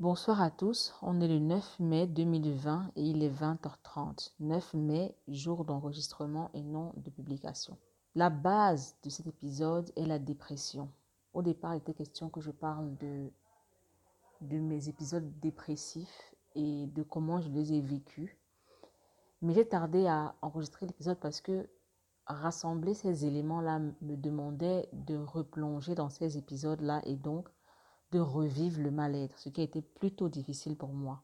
Bonsoir à tous, on est le 9 mai 2020 et il est 20h30. 9 mai, jour d'enregistrement et non de publication. La base de cet épisode est la dépression. Au départ, il était question que je parle de, de mes épisodes dépressifs et de comment je les ai vécus. Mais j'ai tardé à enregistrer l'épisode parce que rassembler ces éléments-là me demandait de replonger dans ces épisodes-là et donc de revivre le mal-être, ce qui a été plutôt difficile pour moi.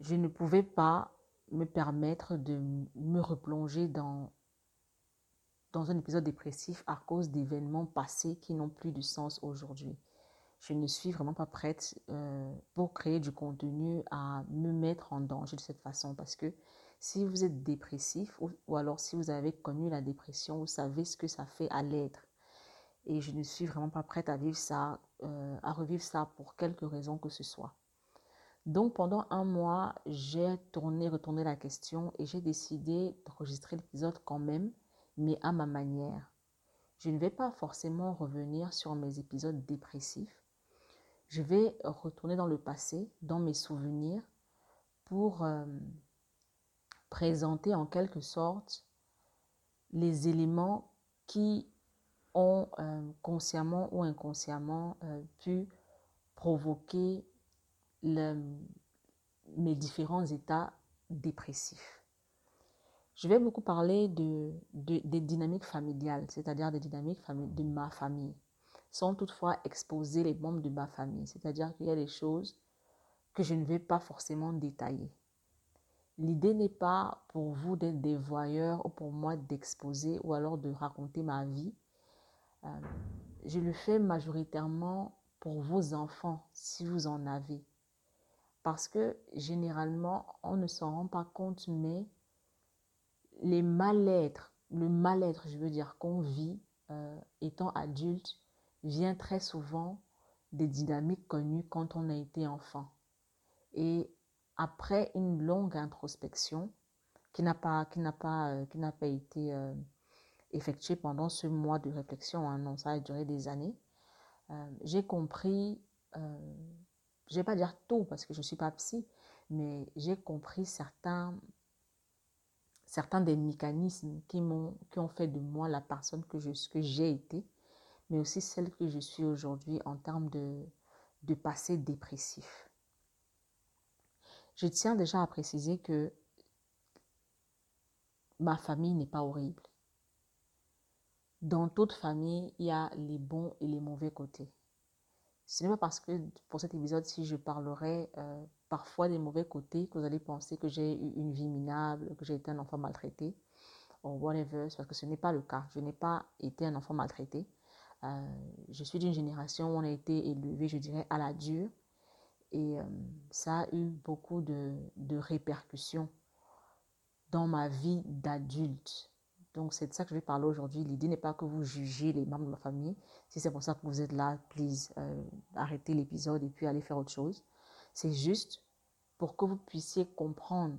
Je ne pouvais pas me permettre de me replonger dans, dans un épisode dépressif à cause d'événements passés qui n'ont plus de sens aujourd'hui. Je ne suis vraiment pas prête euh, pour créer du contenu à me mettre en danger de cette façon parce que si vous êtes dépressif ou, ou alors si vous avez connu la dépression, vous savez ce que ça fait à l'être et je ne suis vraiment pas prête à vivre ça, euh, à revivre ça pour quelque raison que ce soit. Donc pendant un mois, j'ai tourné, retourné la question et j'ai décidé d'enregistrer l'épisode quand même, mais à ma manière. Je ne vais pas forcément revenir sur mes épisodes dépressifs. Je vais retourner dans le passé, dans mes souvenirs, pour euh, présenter en quelque sorte les éléments qui ont euh, consciemment ou inconsciemment euh, pu provoquer mes différents états dépressifs. Je vais beaucoup parler de, des dynamiques familiales, c'est-à-dire des dynamiques de ma famille, sans toutefois exposer les membres de ma famille, c'est-à-dire qu'il y a des choses que je ne vais pas forcément détailler. L'idée n'est pas pour vous d'être des voyeurs ou pour moi d'exposer ou alors de raconter ma vie, euh, je le fais majoritairement pour vos enfants, si vous en avez. Parce que généralement, on ne s'en rend pas compte, mais les mal-être, le mal-être, je veux dire, qu'on vit euh, étant adulte, vient très souvent des dynamiques connues quand on a été enfant. Et après une longue introspection, qui n'a pas, qui n'a pas, euh, qui n'a pas été effectué pendant ce mois de réflexion, hein, non, ça a duré des années, euh, j'ai compris, euh, je ne vais pas dire tout parce que je ne suis pas psy, mais j'ai compris certains, certains des mécanismes qui, m'ont, qui ont fait de moi la personne que, je, que j'ai été, mais aussi celle que je suis aujourd'hui en termes de, de passé dépressif. Je tiens déjà à préciser que ma famille n'est pas horrible dans toute famille, il y a les bons et les mauvais côtés. Ce n'est pas parce que pour cet épisode, si je parlerai euh, parfois des mauvais côtés, que vous allez penser que j'ai eu une vie minable, que j'ai été un enfant maltraité, ou whatever, parce que ce n'est pas le cas. Je n'ai pas été un enfant maltraité. Euh, je suis d'une génération où on a été élevé, je dirais, à la dure. Et euh, ça a eu beaucoup de, de répercussions dans ma vie d'adulte. Donc, c'est de ça que je vais parler aujourd'hui. L'idée n'est pas que vous jugez les membres de ma famille. Si c'est pour ça que vous êtes là, please, euh, arrêtez l'épisode et puis allez faire autre chose. C'est juste pour que vous puissiez comprendre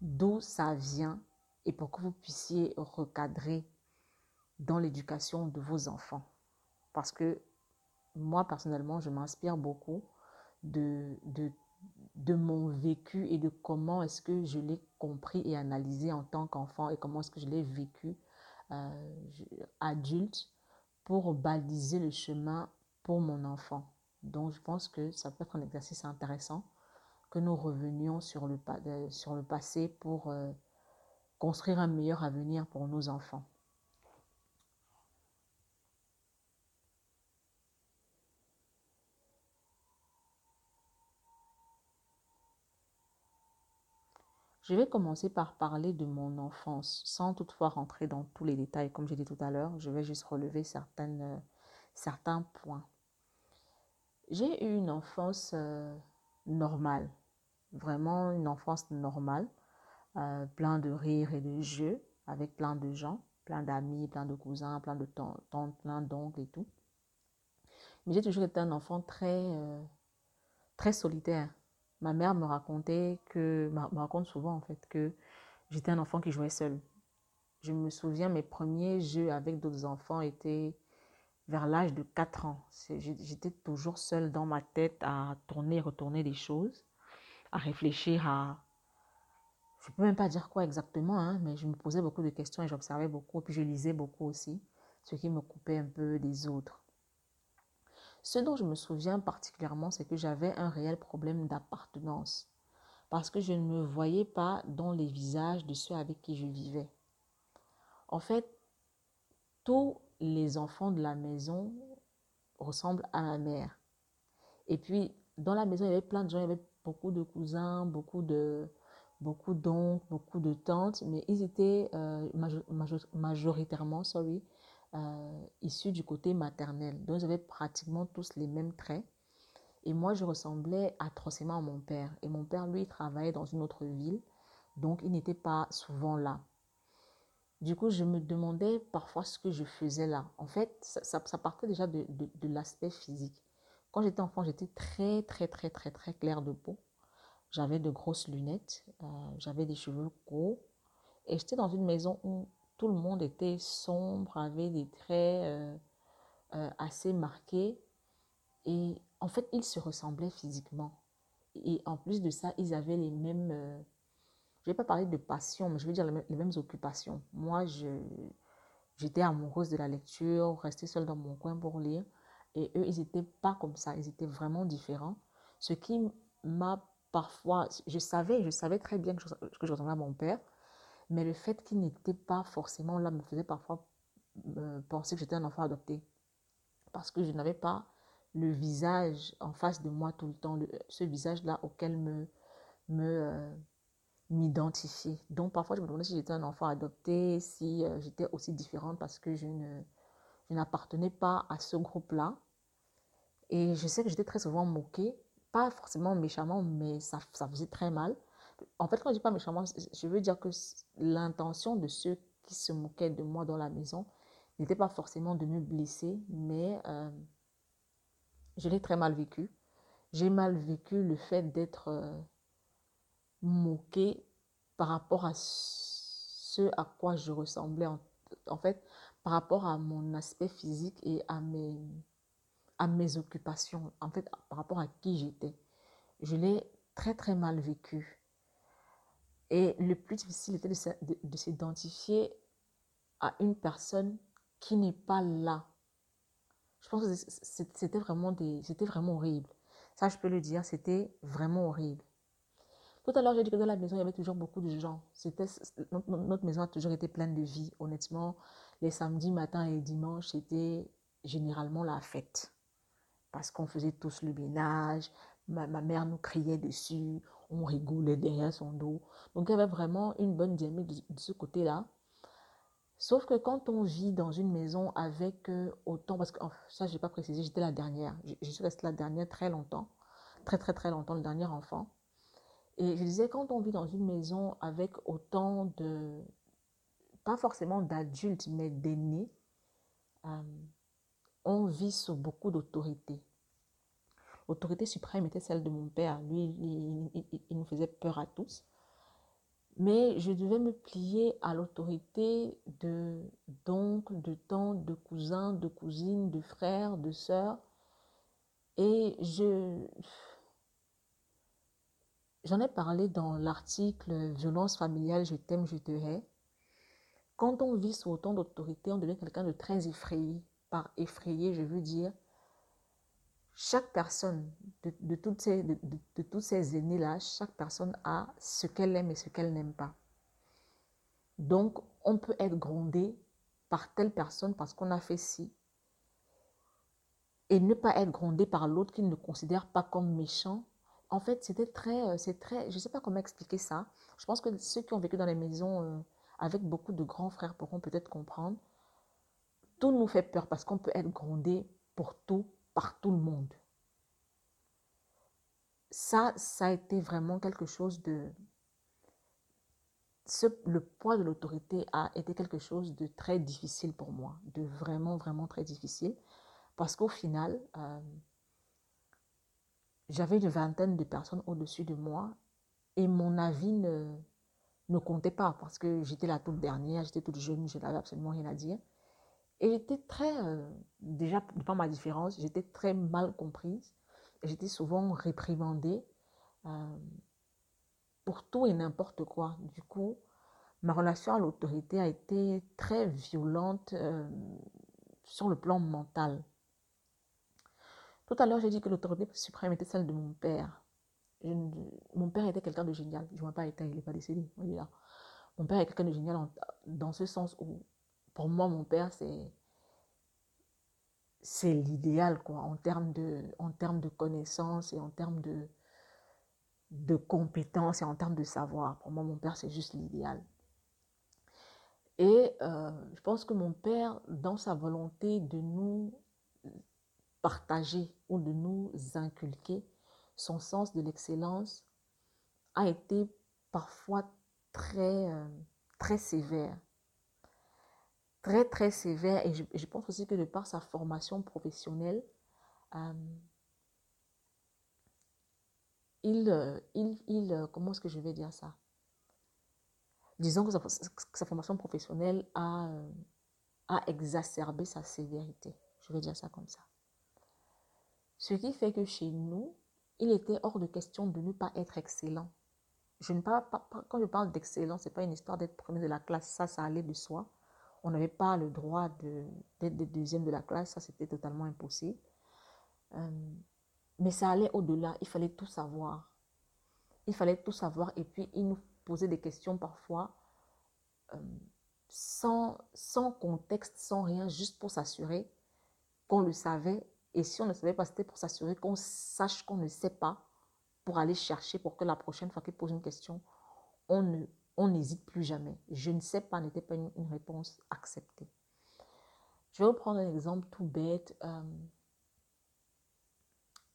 d'où ça vient et pour que vous puissiez recadrer dans l'éducation de vos enfants. Parce que moi, personnellement, je m'inspire beaucoup de, de de mon vécu et de comment est-ce que je l'ai compris et analysé en tant qu'enfant et comment est-ce que je l'ai vécu euh, adulte pour baliser le chemin pour mon enfant. Donc je pense que ça peut être un exercice intéressant que nous revenions sur le, euh, sur le passé pour euh, construire un meilleur avenir pour nos enfants. Je vais commencer par parler de mon enfance, sans toutefois rentrer dans tous les détails, comme j'ai dit tout à l'heure. Je vais juste relever euh, certains points. J'ai eu une enfance euh, normale, vraiment une enfance normale, euh, plein de rires et de jeux, avec plein de gens, plein d'amis, plein de cousins, plein de tantes, plein d'oncles et tout. Mais j'ai toujours été un enfant très, très solitaire ma mère me racontait que, me raconte souvent en fait, que j'étais un enfant qui jouait seul. Je me souviens, mes premiers jeux avec d'autres enfants étaient vers l'âge de 4 ans. J'étais toujours seule dans ma tête à tourner et retourner des choses, à réfléchir à... Je ne peux même pas dire quoi exactement, hein, mais je me posais beaucoup de questions et j'observais beaucoup, puis je lisais beaucoup aussi, ce qui me coupait un peu des autres. Ce dont je me souviens particulièrement, c'est que j'avais un réel problème d'appartenance, parce que je ne me voyais pas dans les visages de ceux avec qui je vivais. En fait, tous les enfants de la maison ressemblent à ma mère. Et puis, dans la maison, il y avait plein de gens, il y avait beaucoup de cousins, beaucoup de beaucoup d'oncles, beaucoup de tantes, mais ils étaient euh, majoritairement, sorry, euh, issus du côté maternel. Donc, avaient pratiquement tous les mêmes traits. Et moi, je ressemblais atrocement à mon père. Et mon père, lui, travaillait dans une autre ville, donc il n'était pas souvent là. Du coup, je me demandais parfois ce que je faisais là. En fait, ça, partait déjà de, l'aspect physique. Quand j'étais enfant, j'étais très, très, très, très, très clair de peau. J'avais de grosses lunettes, euh, j'avais des cheveux courts. Et j'étais dans une maison où tout le monde était sombre, avait des traits euh, euh, assez marqués. Et en fait, ils se ressemblaient physiquement. Et en plus de ça, ils avaient les mêmes je ne vais pas parler de passion, mais je veux dire les, mêmes occupations. Moi, j'étais amoureuse de la lecture, rester seule dans mon coin pour lire. Et eux, ils n'étaient pas comme ça, ils étaient vraiment différents. Ce qui m'a parfois, je savais, je savais très bien que je, que je ressemblais à mon père, mais le fait qu'il n'était pas forcément là me faisait parfois euh, penser que j'étais un enfant adopté. Parce que je n'avais pas le visage en face de moi tout le temps, ce visage-là auquel me, me, euh. Donc parfois, je me demandais si j'étais un enfant adopté, si euh, j'étais aussi différente parce que je je n'appartenais pas à ce groupe-là. Et je sais que j'étais très souvent moquée, pas forcément méchamment, mais ça, ça faisait très mal. En fait, quand je dis pas méchamment, je veux dire que l'intention de ceux qui se moquaient de moi dans la maison n'était pas forcément de me blesser, mais euh, je l'ai très mal vécu. J'ai mal vécu le fait d'être... Euh, moquer par rapport à ce à quoi je ressemblais en, en, fait par rapport à mon aspect physique et à mes à mes occupations en fait par rapport à qui j'étais je l'ai très très mal vécu et le plus difficile était de, de s'identifier à une personne qui n'est pas là je pense que c'était vraiment vraiment horrible ça je peux le dire c'était vraiment horrible tout à l'heure, j'ai dit que dans la maison, il y avait toujours beaucoup de gens. Notre, maison a toujours été pleine de vie. Honnêtement, les samedis matins et dimanches, c'était généralement la fête. Parce qu'on faisait tous le ménage, ma, mère nous criait dessus, on rigolait derrière son dos. Donc, il y avait vraiment une bonne dynamique de, ce côté-là. Sauf que quand on vit dans une maison avec euh, autant, parce que ça, je n'ai pas précisé, j'étais la dernière. je suis restée la dernière très longtemps, très, très, très longtemps, le dernier enfant. Et je disais, quand on vit dans une maison avec autant de, pas forcément d'adultes, mais d'aînés, euh, on vit sous beaucoup d'autorité. L'autorité suprême était celle de mon père. Lui, il, nous faisait peur à tous. Mais je devais me plier à l'autorité de d'oncles, de tantes, de cousins, de cousines, de frères, de sœurs. Et je, J'en ai parlé dans l'article Violence familiale, je t'aime, je te hais. Quand on vit sous autant d'autorité, on devient quelqu'un de très effrayé. Par effrayé, je veux dire, chaque personne, de, toutes ces, de, de tous ces aînés-là, chaque personne a ce qu'elle aime et ce qu'elle n'aime pas. Donc, on peut être grondé par telle personne parce qu'on a fait ci. Et ne pas être grondé par l'autre qui ne considère pas comme méchant en fait, c'était très, euh, c'est très, je ne sais pas comment expliquer ça. Je pense que ceux qui ont vécu dans les maisons euh, avec beaucoup de grands frères pourront peut-être comprendre. Tout nous fait peur parce qu'on peut être grondé pour tout, par tout le monde. Ça, ça a été vraiment quelque chose de... Le poids de l'autorité a été quelque chose de très difficile pour moi, de vraiment, vraiment très difficile. Parce qu'au final, euh, j'avais une vingtaine de personnes au-dessus de moi et mon avis ne, ne comptait pas parce que j'étais la toute dernière, j'étais toute jeune, je n'avais absolument rien à dire. Et j'étais très, euh, déjà, par ma différence, j'étais très mal comprise. J'étais souvent réprimandée euh, pour tout et n'importe quoi. Du coup, ma relation à l'autorité a été très violente euh, sur le plan mental. Tout à l'heure, j'ai dit que l'autorité suprême était celle de mon père. mon père était quelqu'un de génial. Je ne vois pas été, il n'est pas décédé. Mon père est quelqu'un de génial dans ce sens où, pour moi, mon père, c'est c'est l'idéal quoi en termes de en termes de connaissances et en termes de de compétences et en termes de savoir pour moi mon père c'est juste l'idéal et euh, je pense que mon père dans sa volonté de nous partager ou de nous inculquer son sens de l'excellence a été parfois très, euh, très sévère. Très, très sévère. Et je, pense aussi que de par sa formation professionnelle, euh, il, euh, il, il, comment est-ce que je vais dire ça? Disons que sa, formation professionnelle a, a exacerbé sa sévérité. Je vais dire ça comme ça. Ce qui fait que chez nous, il était hors de question de ne pas être excellent. Je ne parle pas, quand je parle d'excellence, ce n'est pas une histoire d'être premier de la classe, ça, ça allait de soi. On n'avait pas le droit d'être de, deuxième de la classe, ça c'était totalement impossible. Euh, mais ça allait au-delà, il fallait tout savoir. Il fallait tout savoir et puis il nous posait des questions parfois euh, sans, contexte, sans rien, juste pour s'assurer qu'on le savait et si on ne savait pas, c'était pour s'assurer qu'on sache qu'on ne sait pas, pour aller chercher, pour que la prochaine fois qu'il pose une question, on ne on n'hésite plus jamais. Je ne sais pas n'était pas une, réponse acceptée. Je vais vous prendre un exemple tout bête. Euh,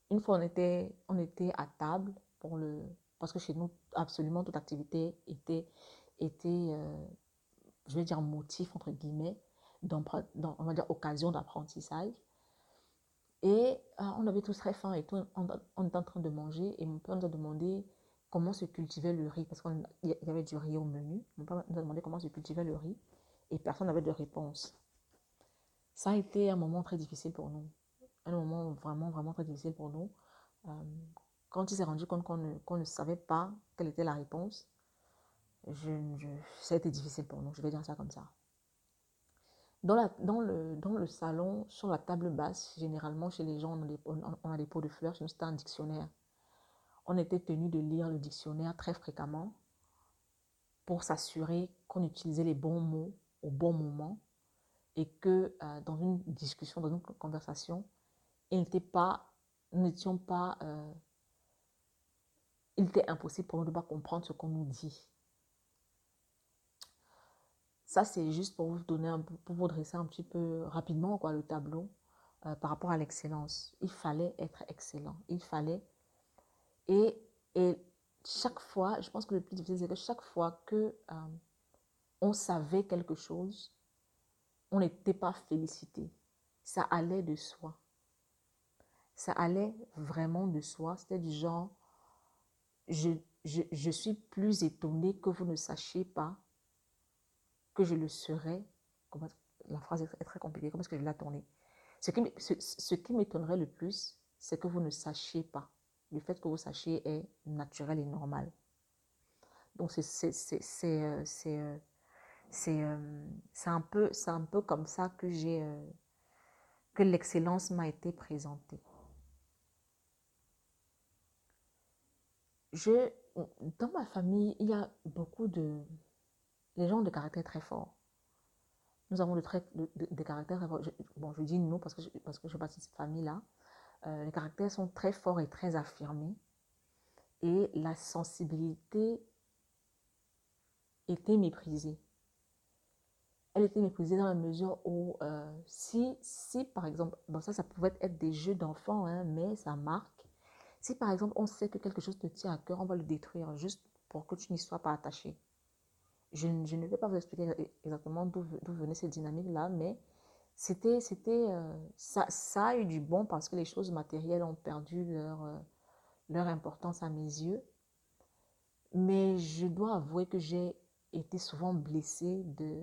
une fois, on était, on était à table pour le, parce que chez nous, absolument toute activité était, était euh, je vais dire, motif, entre guillemets, dans, on va dire, occasion d'apprentissage. Et euh, on avait tous très faim et tout, on, était en train de manger et mon père nous a demandé comment se cultivait le riz parce qu'il y avait du riz au menu. Mon père nous a demandé comment se cultivait le riz et personne n'avait de réponse. Ça a été un moment très difficile pour nous. Un moment vraiment, vraiment très difficile pour nous. Euh, quand il s'est rendu compte qu'on ne, savait pas quelle était la réponse, ça a été difficile pour nous. Je vais dire ça comme ça. Dans le salon, sur la table basse, généralement chez les gens, on a des, pots de fleurs, chez nous c'était un dictionnaire. On était tenu de lire le dictionnaire très fréquemment pour s'assurer qu'on utilisait les bons mots au bon moment et que euh, dans une discussion, dans une conversation, il n'était pas, nous n'étions pas, euh, il était impossible pour nous de ne pas comprendre ce qu'on nous dit. Ça, c'est juste pour vous donner pour vous dresser un petit peu rapidement quoi, le tableau euh, par rapport à l'excellence. Il fallait être excellent. Il fallait. Et, chaque fois, je pense que le plus difficile, c'est que chaque fois que euh, on savait quelque chose, on n'était pas félicité. Ça allait de soi. Ça allait vraiment de soi. C'était du genre, je, je, je suis plus étonnée que vous ne sachiez pas que je le serais. La phrase est très compliquée. Comment est-ce que je la tourner? Ce qui, ce, qui m'étonnerait le plus, c'est que vous ne sachiez pas. Le fait que vous sachiez est naturel et normal. Donc, c'est euh, euh, euh, un, peu, un peu comme ça que j'ai que l'excellence m'a été présentée. Je, dans ma famille, il y a beaucoup de, les gens de caractère très fort. Nous avons des de, de, caractères très forts. bon, je dis nous parce que je, parce que je de cette famille-là. Euh, les caractères sont très forts et très affirmés. Et la sensibilité était méprisée. Elle était méprisée dans la mesure où euh, si, si, par exemple, bon ça, ça pouvait être des jeux d'enfants, hein, mais ça marque. Si par exemple on sait que quelque chose te tient à cœur, on va le détruire juste pour que tu n'y sois pas attaché. Je, ne vais pas vous expliquer exactement d'où venait cette dynamique-là, mais c'était, c'était, euh, ça, a eu du bon parce que les choses matérielles ont perdu leur, euh, leur importance à mes yeux. Mais je dois avouer que j'ai été souvent blessée de,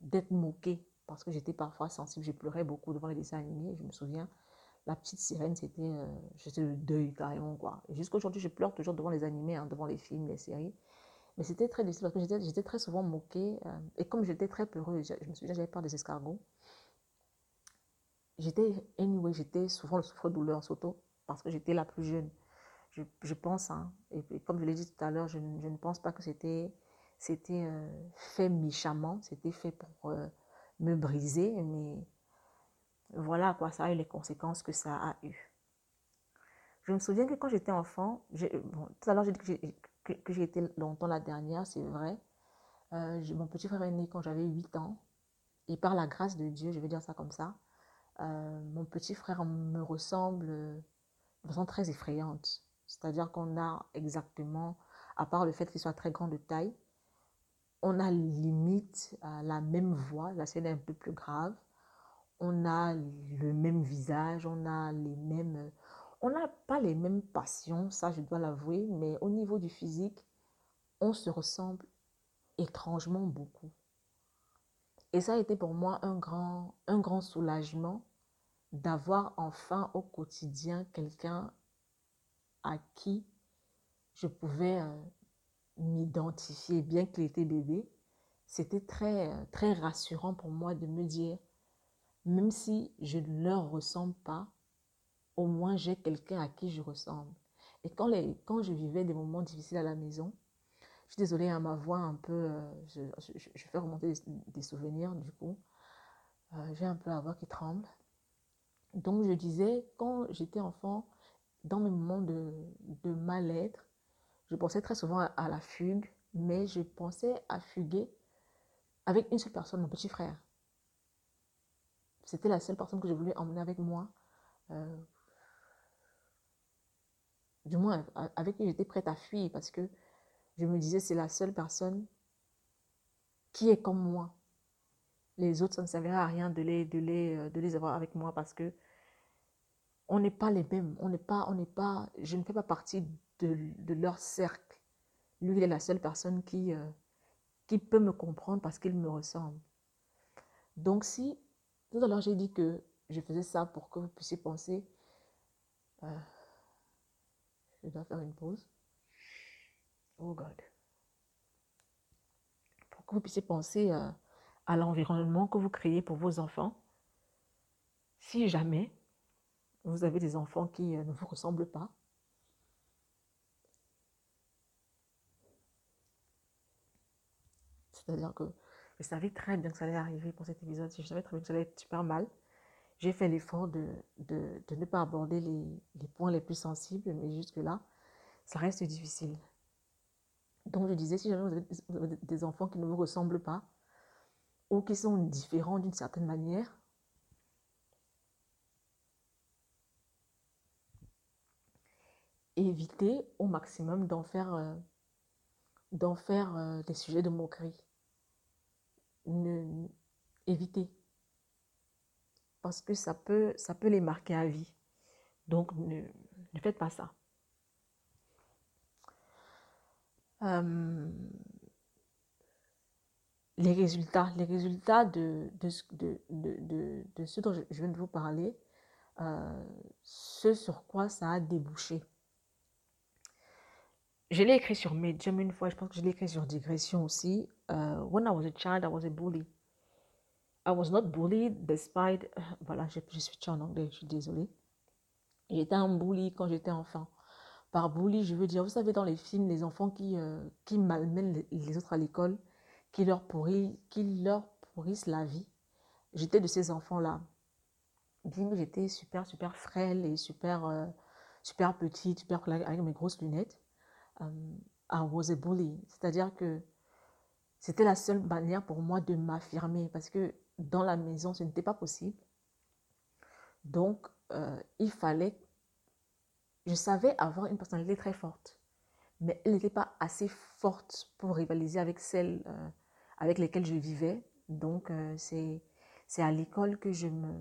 d'être moquée parce que j'étais parfois sensible. Je pleurais beaucoup devant les dessins animés. Je me souviens, la petite sirène, c'était euh, le deuil carrément. quoi. Jusqu'à aujourd'hui, je pleure toujours devant les animés, hein, devant les films, les séries. Mais c'était très difficile parce que j'étais très souvent moquée. Euh, et comme j'étais très peureuse, je, me souviens, j'avais peur des escargots. J'étais, anyway, j'étais souvent le souffre-douleur, surtout parce que j'étais la plus jeune. Je, je pense, hein, et, comme je l'ai dit tout à l'heure, je, je, ne pense pas que c'était euh, fait méchamment, c'était fait pour euh, me briser, mais voilà quoi, ça a eu les conséquences que ça a eu. Je me souviens que quand j'étais enfant, bon, tout à l'heure j'ai dit que j'ai été longtemps la dernière, c'est vrai. Euh, mon petit frère est né quand j'avais 8 ans, et par la grâce de Dieu, je vais dire ça comme ça, mon petit frère me ressemble de façon très effrayante. C'est-à-dire qu'on a exactement, à part le fait qu'il soit très grand de taille, on a limite euh, la même voix, la scène est un peu plus grave. On a le même visage, on a les mêmes... On n'a pas les mêmes passions, ça je dois l'avouer, mais au niveau du physique, on se ressemble étrangement beaucoup. Et ça a été pour moi un grand, un grand soulagement d'avoir enfin au quotidien quelqu'un à qui je pouvais euh, m'identifier, bien qu'il était bébé, c'était très, très rassurant pour moi de me dire, même si je ne leur ressemble pas, au moins j'ai quelqu'un à qui je ressemble. Et quand, les, quand je vivais des moments difficiles à la maison, je suis désolée, hein, ma voix un peu, euh, je, je, fais remonter des, souvenirs du coup. Euh, j'ai un peu la voix qui tremble. Donc je disais, quand j'étais enfant, dans mes moments de, de mal-être, je pensais très souvent à, la fugue, mais je pensais à fuguer avec une seule personne, mon petit frère. C'était la seule personne que je voulais emmener avec moi. Euh, du moins, avec qui j'étais prête à fuir parce que je me disais, c'est la seule personne qui est comme moi. Les autres, ça ne servirait à rien de les, de les, euh, de les avoir avec moi parce que on n'est pas les mêmes. On n'est pas, on n'est pas, je ne fais pas partie de, leur cercle. Lui, il est la seule personne qui, euh, qui peut me comprendre parce qu'il me ressemble. Donc si, tout à l'heure j'ai dit que je faisais ça pour que vous puissiez penser, euh, je dois faire une pause. Oh God. Pour que vous puissiez penser euh, à l'environnement que vous créez pour vos enfants. Si jamais vous avez des enfants qui ne vous ressemblent pas, C'est-à-dire que je savais très bien que ça allait arriver pour cet épisode. Je savais très bien que ça allait être super mal. J'ai fait l'effort de, de, de, ne pas aborder les, les points les plus sensibles, mais jusque-là, ça reste difficile. Donc je disais, si jamais vous avez des enfants qui ne vous ressemblent pas, ou qui sont différents d'une certaine manière, évitez au maximum d'en faire, euh, faire euh, des sujets de moquerie ne, évitez. Parce que ça peut, ça peut les marquer à vie. Donc, ne, faites pas ça. Euh, les résultats, les résultats de, de, de, de, de ce dont je, viens de vous parler, euh, ce sur quoi ça a débouché. Je l'ai écrit sur Medium une fois, je pense que je l'ai écrit sur Digression aussi. Uh, when I was a child, I was a bully. I was not bullied despite. Voilà, je, je suis en anglais, je suis désolée. J'étais un bully quand j'étais enfant. Par bully, je veux dire, vous savez, dans les films, les enfants qui, euh, qui malmènent les, autres à l'école, qui, leur pourrissent, qui leur pourrissent la vie. J'étais de ces enfants-là. Bien j'étais super, super frêle et super, euh, super petite, super avec mes grosses lunettes. Um, I was a bully. C'est-à-dire que c'était la seule manière pour moi de m'affirmer parce que dans la maison, ce n'était pas possible. Donc, euh, il fallait... Je savais avoir une personnalité très forte, mais elle n'était pas assez forte pour rivaliser avec celles euh, avec lesquelles je vivais. Donc, euh, c'est c'est à l'école que je me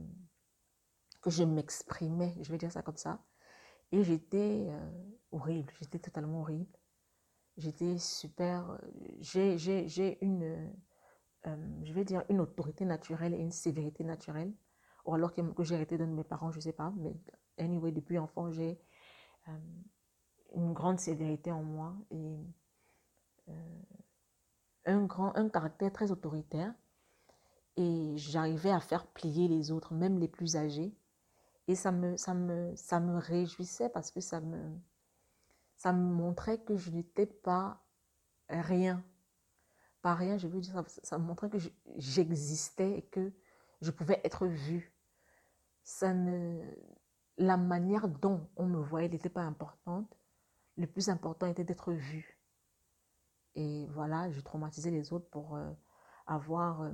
que je m'exprimais, je vais dire ça comme ça. Et j'étais horrible, j'étais totalement horrible. J'étais super. J'ai une, je vais dire, une autorité naturelle et une sévérité naturelle. Ou alors que, que j'ai hérité de mes parents, je ne sais pas. Mais anyway, depuis enfant, j'ai une grande sévérité en moi et un, grand, un caractère très autoritaire. Et j'arrivais à faire plier les autres, même les plus âgés. Et ça me, ça me, ça me réjouissait parce que ça me, ça me montrait que je n'étais pas rien. Pas rien, je veux dire, ça, montrait que j'existais et que je pouvais être vue. Ça ne, la manière dont on me voyait n'était pas importante. Le plus important était d'être vue. Et voilà, je traumatisais les autres pour euh, avoir euh,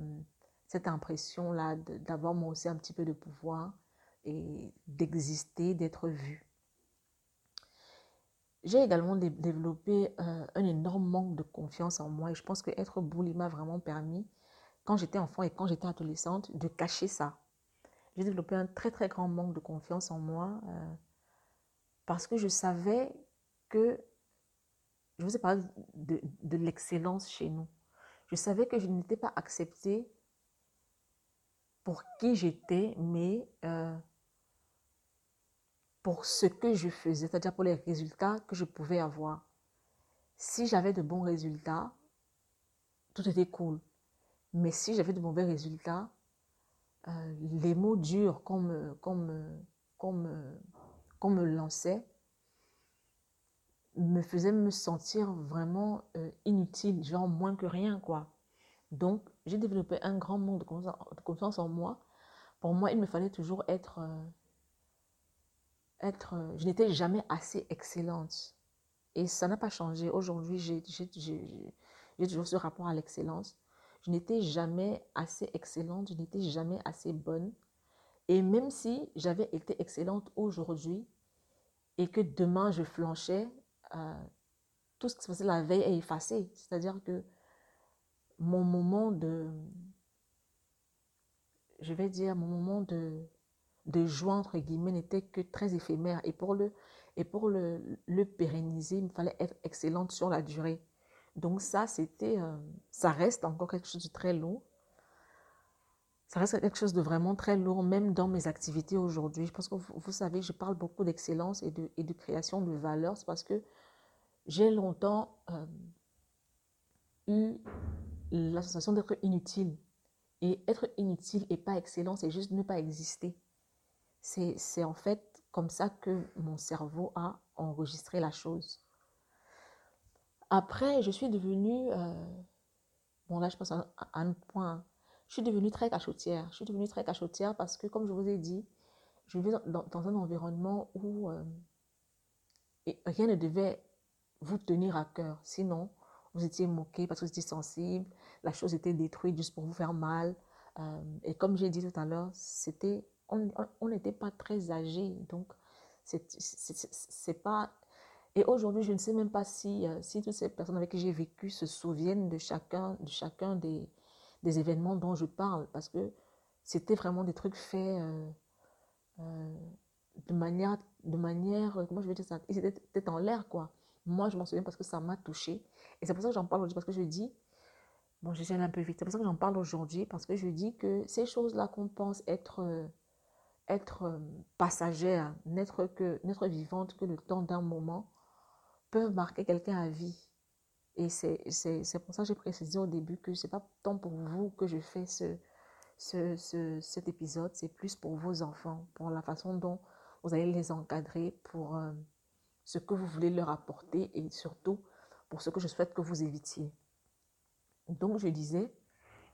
cette impression-là d'avoir moi aussi un petit peu de pouvoir et d'exister, d'être vue. J'ai également développé euh, un énorme manque de confiance en moi et je pense que être bully m'a vraiment permis, quand j'étais enfant et quand j'étais adolescente, de cacher ça. J'ai développé un très très grand manque de confiance en moi parce que je savais que je vous ai parlé de, de l'excellence chez nous. Je savais que je n'étais pas acceptée pour qui j'étais, mais euh, pour ce que je faisais, c'est-à-dire pour les résultats que je pouvais avoir. Si j'avais de bons résultats, tout était cool. Mais si j'avais de mauvais résultats, euh, les mots durs qu'on me, qu'on me lançait, me faisait me sentir vraiment euh, inutile, genre moins que rien, quoi. Donc, j'ai développé un grand manque de confiance en moi. Pour moi, il me fallait toujours être... Euh, être euh, je n'étais jamais assez excellente. Et ça n'a pas changé. Aujourd'hui, j'ai toujours ce rapport à l'excellence. Je n'étais jamais assez excellente, je n'étais jamais assez bonne. Et même si j'avais été excellente aujourd'hui et que demain je flanchais, euh, tout ce qui se passait la veille est effacé. C'est-à-dire que mon moment de, je vais dire, mon moment de, de joie, entre guillemets, n'était que très éphémère. Et pour, le, et pour le, pérenniser, il me fallait être excellente sur la durée. Donc ça, c'était, euh, ça reste encore quelque chose de très lourd. Ça reste quelque chose de vraiment très lourd, même dans mes activités aujourd'hui. Je pense que vous, vous savez, je parle beaucoup d'excellence et de, et de création de valeur. C'est parce que j'ai longtemps euh, eu la sensation d'être inutile. Et être inutile et pas excellent, c'est juste ne pas exister. C'est en fait comme ça que mon cerveau a enregistré la chose. Après, je suis devenue, euh, bon là je pense à, un point, je suis devenue très cachotière. Je suis devenue très cachotière parce que, comme je vous ai dit, je vivais dans, un environnement où euh, rien ne devait vous tenir à cœur. Sinon, vous étiez moqué parce que vous étiez sensible, la chose était détruite juste pour vous faire mal. Euh, et comme j'ai dit tout à l'heure, c'était, on n'était pas très âgé, donc c'est pas. Et aujourd'hui, je ne sais même pas si, euh, si toutes ces personnes avec qui j'ai vécu se souviennent de chacun, de chacun des, des événements dont je parle, parce que c'était vraiment des trucs faits euh, de manière, de manière, comment je vais dire ça, ils étaient en l'air, quoi. Moi, je m'en souviens parce que ça m'a touché. Et c'est pour ça que j'en parle aujourd'hui, parce que je dis, bon, je un peu vite, c'est pour ça que j'en parle aujourd'hui, parce que je dis que ces choses-là qu'on pense être, euh, être euh, passagères, n'être que n'être vivante que le temps d'un moment, peuvent marquer quelqu'un à vie. Et c'est pour ça que j'ai précisé au début que ce n'est pas tant pour vous que je fais ce, ce, ce cet épisode, c'est plus pour vos enfants, pour la façon dont vous allez les encadrer, pour... Euh, ce que vous voulez leur apporter et surtout pour ce que je souhaite que vous évitiez. Donc je disais,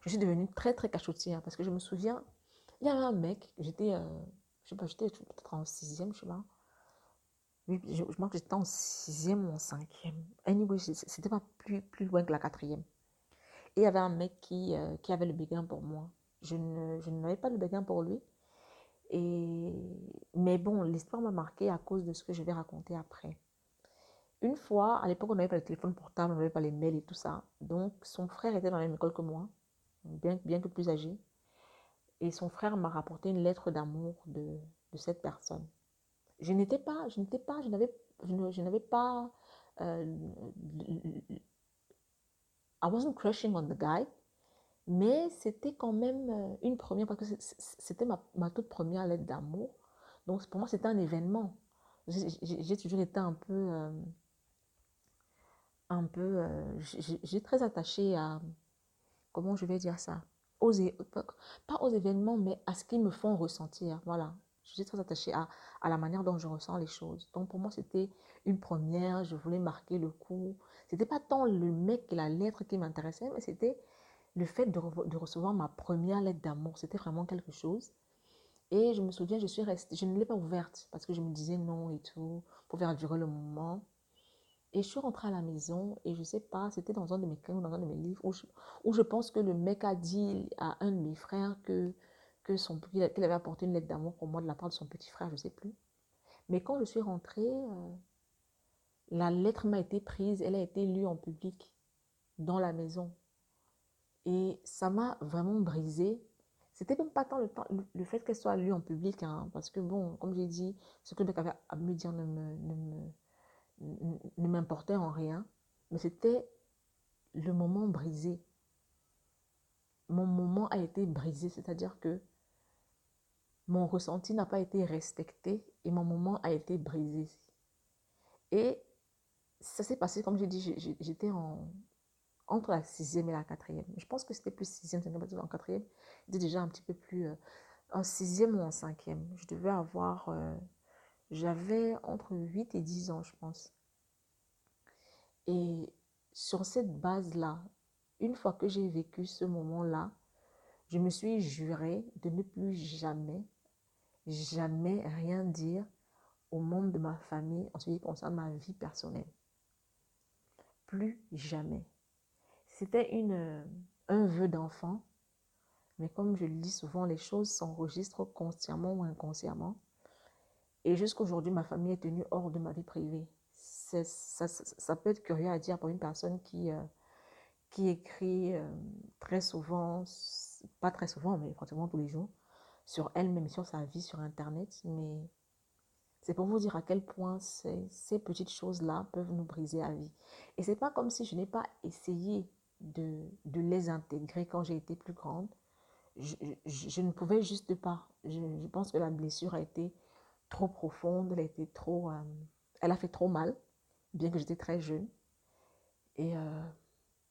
je suis devenue très très cachotière parce que je me souviens, il y avait un mec, j'étais, euh, je sais pas, j'étais peut-être en sixième, je sais pas. Oui, je, je crois que j'étais en sixième ou en cinquième. Anyway, c'était pas plus, plus loin que la quatrième. Et il y avait un mec qui, euh, qui avait le béguin pour moi. Je, ne, je n'avais pas le béguin pour lui. Et, mais bon, l'histoire m'a marqué à cause de ce que je vais raconter après. Une fois, à l'époque, on n'avait pas le téléphone portable, on n'avait pas les mails et tout ça. Donc, son frère était dans la même école que moi, bien, bien que plus âgé. Et son frère m'a rapporté une lettre d'amour de, cette personne. Je n'étais pas, je n'étais pas, je n'avais, je n'avais pas euh, I wasn't crushing on the guy, mais c'était quand même euh, une première, parce que c'était ma, ma, toute première lettre d'amour. Donc pour moi, c'était un événement. J'ai toujours été un peu, euh, un peu, euh, j'ai très attaché à, comment je vais dire ça, pas aux événements, mais à ce qu'ils me font ressentir. Voilà, je suis très attachée à, à, la manière dont je ressens les choses. Donc pour moi, c'était une première, je voulais marquer le coup. C'était pas tant le mec et la lettre qui m'intéressait, mais c'était le fait de, de, recevoir ma première lettre d'amour. C'était vraiment quelque chose. Et je me souviens, je suis restée, je ne l'ai pas ouverte parce que je me disais non et tout, pour faire durer le moment. Et je suis rentrée à la maison et je sais pas, c'était dans un de mes ou dans un de mes livres où je, où je pense que le mec a dit à un de mes frères que, qu'il avait apporté une lettre d'amour pour moi de la part de son petit frère, je sais plus. Mais quand je suis rentrée, euh, la lettre m'a été prise, elle a été lue en public dans la maison. Et ça m'a vraiment brisée. C'était même pas tant le, le fait qu'elle soit lue en public, hein, parce que bon, comme j'ai dit, ce que le mec avait à me dire ne me, ne me ne m'importait en rien, mais c'était le moment brisé. Mon moment a été brisé, c'est-à-dire que mon ressenti n'a pas été respecté et mon moment a été brisé. Et ça s'est passé, comme j'ai dit, j'étais en, entre la sixième et la quatrième. Je pense que c'était plus sixième, cinquième, en quatrième. J'étais déjà un petit peu plus euh, en sixième ou en cinquième. Je devais avoir euh, j'avais entre 8 et 10 ans, je pense. Et sur cette base-là, une fois que j'ai vécu ce moment-là, je me suis juré de ne plus jamais, jamais rien dire au monde de ma famille en ce qui concerne ma vie personnelle. Plus jamais. C'était un vœu d'enfant, mais comme je le dis souvent, les choses s'enregistrent consciemment ou inconsciemment. Et jusqu'aujourd'hui, ma famille est tenue hors de ma vie privée. Ça, peut être curieux à dire pour une personne qui, euh, qui écrit euh, très souvent, pas très souvent, mais pratiquement tous les jours, sur elle-même, sur sa vie, sur Internet. Mais c'est pour vous dire à quel point ces, petites choses-là peuvent nous briser la vie. Et c'est pas comme si je n'ai pas essayé de, de, les intégrer quand j'ai été plus grande. Je, je, je, ne pouvais juste pas. Je, je pense que la blessure a été trop profonde, elle a trop, euh, elle a fait trop mal, bien que j'étais très jeune. Et euh,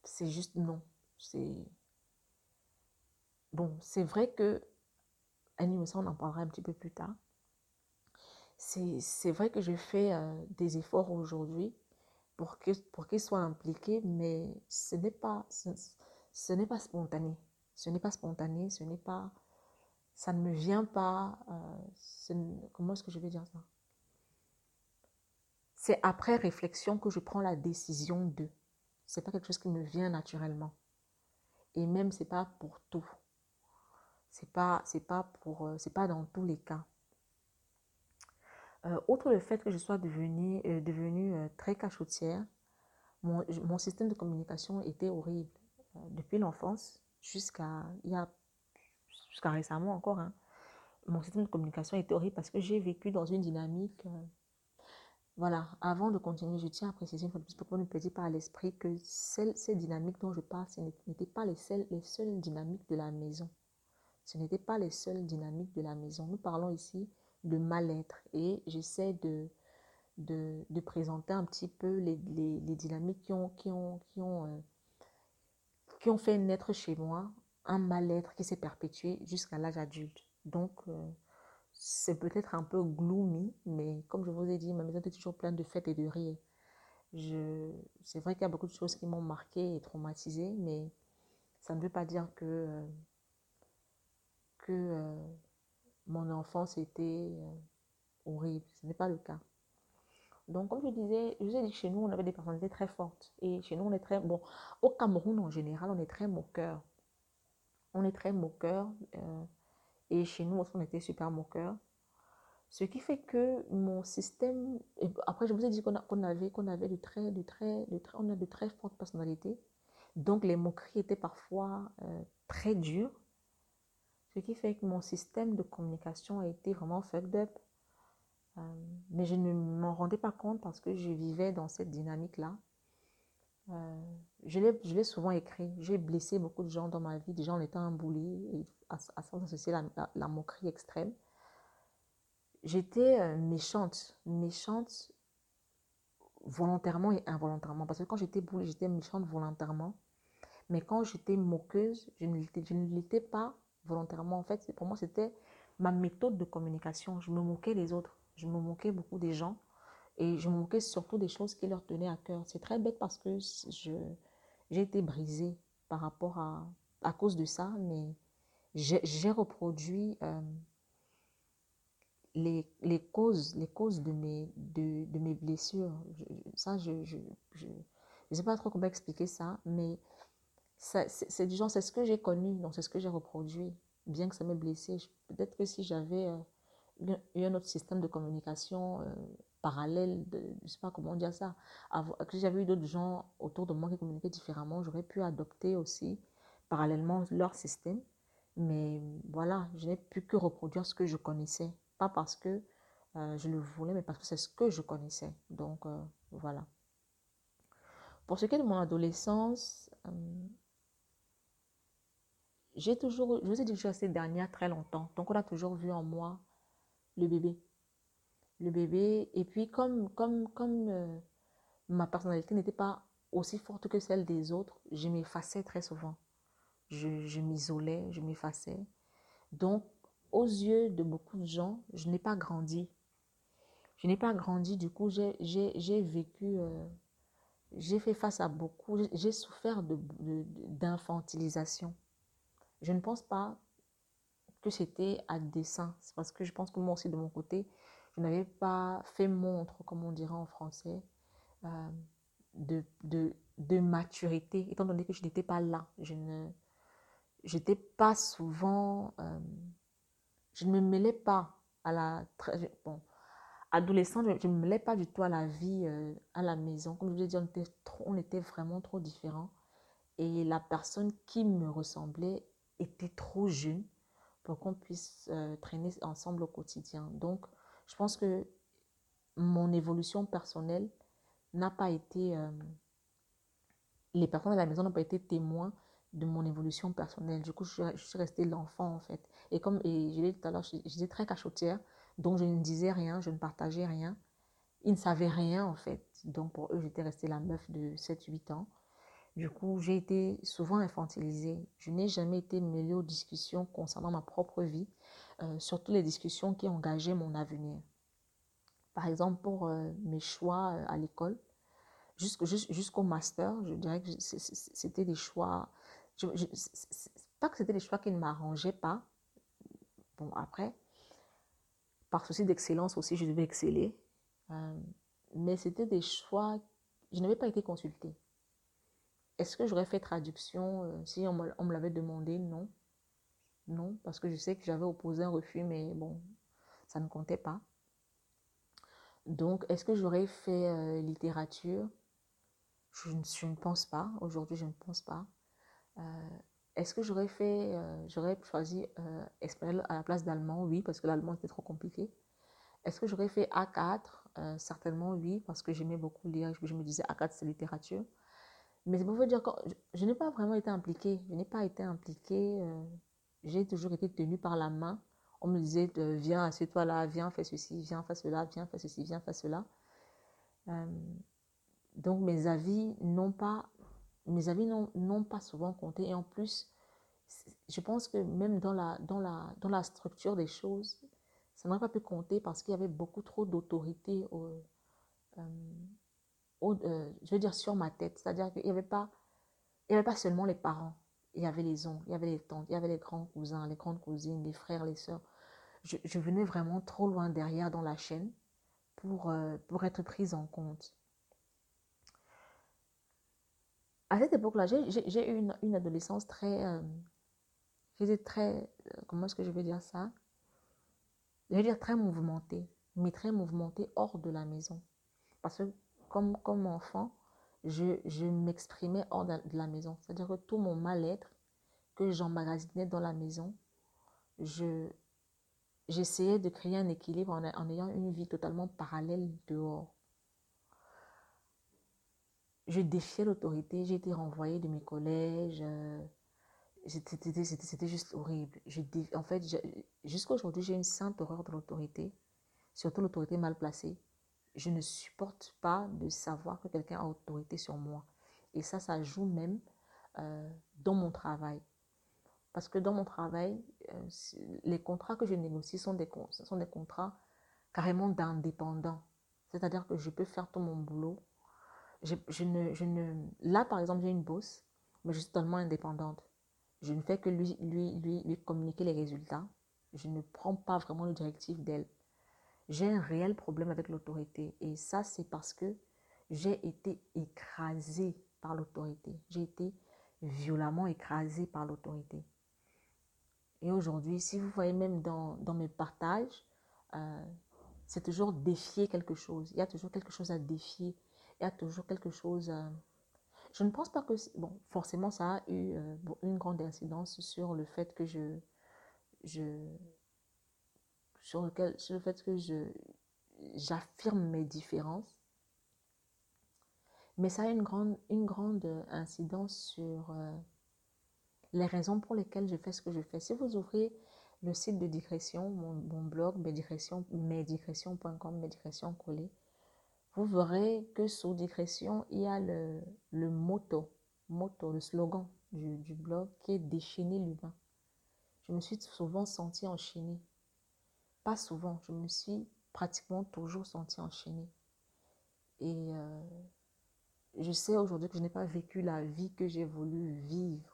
c'est juste non. C'est bon, c'est vrai que Annie on en parlera un petit peu plus tard. C'est vrai que je fais euh, des efforts aujourd'hui pour qu'il pour qu soit impliqué, mais ce n'est pas, ce n'est pas spontané. Ce n'est pas spontané, ce n'est pas ça ne me vient pas. Euh, comment est-ce que je vais dire ça? C'est après réflexion que je prends la décision de. C'est pas quelque chose qui me vient naturellement. Et même c'est pas pour tout. C'est pas c'est pas pour euh, c'est pas dans tous les cas. Euh, outre le fait que je sois devenue, euh, devenue euh, très cachotière, mon, mon, système de communication était horrible. Depuis l'enfance jusqu'à il y a jusqu'à récemment encore, hein, mon système de communication était horrible parce que j'ai vécu dans une dynamique. Euh, voilà, avant de continuer, je tiens à préciser une fois de plus pour ne perdit pas à l'esprit que ces dynamiques dont je parle, ce n'étaient pas les seules, les seules dynamiques de la maison. Ce n'étaient pas les seules dynamiques de la maison. Nous parlons ici de mal-être et j'essaie de, de, de, présenter un petit peu les, les, les dynamiques qui ont, qui ont, qui ont, euh, qui ont fait naître chez moi un mal-être qui s'est perpétué jusqu'à l'âge adulte. Donc, euh, c'est peut-être un peu gloomy, mais comme je vous ai dit, ma maison est toujours pleine de fêtes et de rires. C'est vrai qu'il y a beaucoup de choses qui m'ont marqué et traumatisé, mais ça ne veut pas dire que, euh, que euh, mon enfance était horrible. Ce n'est pas le cas. Donc, comme je disais, je vous ai dit chez nous, on avait des personnalités très fortes. Et chez nous, on est très... Bon, au Cameroun, en général, on est très moqueur on est très moqueur. Euh, et chez nous, on était super moqueur. Ce qui fait que mon système. après, je vous ai dit qu'on qu avait, qu'on avait de très, on a de très fortes personnalités. Donc, les moqueries étaient parfois euh, très dures. Ce qui fait que mon système de communication a été vraiment fucked up. Euh, mais je ne m'en rendais pas compte parce que je vivais dans cette dynamique-là. Je l'ai souvent écrit. J'ai blessé beaucoup de gens dans ma vie, des gens en étant un et à, à ça associer la, moquerie extrême. J'étais euh, méchante, méchante volontairement et involontairement. Parce que quand j'étais boulée, j'étais méchante volontairement. Mais quand j'étais moqueuse, je ne l'étais pas volontairement. En fait, pour moi, c'était ma méthode de communication. Je me moquais des autres. Je me moquais beaucoup des gens. Et je me moquais surtout des choses qui leur tenaient à cœur. C'est très bête parce que j'ai été brisée par rapport à, à cause de ça, mais j'ai reproduit euh, les, les, causes, les causes de mes, de, de mes blessures. ça, je ne je, je, je, sais pas trop comment expliquer ça, mais c'est du genre, c'est ce que j'ai connu, donc c'est ce que j'ai reproduit, bien que ça m'ait blessé. Peut-être que si j'avais euh, eu un autre système de communication euh, parallèle, je sais pas comment dire ça, que j'avais eu d'autres gens autour de moi qui communiquaient différemment, j'aurais pu adopter aussi parallèlement leur système. Mais voilà, je n'ai pu que reproduire ce que je connaissais. Pas parce que euh, je le voulais, mais parce que c'est ce que je connaissais. Donc voilà. Pour ce qui est de mon adolescence, j'ai toujours, je vous ai dit que je suis restée dernière très longtemps. Donc, on a toujours vu en moi le bébé. Le bébé. Et puis, comme, comme, comme euh, ma personnalité n'était pas aussi forte que celle des autres, je m'effaçais très souvent. Je, m'isolais, je m'effaçais. Donc, aux yeux de beaucoup de gens, je n'ai pas grandi. Je n'ai pas grandi, du coup, j'ai vécu, euh, j'ai fait face à beaucoup, j'ai souffert d'infantilisation. De, je ne pense pas que c'était à dessein. C'est parce que je pense que moi aussi, de mon côté, je n'avais pas fait montre, comme on dirait en français, euh, de, de, de, maturité, étant donné que je n'étais pas là. Je ne j'étais pas souvent... Euh, je ne me mêlais pas à la... Bon, adolescente, je ne me mêlais pas du tout à la vie euh, à la maison. Comme je vous l'ai dit, on était, trop, on était vraiment trop différents. Et la personne qui me ressemblait était trop jeune pour qu'on puisse traîner ensemble au quotidien. Donc, je pense que mon évolution personnelle n'a pas été... Euh, les personnes à la maison n'ont pas été témoins de mon évolution personnelle. Du coup, je, suis restée l'enfant, en fait. Et comme et je l'ai dit tout à l'heure, j'étais très cachotière, donc je ne disais rien, je ne partageais rien. Ils ne savaient rien, en fait. Donc, pour eux, j'étais restée la meuf de 7-8 ans. Du coup, j'ai été souvent infantilisée. Je n'ai jamais été mêlée aux discussions concernant ma propre vie, euh, surtout les discussions qui engageaient mon avenir. Par exemple, pour euh, mes choix euh, à l'école, jusqu'au master, je dirais que c'était des choix. Je, pas que c'était des choix qui ne m'arrangeaient pas. Bon, après, par souci d'excellence aussi, je devais exceller. mais c'était des choix. Je n'avais pas été consultée. Est-ce que j'aurais fait traduction euh, si on me, l'avait demandé? Non. Non, parce que je sais que j'avais opposé un refus, mais bon, ça ne comptait pas. Donc, est-ce que j'aurais fait euh, littérature? Je, ne pense pas. Aujourd'hui, je ne pense pas. Euh, est-ce que j'aurais fait, j'aurais choisi espagnol à la place d'allemand? Oui, parce que l'allemand était trop compliqué. Est-ce que j'aurais fait A4 Certainement oui, parce que j'aimais beaucoup lire. Je me disais A4 c'est littérature. Mais c'est pour vous dire que je, n'ai pas vraiment été impliquée. Je n'ai pas été impliquée. Euh, j'ai toujours été tenue par la main. On me disait, viens, assieds-toi là, viens, fais ceci, viens, fais cela, viens, fais ceci, viens, fais cela. Euh, donc mes avis n'ont pas, mes avis n'ont pas souvent compté. Et en plus, je pense que même dans la, dans la, dans la structure des choses, ça n'aurait pas pu compter parce qu'il y avait beaucoup trop d'autorité euh, je veux dire, sur ma tête. C'est-à-dire qu'il n'y avait, pas, il avait pas seulement les parents, il y avait les oncles, il y avait les tantes, il y avait les grands cousins, les grandes cousines, les frères, les sœurs. Je, je venais vraiment trop loin derrière dans la chaîne pour, euh, pour être prise en compte. À cette époque-là, j'ai eu une, une, adolescence très... Euh, j'étais très... comment est-ce que je vais dire ça? Je vais dire très mouvementée, mais très mouvementée hors de la maison. Parce que comme, enfant, je, m'exprimais hors de la maison. C'est-à-dire que tout mon mal-être que j'emmagasinais dans la maison, je, j'essayais de créer un équilibre en, ayant une vie totalement parallèle dehors. Je défiais l'autorité, j'ai été renvoyée de mes collèges. Euh, C'était juste horrible. En fait, jusqu'à aujourd'hui, j'ai une sainte horreur de l'autorité, surtout l'autorité mal placée. Je ne supporte pas de savoir que quelqu'un a autorité sur moi. Et ça, ça joue même euh, dans mon travail. Parce que dans mon travail, euh, les contrats que je négocie sont des, sont des contrats carrément d'indépendants. C'est-à-dire que je peux faire tout mon boulot. Je, ne, je ne... Là, par exemple, j'ai une bosse, mais je suis totalement indépendante. Je ne fais que lui, lui, lui, lui communiquer les résultats. Je ne prends pas vraiment le directif d'elle. J'ai un réel problème avec l'autorité. Et ça, c'est parce que j'ai été écrasée par l'autorité. J'ai été violemment écrasée par l'autorité. Et aujourd'hui, si vous voyez même dans, dans mes partages, euh, c'est toujours défier quelque chose. Il y a toujours quelque chose à défier. Il y a toujours quelque chose... À... Je ne pense pas que... Bon, forcément, ça a eu euh, une grande incidence sur le fait que je... je sur, lequel, sur le fait que je j'affirme mes différences. Mais ça a une grande, une grande incidence sur... Euh, les raisons pour lesquelles je fais ce que je fais. Si vous ouvrez le site de digression, mon, blog, mesdigression.com, mesdigression collé, vous verrez que sous digression, il y a le, le motto, motto, le slogan du, du blog qui est déchaîner l'humain. Je me suis souvent sentie enchaînée. Pas souvent, je me suis pratiquement toujours sentie enchaînée. Et euh, je sais aujourd'hui que je n'ai pas vécu la vie que j'ai voulu vivre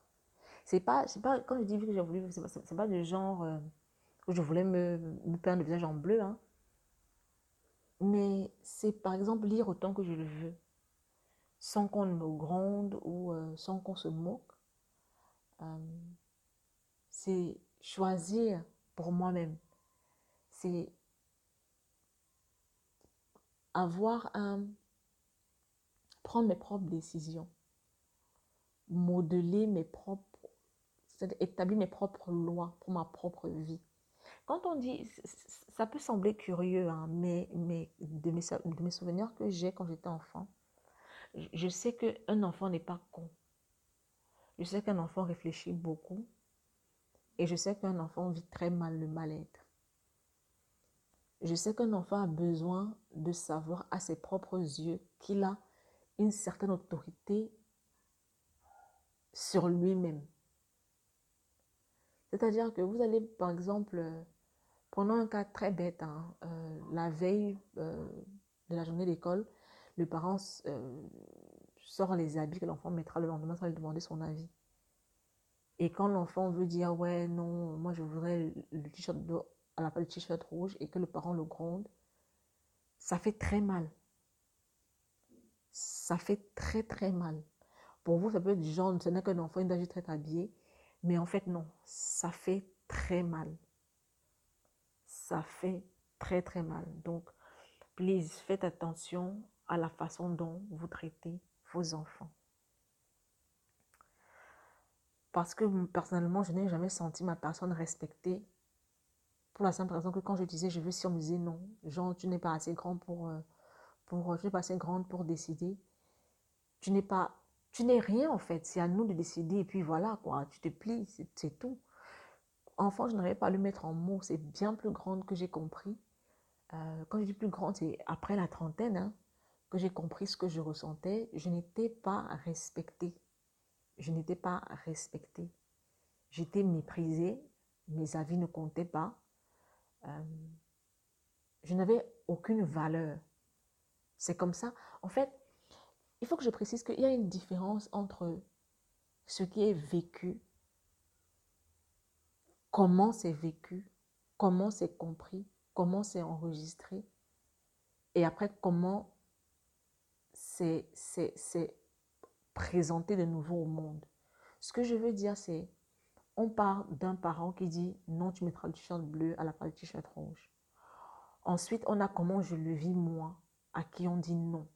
c'est pas, c'est pas, quand je dis que j'ai voulu, c'est pas, pas du genre euh, où je voulais me, me, peindre le visage en bleu, hein. Mais c'est par exemple lire autant que je le veux, sans qu'on me gronde ou euh, sans qu'on se moque. C'est choisir pour moi-même. C'est avoir un. prendre mes propres décisions, modeler mes propres établir mes propres lois pour ma propre vie. Quand on dit, ça peut sembler curieux, hein, mais, mes, de mes souvenirs que j'ai quand j'étais enfant, je sais qu'un enfant n'est pas con. Je sais qu'un enfant réfléchit beaucoup. Et je sais qu'un enfant vit très mal le mal-être. Je sais qu'un enfant a besoin de savoir à ses propres yeux qu'il a une certaine autorité sur lui-même. C'est-à-dire que vous allez, par exemple, euh, prenons un cas très bête, hein, euh, la veille euh, de la journée d'école, le parent sort les habits que l'enfant mettra le lendemain sans lui demander son avis. Et quand l'enfant veut dire ouais non, moi je voudrais le t-shirt la place du t-shirt rouge et que le parent le gronde, ça fait très mal. Ça fait très très mal. Pour vous, ça peut être genre, ce n'est qu'un enfant, il doit juste être habillé. Mais en fait, non, ça fait très mal. Ça fait très très mal. Donc, please, faites attention à la façon dont vous traitez vos enfants. Parce que personnellement, je n'ai jamais senti ma personne respectée. Pour la simple raison que quand je disais je veux si on me disait non, genre tu n'es pas assez grand pour, euh, pour je n'es pas assez grande pour décider. Tu n'es pas tu n'es rien en fait, c'est à nous de décider et puis voilà quoi, tu te plies, c'est tout. Enfant, je n'arrivais pas à le mettre en mots, c'est bien plus grande que j'ai compris. Euh, quand je dis plus grande, c'est après la trentaine hein, que j'ai compris ce que je ressentais. Je n'étais pas respectée. Je n'étais pas respectée. J'étais méprisée, mes avis ne comptaient pas. Euh, je n'avais aucune valeur. C'est comme ça. En fait, il faut que je précise qu'il y a une différence entre ce qui est vécu, comment c'est vécu, comment c'est compris, comment c'est enregistré, et après comment c'est présenté de nouveau au monde. Ce que je veux dire, c'est, on part d'un parent qui dit non, tu mettras le t-shirt bleu à la place du t-shirt rouge. Ensuite, on a comment je le vis moi, à qui on dit non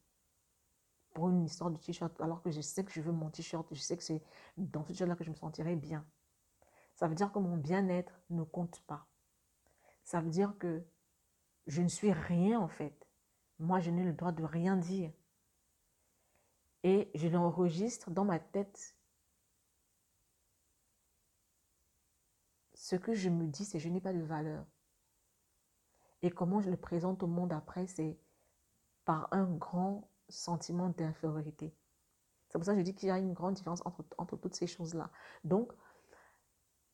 pour une histoire de t-shirt, alors que je sais que je veux mon t-shirt, je sais que c'est dans ce t-shirt-là que je me sentirai bien. Ça veut dire que mon bien-être ne compte pas. Ça veut dire que je ne suis rien en fait. Moi, je n'ai le droit de rien dire. Et je l'enregistre dans ma tête. Ce que je me dis, c'est je n'ai pas de valeur. Et comment je le présente au monde après, c'est par un grand sentiment d'infériorité. C'est pour ça que je dis qu'il y a une grande différence entre, entre toutes ces choses-là. Donc,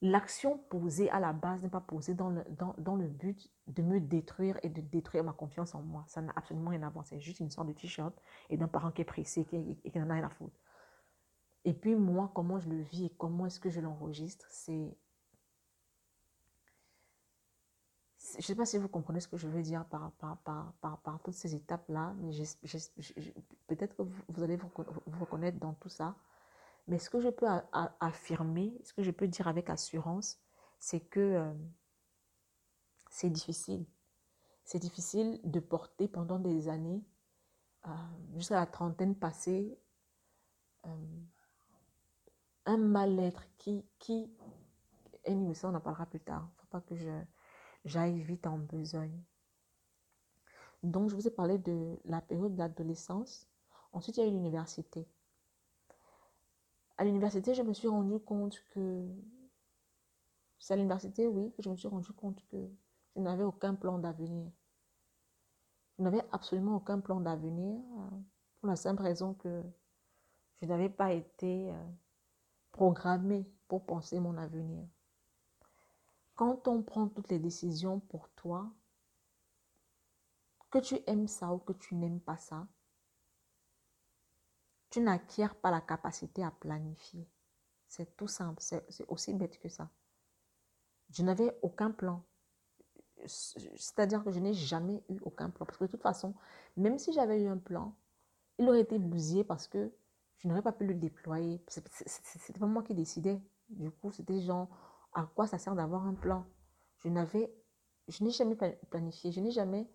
l'action posée à la base n'est pas posée dans le, dans, dans, le but de me détruire et de détruire ma confiance en moi. Ça n'a absolument rien à voir. C'est juste une sorte de t-shirt et d'un parent qui est pressé et qui n'en a rien à foutre. Et puis moi, comment je le vis et comment est-ce que je l'enregistre, c'est... Je ne sais pas si vous comprenez ce que je veux dire par, par, par, par, toutes ces étapes-là, mais peut-être que vous, allez vous, reconnaître dans tout ça. Mais ce que je peux affirmer, ce que je peux dire avec assurance, c'est que euh, c'est difficile. C'est difficile de porter pendant des années, euh, jusqu'à la trentaine passée, euh, un mal-être qui, qui, et ça on en parlera plus tard. Il ne faut pas que j'aille vite en besogne. Donc, je vous ai parlé de la période de l'adolescence. Ensuite, il y a eu l'université. À l'université, je me suis rendu compte que. C'est à l'université, oui, que je me suis rendu compte que je n'avais aucun plan d'avenir. Je n'avais absolument aucun plan d'avenir euh, pour la simple raison que je n'avais pas été euh, programmée pour penser mon avenir. Quand on prend toutes les décisions pour toi, que tu aimes ça ou que tu n'aimes pas ça, tu n'acquiers pas la capacité à planifier. C'est tout simple, c'est aussi bête que ça. Je n'avais aucun plan. C'est-à-dire que je n'ai jamais eu aucun plan. Parce que de toute façon, même si j'avais eu un plan, il aurait été bousillé parce que je n'aurais pas pu le déployer. C'était pas moi qui décidais. Du coup, c'était genre, à quoi ça sert d'avoir un plan Je n'avais, je n'ai jamais planifié. Je n'ai jamais.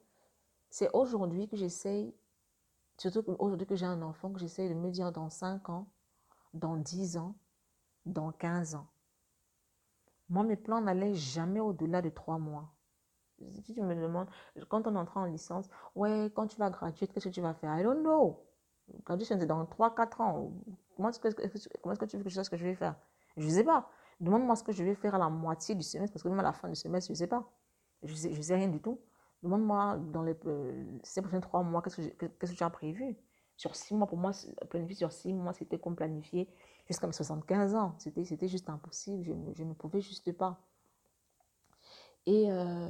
C'est aujourd'hui que j'essaye Surtout aujourd'hui que j'ai un enfant, que j'essaie de me dire dans 5 ans, dans 10 ans, dans 15 ans. Moi, mes plans n'allaient jamais au-delà de 3 mois. Si tu me demandes, quand on entre en licence, ouais, quand tu vas graduer, qu'est-ce que tu vas faire? I don't know. Graduation, c'est dans 3-4 ans. Comment est-ce que, est que tu veux que je sache ce que je vais faire? Je ne sais pas. Demande-moi ce que je vais faire à la moitié du semestre, parce que même à la fin du semestre, je ne sais pas. Je ne sais, rien du tout. Demande-moi dans les euh, ces prochains trois mois, qu'est-ce que, que tu as prévu? Sur six mois, pour moi, planifier sur six mois, c'était comme planifier jusqu'à mes 75 ans. C'était, c'était juste impossible. Je, je, ne pouvais juste pas. Et euh,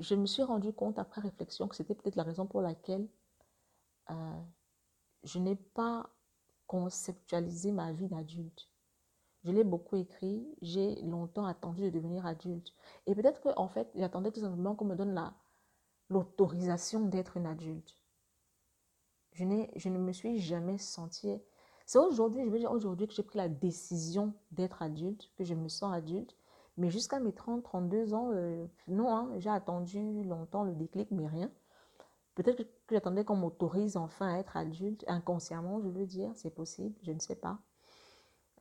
je me suis rendu compte après réflexion que c'était peut-être la raison pour laquelle euh, je n'ai pas conceptualisé ma vie d'adulte. Je l'ai beaucoup écrit, j'ai longtemps attendu de devenir adulte. Et peut-être qu'en en fait, j'attendais tout simplement qu'on me donne la, l'autorisation d'être une adulte. Je, je ne me suis jamais sentie... C'est aujourd'hui, je veux dire aujourd'hui que j'ai pris la décision d'être adulte, que je me sens adulte. Mais jusqu'à mes 30, 32 ans, euh, non, hein, j'ai attendu longtemps le déclic, mais rien. Peut-être que j'attendais qu'on m'autorise enfin à être adulte, inconsciemment, je veux dire, c'est possible, je ne sais pas.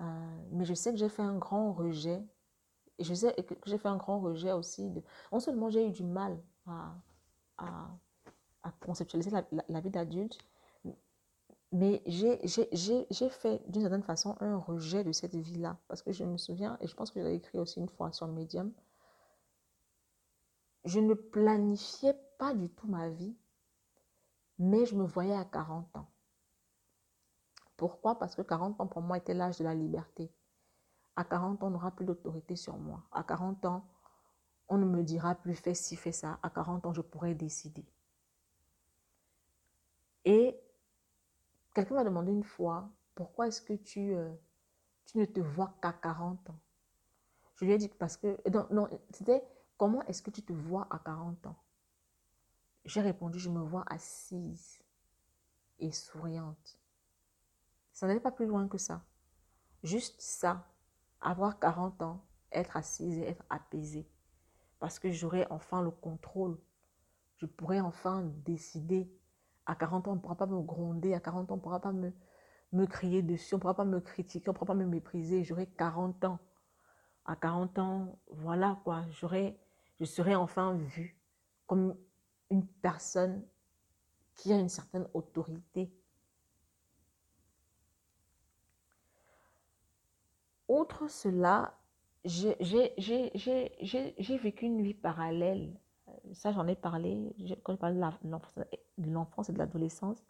Euh, mais je sais que j'ai fait un grand rejet. Et je sais que j'ai fait un grand rejet aussi. Non seulement j'ai eu du mal à, conceptualiser la, la, vie d'adulte, mais j'ai fait d'une certaine façon un rejet de cette vie-là. Parce que je me souviens, et je pense que j'ai écrit aussi une fois sur Medium, je ne planifiais pas du tout ma vie, mais je me voyais à 40 ans. Pourquoi? Parce que 40 ans pour moi était l'âge de la liberté. À 40 ans, on n'aura plus d'autorité sur moi. À 40 ans, on ne me dira plus fais ci, fais ça. À 40 ans, je pourrais décider. Et quelqu'un m'a demandé une fois, pourquoi est-ce que tu, euh, ne te vois qu'à 40 ans? Je lui ai dit parce que... Non c'était comment est-ce que tu te vois à 40 ans? J'ai répondu, je me vois assise et souriante. Ça n'allait pas plus loin que ça. Juste ça, avoir 40 ans, être assise et être apaisée. Parce que j'aurai enfin le contrôle. Je pourrai enfin décider. À 40 ans, on ne pourra pas me gronder. À 40 ans, on ne pourra pas me, me crier dessus. On ne pourra pas me critiquer. On ne pourra pas me mépriser. J'aurai 40 ans. À 40 ans, voilà quoi. Je serai enfin vue comme une personne qui a une certaine autorité. Outre cela, j'ai vécu une vie parallèle. Ça, j'en ai parlé quand je parlais de l'enfance et de l'adolescence.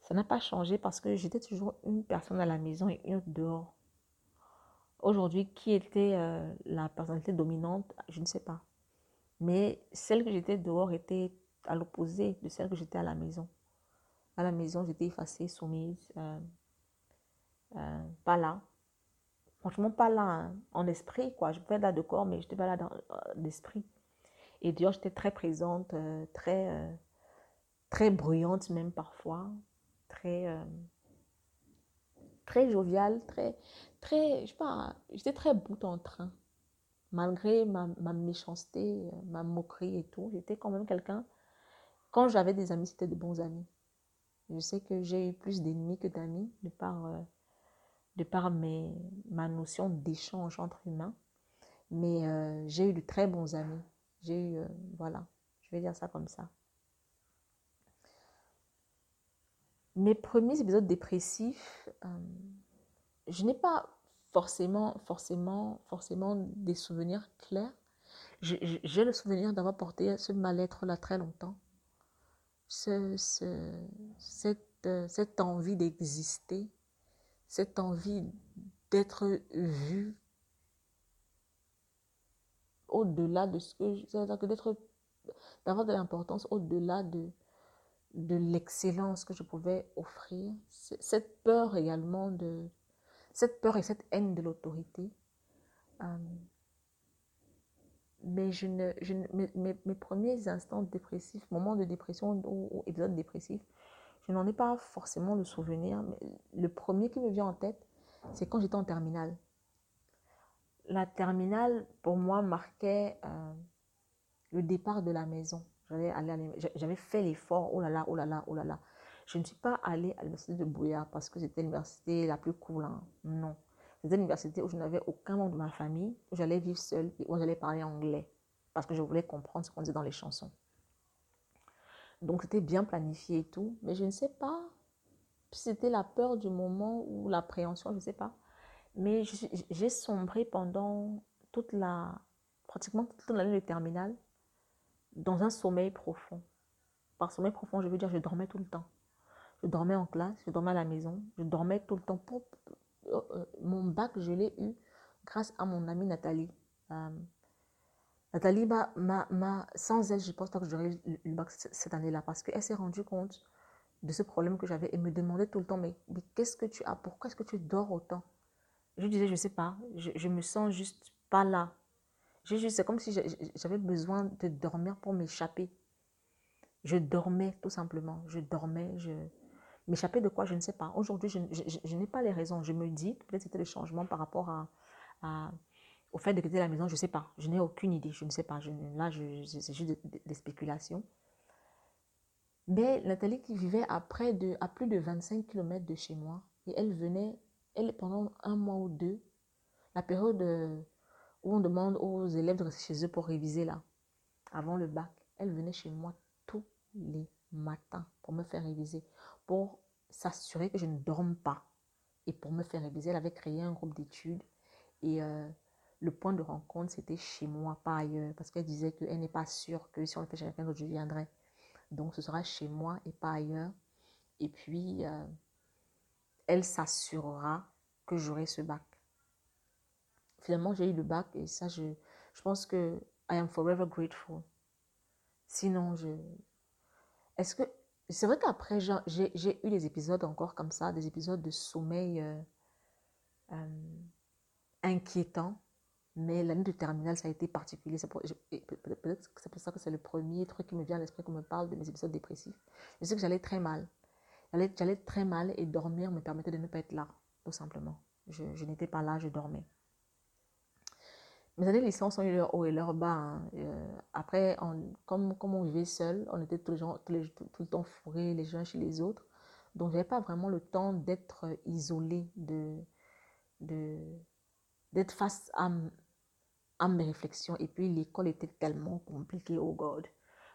Ça n'a pas changé parce que j'étais toujours une personne à la maison et une autre dehors. Aujourd'hui, qui était euh, la personnalité dominante, je ne sais pas. Mais celle que j'étais dehors était à l'opposé de celle que j'étais à la maison. À la maison, j'étais effacée, soumise, euh, euh, pas là. Franchement, pas là, hein. en esprit, quoi. Je pouvais être là de corps, mais je n'étais pas là dans l'esprit. Et dehors, j'étais très présente, très, très bruyante même parfois, très très joviale, très, très, je sais pas, j'étais très bout en train. Malgré ma, méchanceté, ma moquerie et tout, j'étais quand même quelqu'un. Quand j'avais des amis, c'était de bons amis. Je sais que j'ai eu plus d'ennemis que d'amis de par, euh, de par ma notion d'échange entre humains. Mais euh, j'ai eu de très bons amis. J'ai eu, euh, voilà, je vais dire ça comme ça. mes premiers épisodes dépressifs, euh, je n'ai pas forcément, forcément, forcément des souvenirs clairs. J'ai le souvenir d'avoir porté ce mal-être-là très longtemps. Ce, cette, cette envie d'exister, cette envie d'être vu au-delà de ce que d'être d'avoir de l'importance au-delà de, de l'excellence que je pouvais offrir, cette peur également de, cette peur et cette haine de l'autorité. Euh, mais je ne, je mes, premiers instants dépressifs, moments de dépression ou, épisodes dépressifs, je n'en ai pas forcément le souvenir. Mais le premier qui me vient en tête, c'est quand j'étais en terminale. La terminale, pour moi, marquait euh, le départ de la maison. J'avais fait l'effort, oh là là, oh là là, oh là là. Je ne suis pas allée à l'université de Bouillard parce que c'était l'université la plus cool. Hein. Non. C'était l'université où je n'avais aucun membre de ma famille, où j'allais vivre seule et où j'allais parler anglais parce que je voulais comprendre ce qu'on disait dans les chansons. Donc c'était bien planifié et tout, mais je ne sais pas si c'était la peur du moment ou l'appréhension, je ne sais pas. Mais j'ai sombré pendant toute la, pratiquement toute l'année de terminale dans un sommeil profond. Par sommeil profond, je veux dire, je dormais tout le temps. Je dormais en classe, je dormais à la maison, je dormais tout le temps. Pour, euh, euh, mon bac, je l'ai eu grâce à mon amie Nathalie. Euh, Nathalie, m'a, sans elle, je pense pas que j'aurais eu le bac cette année-là parce qu'elle s'est rendue compte de ce problème que j'avais et me demandait tout le temps, mais, qu'est-ce que tu as? Pourquoi est-ce que tu dors autant? Je disais, je ne sais pas, je, je me sens juste pas là. C'est comme si j'avais besoin de dormir pour m'échapper. Je dormais tout simplement. Je dormais. Je... M'échapper de quoi? Je ne sais pas. Aujourd'hui, je, n'ai pas les raisons. Je me dis, peut-être c'était le changement par rapport à, au fait de quitter la maison. Je ne sais pas. Je n'ai aucune idée. Je ne sais pas. Je, là, c'est juste des, spéculations. Mais Nathalie qui vivait à, près de, à plus de 25 km de chez moi, et elle venait, elle pendant un mois ou deux, la période où on demande aux élèves de rester chez eux pour réviser là, avant le bac. Elle venait chez moi tous les matins pour me faire réviser, pour s'assurer que je ne dorme pas. Et pour me faire réviser, elle avait créé un groupe d'études. Et euh, le point de rencontre, c'était chez moi, pas ailleurs. Parce qu'elle disait qu'elle n'est pas sûre que si on le fait chez quelqu'un d'autre, je viendrai. Donc ce sera chez moi et pas ailleurs. Et puis, euh, elle s'assurera que j'aurai ce bac finalement, j'ai eu le bac et ça, je, je pense que I am forever grateful. Sinon, je. Est-ce que. C'est vrai qu'après, j'ai eu des épisodes encore comme ça, des épisodes de sommeil euh, euh, inquiétants. Mais l'année de terminale, ça a été particulier. Peut-être que c'est pour ça que c'est le premier truc qui me vient à l'esprit qu'on me parle de mes épisodes dépressifs. Je sais que j'allais très mal. J'allais très mal et dormir me permettait de ne pas être là, tout simplement. Je, n'étais pas là, je dormais. Mes années de licence ont eu leur haut et leur bas. Hein. Euh, après, comme, on vivait seul, on était tout, le temps fourrés les uns chez les autres. Donc, je n'avais pas vraiment le temps d'être isolée, de, d'être face à, mes réflexions. Et puis, l'école était tellement compliquée, oh God.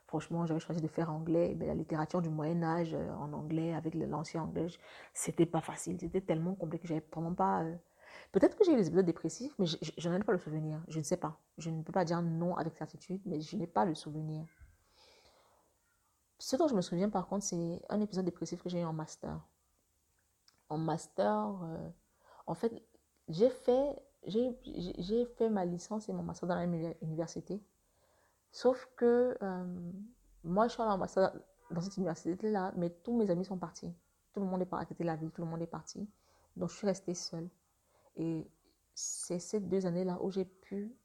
Franchement, j'avais choisi de faire anglais. Mais la littérature du Moyen-Âge euh, en anglais, avec l'ancien anglais, c'était pas facile. C'était tellement compliqué que j'avais vraiment pas. Euh, peut-être que j'ai eu des épisodes dépressifs, mais je n'en ai pas le souvenir. Je ne sais pas. Je ne peux pas dire non avec certitude, mais je n'ai pas le souvenir. Ce dont je me souviens par contre, c'est un épisode dépressif que j'ai eu en master. En master, euh, en fait, j'ai fait, j'ai fait ma licence et mon master dans la même université. Sauf que euh, moi, je suis allée en dans cette université-là, mais tous mes amis sont partis. Tout le monde est parti, la ville, tout le monde est parti. Donc, je suis restée seule. Et c'est ces deux années-là où j'ai pu,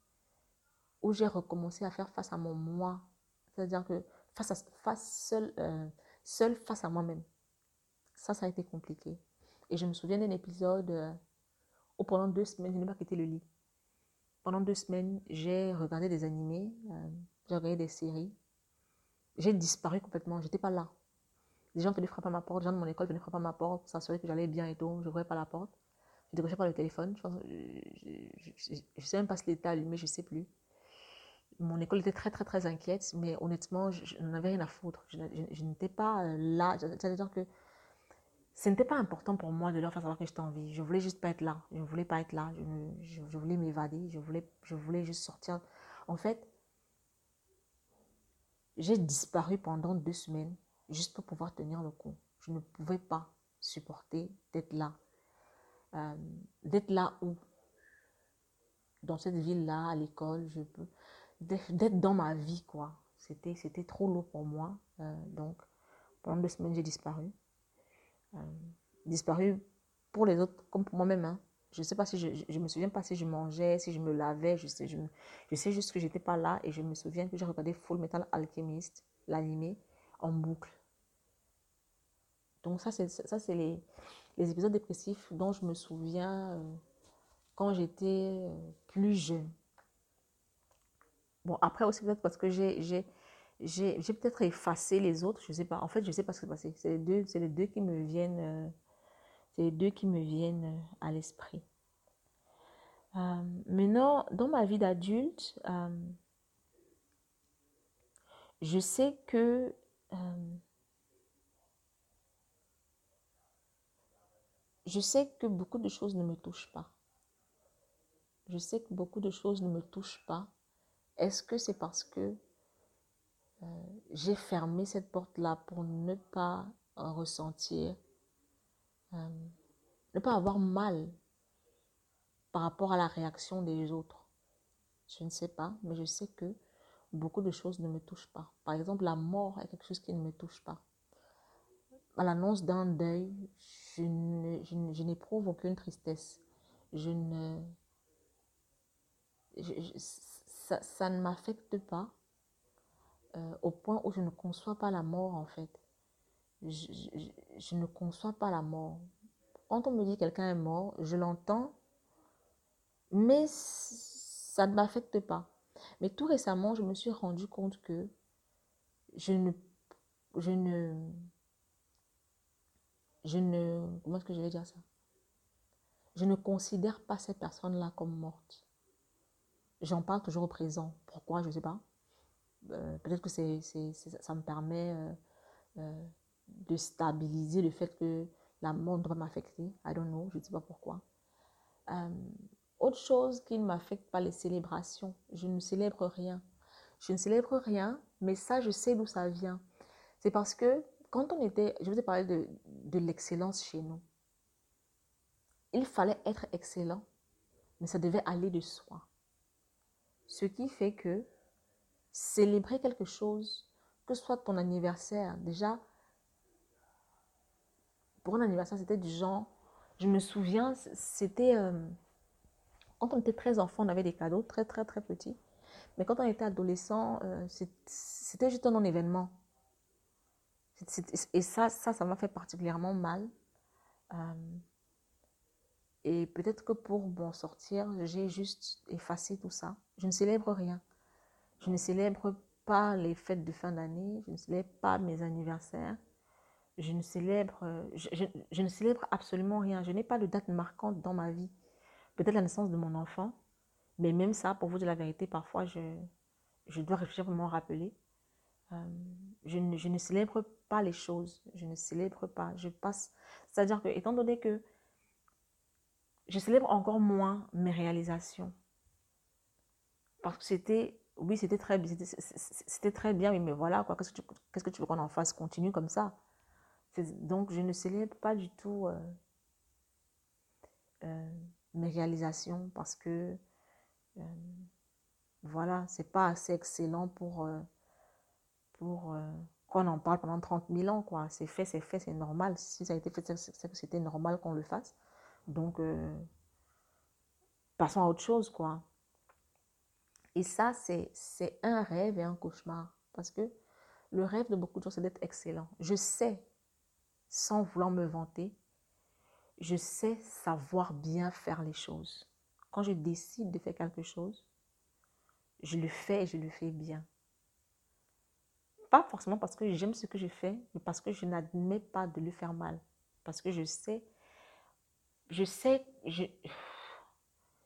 où j'ai recommencé à faire face à mon moi. C'est-à-dire que face, face seule, euh, seule face à moi-même. Ça, ça a été compliqué. Et je me souviens d'un épisode euh, pendant deux semaines, je n'ai pas quitté le lit. Pendant deux semaines, j'ai regardé des animés, euh, j'ai regardé des séries. J'ai disparu complètement, j'étais pas là. Les gens venaient frapper à ma porte, les gens de mon école venaient frapper à ma porte pour s'assurer que j'allais bien et tout. Je n'ouvrais pas la porte. Je décrochais pas le téléphone. Je ne sais même pas si l'état allumé, je ne sais plus. Mon école était très, très, très inquiète, mais honnêtement, je, n'en avais rien à foutre. Je, n'étais pas euh, là. C'est-à-dire que ce n'était pas important pour moi de leur faire savoir que j'étais en vie. Je voulais juste pas être là. Je ne voulais pas être là. Je, je, voulais m'évader. Je voulais, je voulais juste sortir. En fait, j'ai disparu pendant deux semaines juste pour pouvoir tenir le coup. Je ne pouvais pas supporter d'être là. Euh, d'être là où Dans cette ville-là, à l'école, je peux. D'être dans ma vie, quoi. C'était, trop lourd pour moi. Euh, donc, pendant deux semaines, j'ai disparu. Euh, disparu pour les autres comme pour moi-même. Hein. Je ne sais pas si je, je, me souviens pas si je mangeais, si je me lavais, je sais, je, je sais juste que j'étais pas là et je me souviens que j'ai regardé Full Metal Alchemist, l'animé, en boucle. Donc ça, c'est, ça, c'est les, les, épisodes dépressifs dont je me souviens euh, quand j'étais euh, plus jeune. Bon, après aussi peut-être parce que j'ai, j'ai, j'ai, peut-être effacé les autres, je sais pas. En fait, je sais pas ce qui s'est passé. C'est les deux, c'est les deux qui me viennent, euh, c'est les deux qui me viennent euh, à l'esprit. Euh, maintenant, dans ma vie d'adulte, je sais que je sais que beaucoup de choses ne me touchent pas. Je sais que beaucoup de choses ne me touchent pas. Est-ce que c'est parce que euh, j'ai fermé cette porte-là pour ne pas ressentir, euh, ne pas avoir mal par rapport à la réaction des autres. Je ne sais pas, mais je sais que beaucoup de choses ne me touchent pas. Par exemple, la mort est quelque chose qui ne me touche pas. À l'annonce d'un deuil, je, n'éprouve aucune tristesse. Je ne, ça, ça ne m'affecte pas euh, au point où je ne conçois pas la mort en fait. Je, ne conçois pas la mort. Quand on me dit quelqu'un est mort, je l'entends, mais ça ne m'affecte pas. Mais tout récemment, je me suis rendu compte que je ne, je ne, je ne, comment est-ce que je vais dire ça? Je ne considère pas cette personne-là comme morte. J'en parle toujours au présent. Pourquoi? Je ne sais pas. Euh, peut-être que c'est, ça me permet euh, euh, de stabiliser le fait que la mort doit m'affecter. I don't know, je ne sais pas pourquoi. autre chose qui ne m'affecte pas les célébrations, je ne célèbre rien. Je ne célèbre rien, mais ça, je sais d'où ça vient. C'est parce que quand on était, je vous ai parlé de l'excellence chez nous. Il fallait être excellent, mais ça devait aller de soi. Ce qui fait que célébrer quelque chose, que ce soit ton anniversaire, déjà, pour un anniversaire, c'était du genre, je me souviens, c'était, euh, quand on était très enfant, on avait des cadeaux très, très, très petits. Mais quand on était adolescent, euh, c'était juste un non-événement. Et ça, ça, ça m'a fait particulièrement mal. Euh, et peut-être que pour m'en sortir, j'ai juste effacé tout ça. Je ne célèbre rien. Je ne célèbre pas les fêtes de fin d'année, je ne célèbre pas mes anniversaires, je ne célèbre, je, ne célèbre absolument rien. Je n'ai pas de date marquante dans ma vie. Peut-être la naissance de mon enfant, Mais même ça, pour vous dire la vérité, parfois, je, dois réfléchir pour m'en rappeler. Euh, je, ne, je, ne, célèbre pas les choses. Je ne célèbre pas. Je passe. C'est-à-dire que, étant donné que je célèbre encore moins mes réalisations. Parce que c'était, oui, c'était très, bien, mais voilà, quoi. Qu'est-ce que tu, veux qu'on en fasse? Continue comme ça. Donc, je ne célèbre pas du tout euh, euh, mes réalisations parce que, euh, voilà, c'est pas assez excellent pour, qu'on en parle pendant 30 000 ans, quoi. C'est fait, c'est fait, c'est normal. Si ça a été fait, c'est c'était normal qu'on le fasse. Donc, passons à autre chose, quoi. Et ça, c'est un rêve et un cauchemar. Parce que le rêve de beaucoup de gens, c'est d'être excellent. Je sais, sans vouloir me vanter, je sais savoir bien faire les choses. Quand je décide de faire quelque chose, je le fais et je le fais bien. Pas forcément parce que j'aime ce que je fais, mais parce que je n'admets pas de le faire mal. Parce que je sais, je sais, je,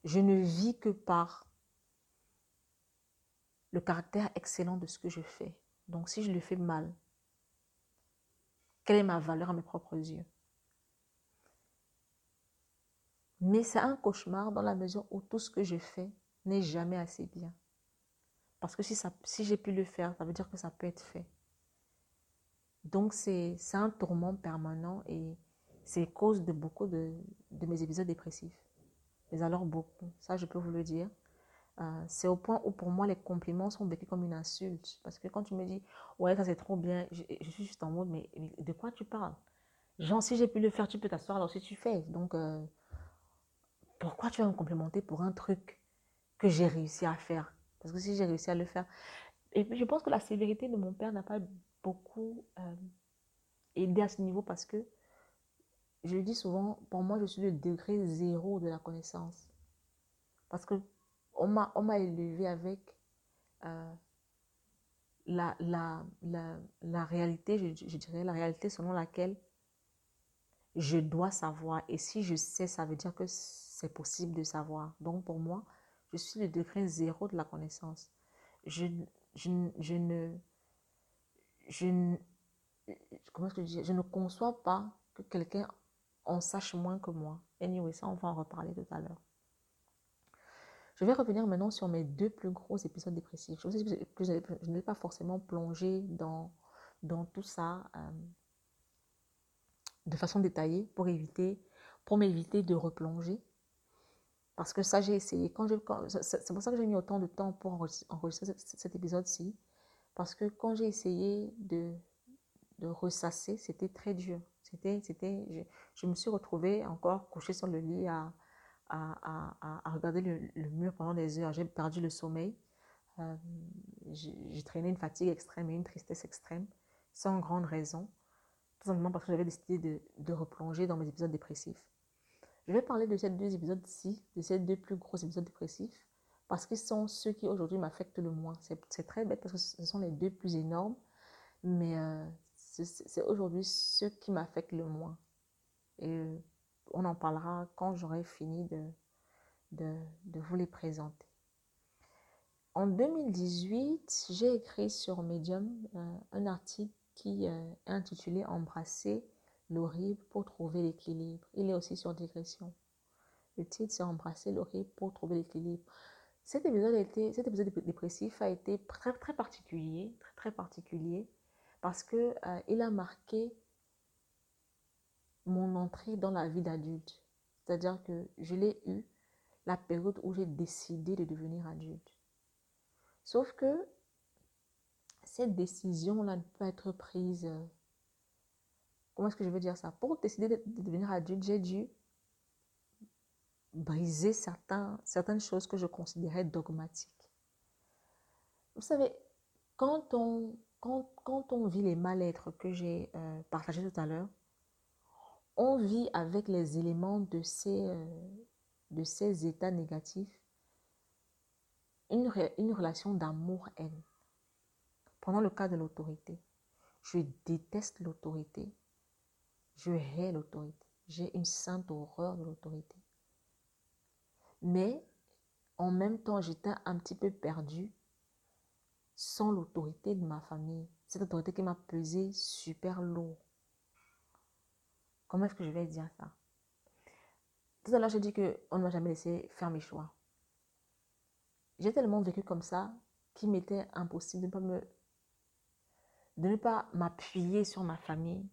je ne vis que par le caractère excellent de ce que je fais. Donc si je le fais mal, quelle est ma valeur à mes propres yeux? Mais c'est un cauchemar dans la mesure où tout ce que je fais n'est jamais assez bien. Parce que si, j'ai pu le faire, ça veut dire que ça peut être fait. Donc c'est un tourment permanent et c'est cause de beaucoup de mes épisodes dépressifs. Mais alors beaucoup, ça je peux vous le dire. Euh, c'est au point où pour moi les compliments sont vécus comme une insulte. Parce que quand tu me dis, ouais, ça c'est trop bien, je, suis juste en mode, mais, mais, de quoi tu parles? Genre, si j'ai pu le faire, tu peux t'asseoir, alors si tu fais. Donc, euh, pourquoi tu vas me complimenter pour un truc que j'ai réussi à faire? Parce que si j'ai réussi à le faire. Et puis, je pense que la sévérité de mon père n'a pas beaucoup euh, aidé à ce niveau parce que, je le dis souvent, pour moi, je suis le degré zéro de la connaissance. Parce que on m'a élevé avec euh, la, la, la, la, réalité, je, dirais la réalité selon laquelle je dois savoir. Et si je sais, ça veut dire que c'est possible de savoir. Donc pour moi, je suis le degré zéro de la connaissance. Je, je, je ne... Je, je, dis? je ne conçois pas que quelqu'un en sache moins que moi. Anyway, ça, on va en reparler tout à l'heure. Je vais revenir maintenant sur mes deux plus gros épisodes dépressifs. Je, je, n'ai pas forcément plongé dans, dans tout ça euh, de façon détaillée pour éviter, pour m'éviter de replonger. Parce que ça, j'ai essayé. Quand c'est pour ça que j'ai mis autant de temps pour enregistrer cet, épisode-ci. Parce que quand j'ai essayé de, de ressasser, c'était très dur. C'était, c'était, je, je, me suis retrouvée encore couchée sur le lit à, à, regarder le, mur pendant des heures. J'ai perdu le sommeil. Euh, j'ai traîné une fatigue extrême et une tristesse extrême, sans grande raison. Tout simplement parce que j'avais décidé de, de, replonger dans mes épisodes dépressifs. Je vais parler de ces deux épisodes-ci, de ces deux plus gros épisodes dépressifs, parce qu'ils sont ceux qui aujourd'hui m'affectent le moins. C'est très bête parce que ce sont les deux plus énormes, mais euh, c'est aujourd'hui ceux qui m'affectent le moins. Et euh, on en parlera quand j'aurai fini de, de, vous les présenter. En 2018, j'ai écrit sur Medium euh, un article qui euh, est intitulé Embrasser l'horrible pour trouver l'équilibre. Il est aussi sur digression. Le titre, c'est Embrasser l'horrible pour trouver l'équilibre. Cet épisode, a été, cet épisode dépressif a été très, très particulier, très, très particulier, parce qu'il euh, il a marqué mon entrée dans la vie d'adulte. C'est-à-dire que je l'ai eu la période où j'ai décidé de devenir adulte. Sauf que cette décision-là ne peut être prise. Euh, comment est-ce que je veux dire ça? Pour décider de, devenir adulte, j'ai dû briser certaines choses que je considérais dogmatiques. Vous savez, quand on, quand, quand on vit les mal-être que j'ai euh, partagés tout à l'heure, on vit avec les éléments de ces, euh, états négatifs une, une relation d'amour-haine. Pendant le cas de l'autorité, je déteste l'autorité. Je hais l'autorité. J'ai une sainte horreur de l'autorité. Mais en même temps, j'étais un petit peu perdue sans l'autorité de ma famille. Cette autorité qui m'a pesé super lourd. Comment est-ce que je vais dire ça? Tout à l'heure, j'ai dit qu'on ne m'a jamais laissé faire mes choix. J'ai tellement vécu comme ça qu'il m'était impossible de ne pas me de ne pas m'appuyer sur ma famille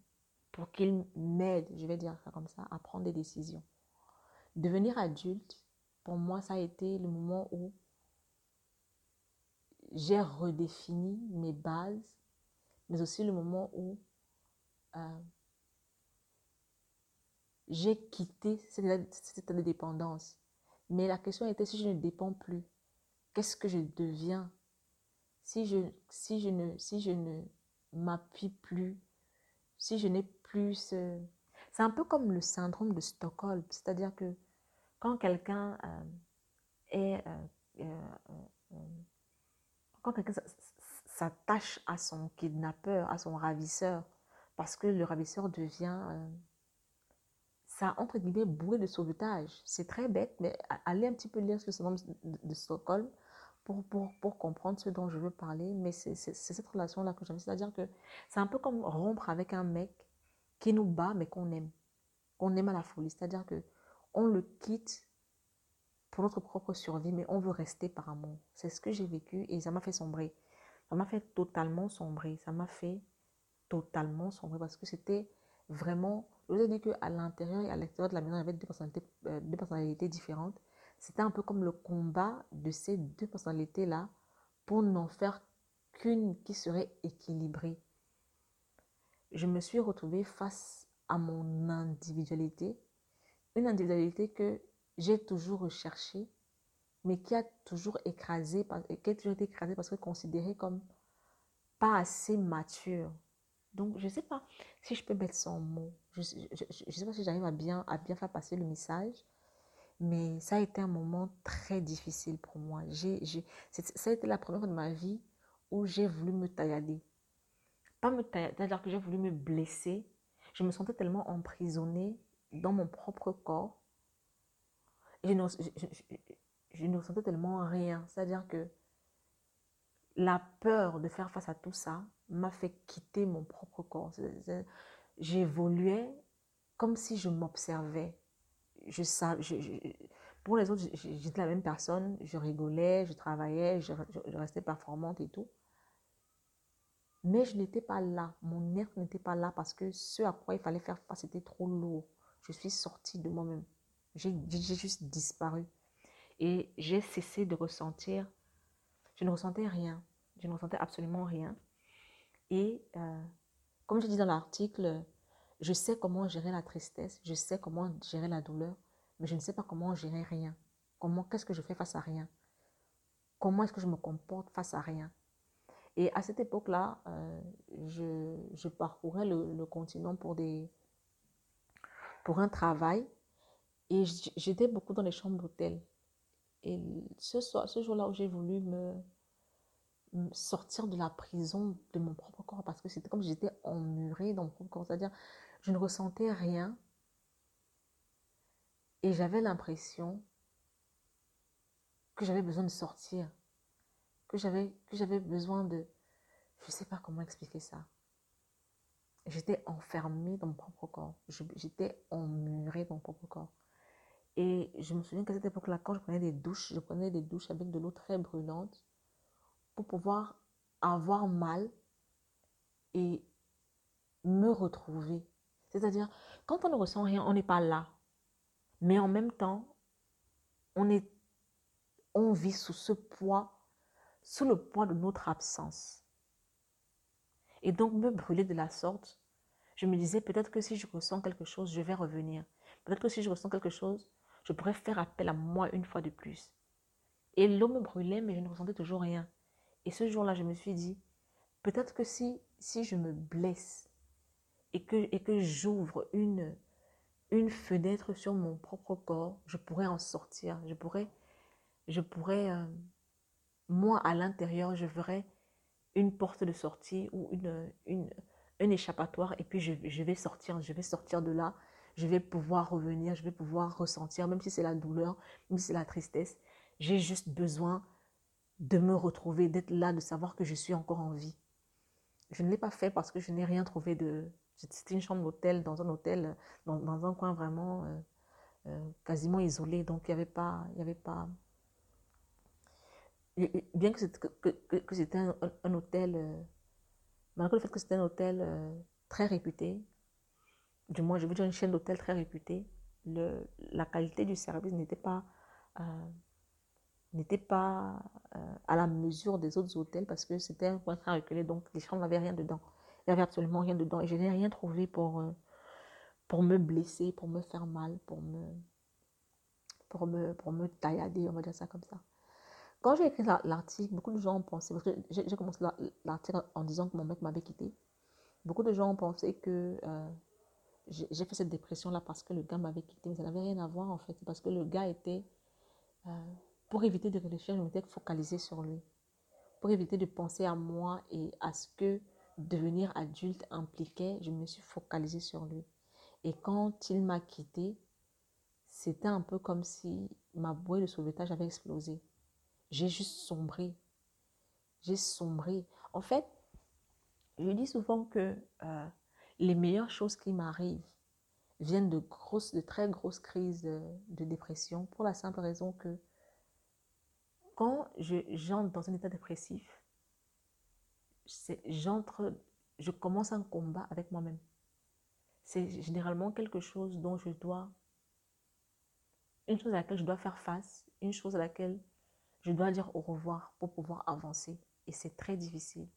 pour qu'ils m'aident, je vais dire ça comme ça, à prendre des décisions. Devenir adulte, pour moi, ça a été le moment où j'ai redéfini mes bases, mais aussi le moment où euh, j'ai quitté cette de dépendance. Mais la question était si je ne dépends plus, qu'est-ce que je deviens? Si je, si je ne, si je ne m'appuie plus, si je n'ai plus ce... C'est un peu comme le syndrome de Stockholm, c'est-à-dire que quand quelqu'un euh, est... Euh, euh, quand quelqu'un s'attache à son kidnappeur, à son ravisseur, parce que le ravisseur devient ça entre guillemets bouée de sauvetage. C'est très bête, mais allez un petit peu lire le syndrome de Stockholm pour, pour, pour, comprendre ce dont je veux parler, mais c'est cette relation-là que j'aime. C'est-à-dire que c'est un peu comme rompre avec un mec qui nous bat, mais qu'on aime. Qu'on aime à la folie. C'est-à-dire que on le quitte pour notre propre survie, mais on veut rester par amour. C'est ce que j'ai vécu et ça m'a fait sombrer. Ça m'a fait totalement sombrer. Ça m'a fait totalement sombrer parce que c'était vraiment... Je vous ai dit qu'à l'intérieur et à l'extérieur de la maison, il y avait deux personnalités, euh, deux personnalités différentes. C'était un peu comme le combat de ces deux personnalités-là pour n'en faire qu'une qui serait équilibrée. Je me suis retrouvée face à mon individualité, une individualité que j'ai toujours recherchée, mais qui a toujours écrasé, qui a toujours été écrasée parce que considérée comme pas assez mature. Donc, je ne sais pas si je peux mettre son mot. Je ne sais pas si j'arrive à bien, à bien faire passer le message. Mais ça a été un moment très difficile pour moi. J'ai, ça a été la première fois de ma vie où j'ai voulu me taillader. Pas me taillader, c'est-à-dire que j'ai voulu me blesser. Je me sentais tellement emprisonnée dans mon propre corps. je, ne, je, ne ressentais tellement rien. C'est-à-dire que la peur de faire face à tout ça m'a fait quitter mon propre corps. J'évoluais comme si je m'observais je, je, pour les autres, j'étais la même personne, je rigolais, je travaillais, je, restais performante et tout. Mais je n'étais pas là, mon être n'était pas là parce que ce à quoi il fallait faire face était trop lourd. Je suis sortie de moi-même. J'ai juste disparu. Et j'ai cessé de ressentir, je ne ressentais rien. Je ne ressentais absolument rien. Et euh, comme je dis dans l'article, je sais comment gérer la tristesse, je sais comment gérer la douleur, mais je ne sais pas comment gérer rien. Comment, qu'est-ce que je fais face à rien? Comment est-ce que je me comporte face à rien? Et à cette époque-là, euh, je, parcourais le, continent pour, des, pour un travail et j'étais beaucoup dans les chambres d'hôtel. Et ce, ce jour-là où j'ai voulu me, sortir de la prison de mon propre corps parce que c'était comme si j'étais emmurée dans mon propre corps. C'est-à-dire, je ne ressentais rien. Et j'avais l'impression que j'avais besoin de sortir. Que j'avais, que j'avais besoin de... Je ne sais pas comment expliquer ça. J'étais enfermée dans mon propre corps. J'étais emmurée dans mon propre corps. Et je me souviens qu'à cette époque-là, quand je prenais des douches, je prenais des douches avec de l'eau très brûlante pour pouvoir avoir mal et me retrouver. C'est-à-dire, quand on ne ressent rien, on n'est pas là. Mais en même temps, on, est, on vit sous ce poids, sous le poids de notre absence. Et donc, me brûler de la sorte, je me disais peut-être que si je ressens quelque chose, je vais revenir. Peut-être que si je ressens quelque chose, je pourrais faire appel à moi une fois de plus. Et l'eau me brûlait, mais je ne ressentais toujours rien. Et ce jour-là, je me suis dit, peut-être que si, si je me blesse, et que, et que j'ouvre une, une fenêtre sur mon propre corps, je pourrais en sortir. Je pourrais, je pourrais euh, moi, à l'intérieur, je verrais une porte de sortie ou une, une, un échappatoire et puis je, je, vais sortir, je vais sortir de là, je vais pouvoir revenir, je vais pouvoir ressentir, même si c'est la douleur, même si c'est la tristesse, J'ai juste besoin de me retrouver, d'être là, de savoir que je suis encore en vie. Je ne l'ai pas fait parce que je n'ai rien trouvé de... C'était une chambre d'hôtel, dans un hôtel, dans, un coin vraiment euh, euh, quasiment isolé. Donc, il n'y avait pas... Bien que c'était un, hôtel, euh, malgré le fait que c'était un hôtel très réputé, du moins je veux dire une chaîne d'hôtels très réputée, la qualité du service n'était pas, euh, n'était pas euh, à la mesure des autres hôtels parce que c'était un coin très reculé, donc les chambres n'avaient rien dedans. Il n'y avait absolument rien dedans et je n'ai rien trouvé pour, euh, pour me blesser, pour me faire mal, pour me, pour me, pour me taillader, on va dire ça comme ça. Quand j'ai écrit l'article, beaucoup de gens ont pensé, parce que j'ai commencé l'article en disant que mon mec m'avait quitté, beaucoup de gens ont pensé que j'ai fait cette dépression-là parce que le gars m'avait quitté, mais ça n'avait rien à voir en fait, parce que le gars était, euh, pour éviter de réfléchir, je m'étais focalisée sur lui, pour éviter de penser à moi et à ce que devenir adulte impliquait, je me suis focalisée sur lui. Et quand il m'a quitté, c'était un peu comme si ma bouée de sauvetage avait explosé j'ai juste sombré. J'ai sombré. En fait, je dis souvent que euh, les meilleures choses qui m'arrivent viennent de très grosses crises de, de dépression pour la simple raison que quand j'entre dans un état dépressif, j'entre, je commence un combat avec moi-même. C'est généralement quelque chose dont je dois, une chose à laquelle je dois faire face, une chose à laquelle je dois dire au revoir pour pouvoir avancer. Et c'est très difficile.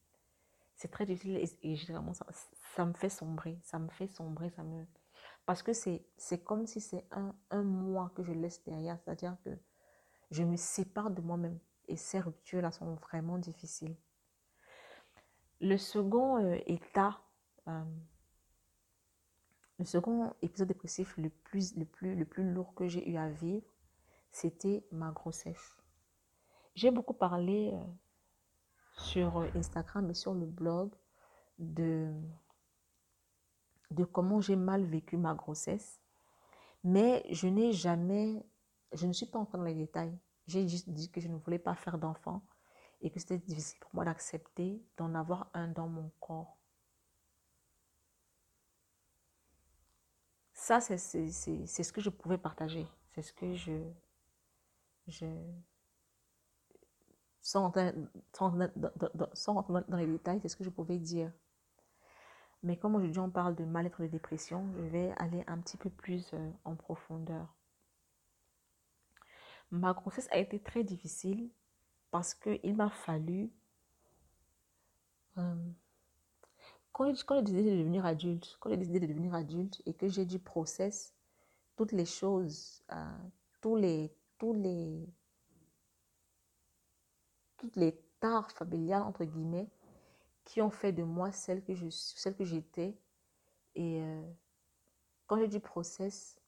C'est très difficile et, généralement, ça, me fait sombrer. Ça me fait sombrer. Ça me... Parce que c'est comme si c'est un, un mois que je laisse derrière. C'est-à-dire que je me sépare de moi-même. Et ces ruptures-là sont vraiment difficiles. Le second euh, état, euh, le second épisode dépressif le plus, le, plus, le plus lourd que j'ai eu à vivre, c'était ma grossesse. J'ai beaucoup parlé euh, sur Instagram et sur le blog de, comment j'ai mal vécu ma grossesse. Mais je n'ai jamais, je ne suis pas entrée dans les détails. J'ai juste dit que je ne voulais pas faire d'enfant et que c'était difficile pour moi d'accepter d'en avoir un dans mon corps. Ça, c'est ce que je pouvais partager. C'est ce que je, je, sans rentrer, dans, les détails, c'est ce que je pouvais dire. Mais comme aujourd'hui on parle de mal-être de dépression, je vais aller un petit peu plus euh, en profondeur. Ma grossesse a été très difficile parce qu'il m'a fallu... Euh, quand, j'ai décidé de devenir adulte, quand j'ai décidé de devenir adulte et que j'ai dû process toutes les choses, euh, tous les, tous les, les tares familiales, entre guillemets, qui ont fait de moi celle que je celle que j'étais. Et euh, quand j'ai du process,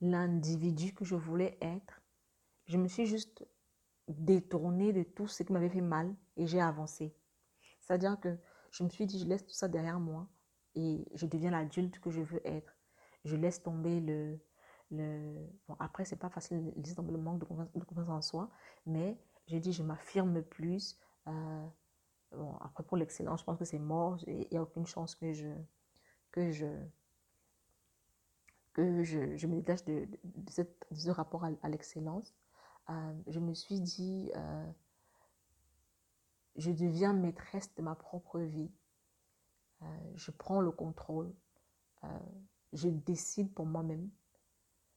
l'individu que je voulais être, je me suis juste détournée de tout ce qui m'avait fait mal et j'ai avancé. C'est-à-dire que je me suis dit, je laisse tout ça derrière moi et je deviens l'adulte que je veux être. Je laisse tomber le, le... Bon, après, c'est pas facile le manque de confiance, en soi, mais j'ai dit, je m'affirme plus. Euh, après, pour l'excellence, je pense que c'est mort. Il n'y a aucune chance que je, que je, que je, me détache de, ce rapport à, l'excellence. Euh, je me suis dit, euh, je deviens maîtresse de ma propre vie. Je prends le contrôle. Je décide pour moi-même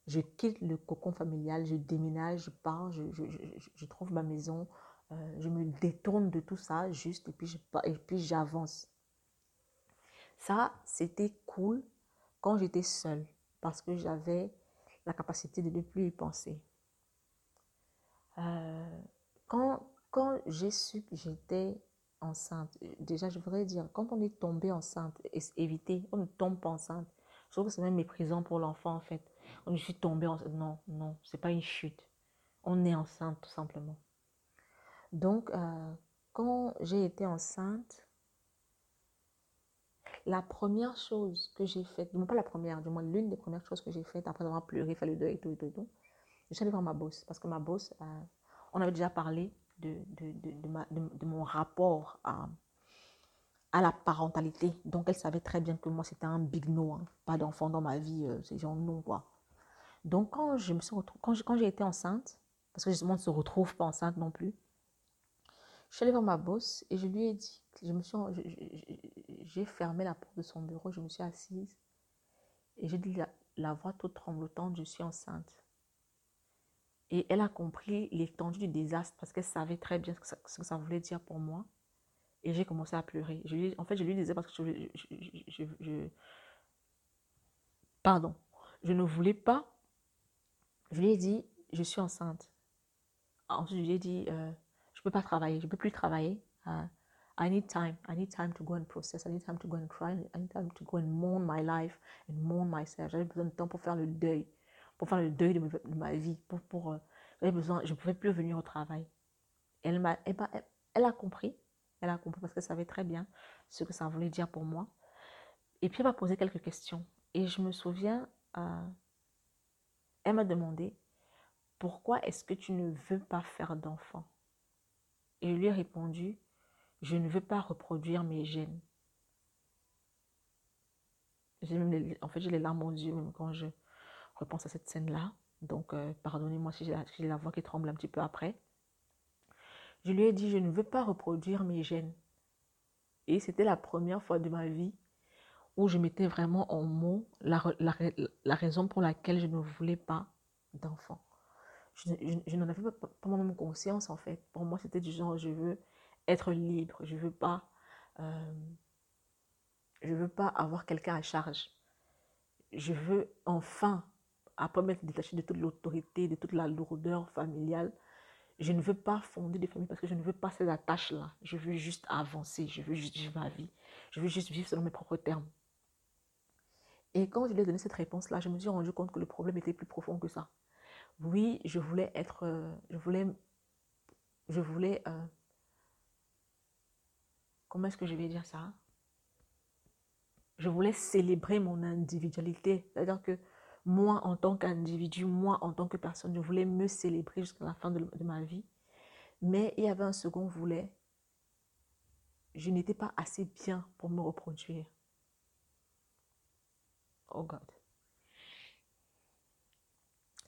je quitte le cocon familial, je déménage, je pars, je, trouve ma maison, euh, je me détourne de tout ça juste et puis j'avance. Ça, c'était cool quand j'étais seule parce que j'avais la capacité de ne plus y penser. Euh, quand quand j'ai su que j'étais enceinte, déjà je voudrais dire, quand on est tombé enceinte, éviter, on ne tombe pas enceinte. Je trouve que c'est même méprisant pour l'enfant en fait je suis tombée enceinte. Non, non, c'est pas une chute. On est enceinte tout simplement. Donc, euh, quand j'ai été enceinte, la première chose que j'ai faite, du moins pas la première, du moins l'une des premières choses que j'ai faites après avoir pleuré, fait le deuil et tout, et tout, tout, Je suis allée voir ma boss parce que ma boss, euh, on avait déjà parlé de, de, de, de mon rapport à, à la parentalité. Donc, elle savait très bien que moi, c'était un big no. Hein. Pas d'enfant dans ma vie, euh, c'est genre non, quoi. Donc, quand je me suis quand j'ai été enceinte, parce que justement, on ne se retrouve pas enceinte non plus, je suis allée voir ma boss et je lui ai dit, j'ai fermé la porte de son bureau, je me suis assise et j'ai dit la, voix toute tremblotante, je suis enceinte. Et elle a compris l'étendue du désastre parce qu'elle savait très bien ce que, ça, voulait dire pour moi. Et j'ai commencé à pleurer. Je lui, en fait, je lui disais parce que je, Pardon. Je ne voulais pas. Je lui ai dit, je suis enceinte. Ensuite, je lui ai dit, euh, je ne peux pas travailler. Je ne peux plus travailler. Uh, I need time. I need time to go and process. I need time to go and cry. I need time to go and mourn my life and mourn myself. J'avais besoin de temps pour faire le deuil pour faire le deuil de, ma vie, pour, pour euh, j'avais besoin, je ne pouvais plus venir au travail. Elle, m'a, elle, a compris, elle a compris parce qu'elle savait très bien ce que ça voulait dire pour moi. Et puis elle m'a posé quelques questions. Et je me souviens, euh, elle m'a demandé, pourquoi est-ce que tu ne veux pas faire d'enfant? Et je lui ai répondu, je ne veux pas reproduire mes gènes. En fait, j'ai les larmes aux yeux même quand je, repense à cette scène-là. Donc, euh, pardonnez-moi si j'ai la, voix qui tremble un petit peu après. Je lui ai dit, je ne veux pas reproduire mes gènes. Et c'était la première fois de ma vie où je mettais vraiment en mots la, la, raison pour laquelle je ne voulais pas d'enfant. Je, n'en avais pas, pas moi-même conscience, en fait. Pour moi, c'était du genre, je veux être libre. Je ne veux pas... Euh, je veux pas avoir quelqu'un à charge. Je veux enfin après m'être détaché de toute l'autorité, de toute la lourdeur familiale, je ne veux pas fonder des familles parce que je ne veux pas ces attaches-là. Je veux juste avancer, je veux juste vivre ma vie. Je veux juste vivre selon mes propres termes. Et quand je lui ai donné cette réponse-là, je me suis rendu compte que le problème était plus profond que ça. Oui, je voulais être, euh, je voulais, je voulais, euh, comment est-ce que je vais dire ça? Je voulais célébrer mon individualité. C'est-à-dire que moi en tant qu'individu, moi en tant que personne, je voulais me célébrer jusqu'à la fin de, ma vie. Mais il y avait un second volet. Je n'étais pas assez bien pour me reproduire. Oh God.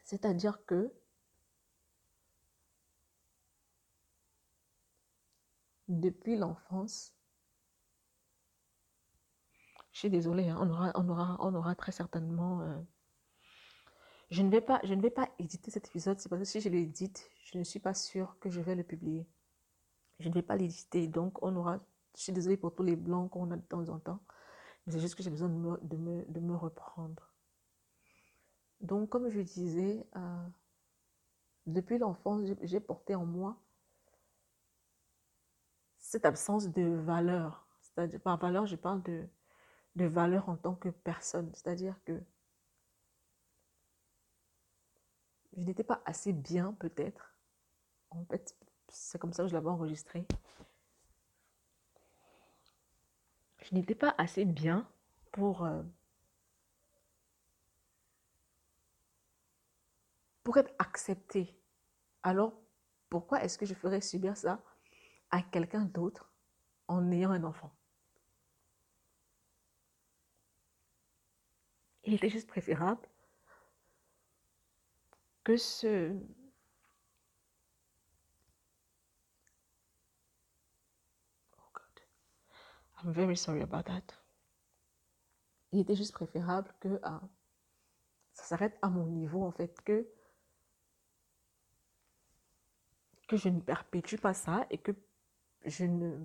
C'est-à-dire que depuis l'enfance, je suis désolée, hein, on, aura, très certainement euh, je ne vais pas, je ne vais pas éditer cet épisode, c'est parce que si je l'édite, je ne suis pas sûre que je vais le publier. Je ne vais pas l'éditer, donc on aura, je suis désolée pour tous les blancs qu'on a de temps en temps, c'est juste que j'ai besoin de me, de, me, de me, reprendre. Donc, comme je disais, euh, depuis l'enfance, j'ai porté en moi cette absence de valeur. C'est-à-dire, par valeur, je parle de, de valeur en tant que personne. C'est-à-dire que je n'étais pas assez bien peut-être. En fait, c'est comme ça que je l'avais enregistré. Je n'étais pas assez bien pour, euh, pour être acceptée. Alors, pourquoi est-ce que je ferais subir ça à quelqu'un d'autre en ayant un enfant? Il était juste préférable que ce... Oh God. I'm very sorry about that. Il était juste préférable que ah, ça s'arrête à mon niveau, en fait, que, je ne perpétue pas ça et que je ne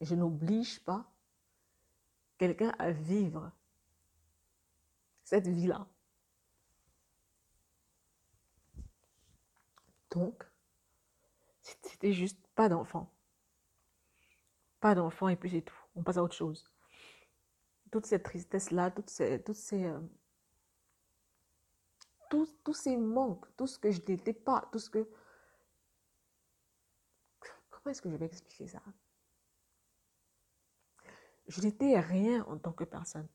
je n'oblige pas quelqu'un à vivre cette vie-là. Donc, c'était juste pas d'enfant. Pas d'enfant et puis c'est tout. On passe à autre chose. Toute cette tristesse-là, toutes ces, toutes ces, euh, tous, tous ces manques, tout ce que je n'étais pas, tout ce que... Comment est-ce que je vais expliquer ça? Je n'étais rien en tant que personne.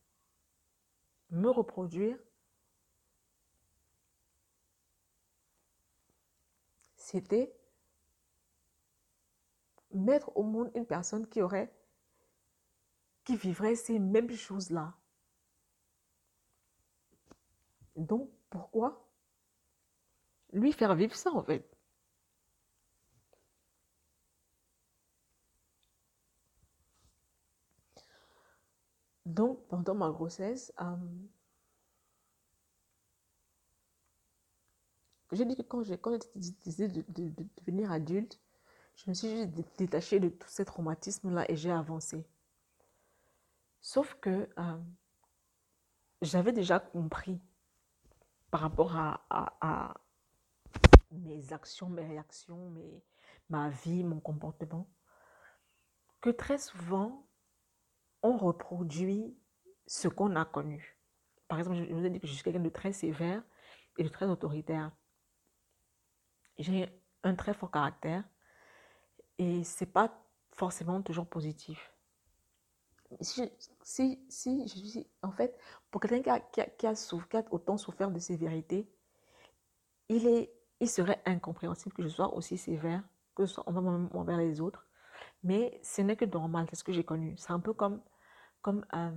Me reproduire, c'était mettre au monde une personne qui aurait, qui vivrait ces mêmes choses-là. Donc, pourquoi lui faire vivre ça, en fait? Donc, pendant ma grossesse, euh, j'ai dit que quand j'ai décidé de, de, devenir adulte, je me suis juste détachée de tous ces traumatismes-là et j'ai avancé. Sauf que euh, j'avais déjà compris par rapport à, mes actions, mes réactions, ma vie, mon comportement, que très souvent, on reproduit ce qu'on a connu. Par exemple, je vous ai dit que je suis quelqu'un de très sévère et de très autoritaire. J'ai un très fort caractère et c'est pas forcément toujours positif. Si, si, si suis, en fait, pour quelqu'un qui, a qui a, autant souffert de sévérité, il, est, il serait incompréhensible que je sois aussi sévère, que ce soit envers les autres. Mais ce n'est que normal, c'est ce que j'ai connu. C'est un peu comme, comme euh,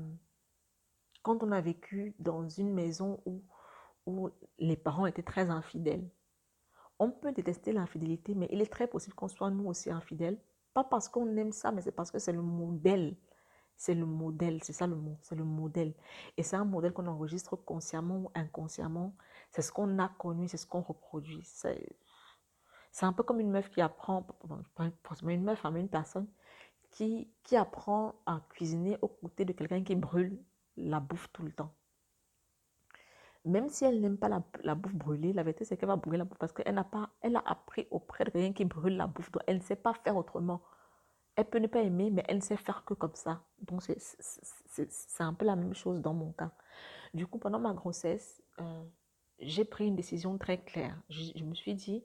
quand on a vécu dans une maison où, où les parents étaient très infidèles. On peut détester l'infidélité, mais il est très possible qu'on soit nous aussi infidèles. Pas parce qu'on aime ça, mais c'est parce que c'est le modèle. C'est le modèle, c'est ça le mot, c'est le modèle. Et c'est un modèle qu'on enregistre consciemment ou inconsciemment. C'est ce qu'on a connu, c'est ce qu'on reproduit. C'est un peu comme une meuf qui apprend, forcément une meuf, hein, mais une personne qui apprend à cuisiner aux côtés de quelqu'un qui brûle la bouffe tout le temps. Même si elle n'aime pas la, la, bouffe brûlée, la vérité c'est qu'elle va brûler la bouffe parce qu'elle n'a pas, elle a appris auprès de quelqu'un qui brûle la bouffe. Donc elle ne sait pas faire autrement. Elle peut ne pas aimer, mais elle ne sait faire que comme ça. Donc c'est un peu la même chose dans mon cas. Du coup, pendant ma grossesse, euh, j'ai pris une décision très claire. Je, me suis dit,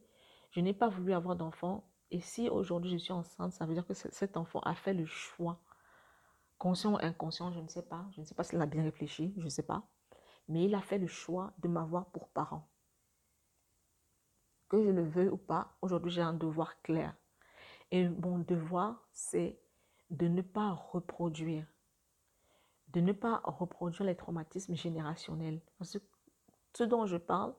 je n'ai pas voulu avoir d'enfant. Et si aujourd'hui je suis enceinte, ça veut dire que cet enfant a fait le choix. Conscient ou inconscient, je ne sais pas. Je ne sais pas s'il a bien réfléchi, je ne sais pas. Mais il a fait le choix de m'avoir pour parent. Que je le veuille ou pas, aujourd'hui j'ai un devoir clair. Et mon devoir, c'est de ne pas reproduire, de ne pas reproduire les traumatismes générationnels. Ce dont je parle,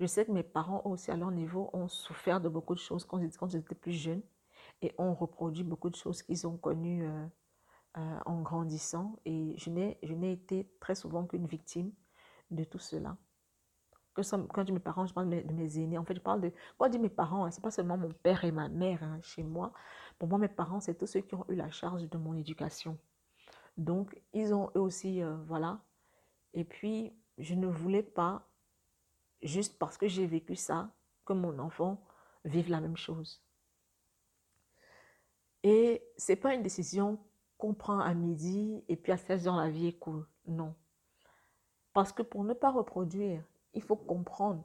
je sais que mes parents aussi à leur niveau ont souffert de beaucoup de choses quand, ils étaient plus jeunes et ont reproduit beaucoup de choses qu'ils ont connues euh, euh, en grandissant. Et je n'ai été très souvent qu'une victime de tout cela. Quand je dis mes parents, je parle de mes, aînés. En fait, je parle de. Quand je dis mes parents, hein, ce n'est pas seulement mon père et ma mère hein, chez moi. Pour moi, mes parents, c'est tous ceux qui ont eu la charge de mon éducation. Donc, ils ont eux aussi, euh, voilà. Et puis, je ne voulais pas, juste parce que j'ai vécu ça, que mon enfant vive la même chose. Et ce n'est pas une décision qu'on prend à midi et puis à 16 heures, la vie est cool. Non. Parce que pour ne pas reproduire, il faut comprendre.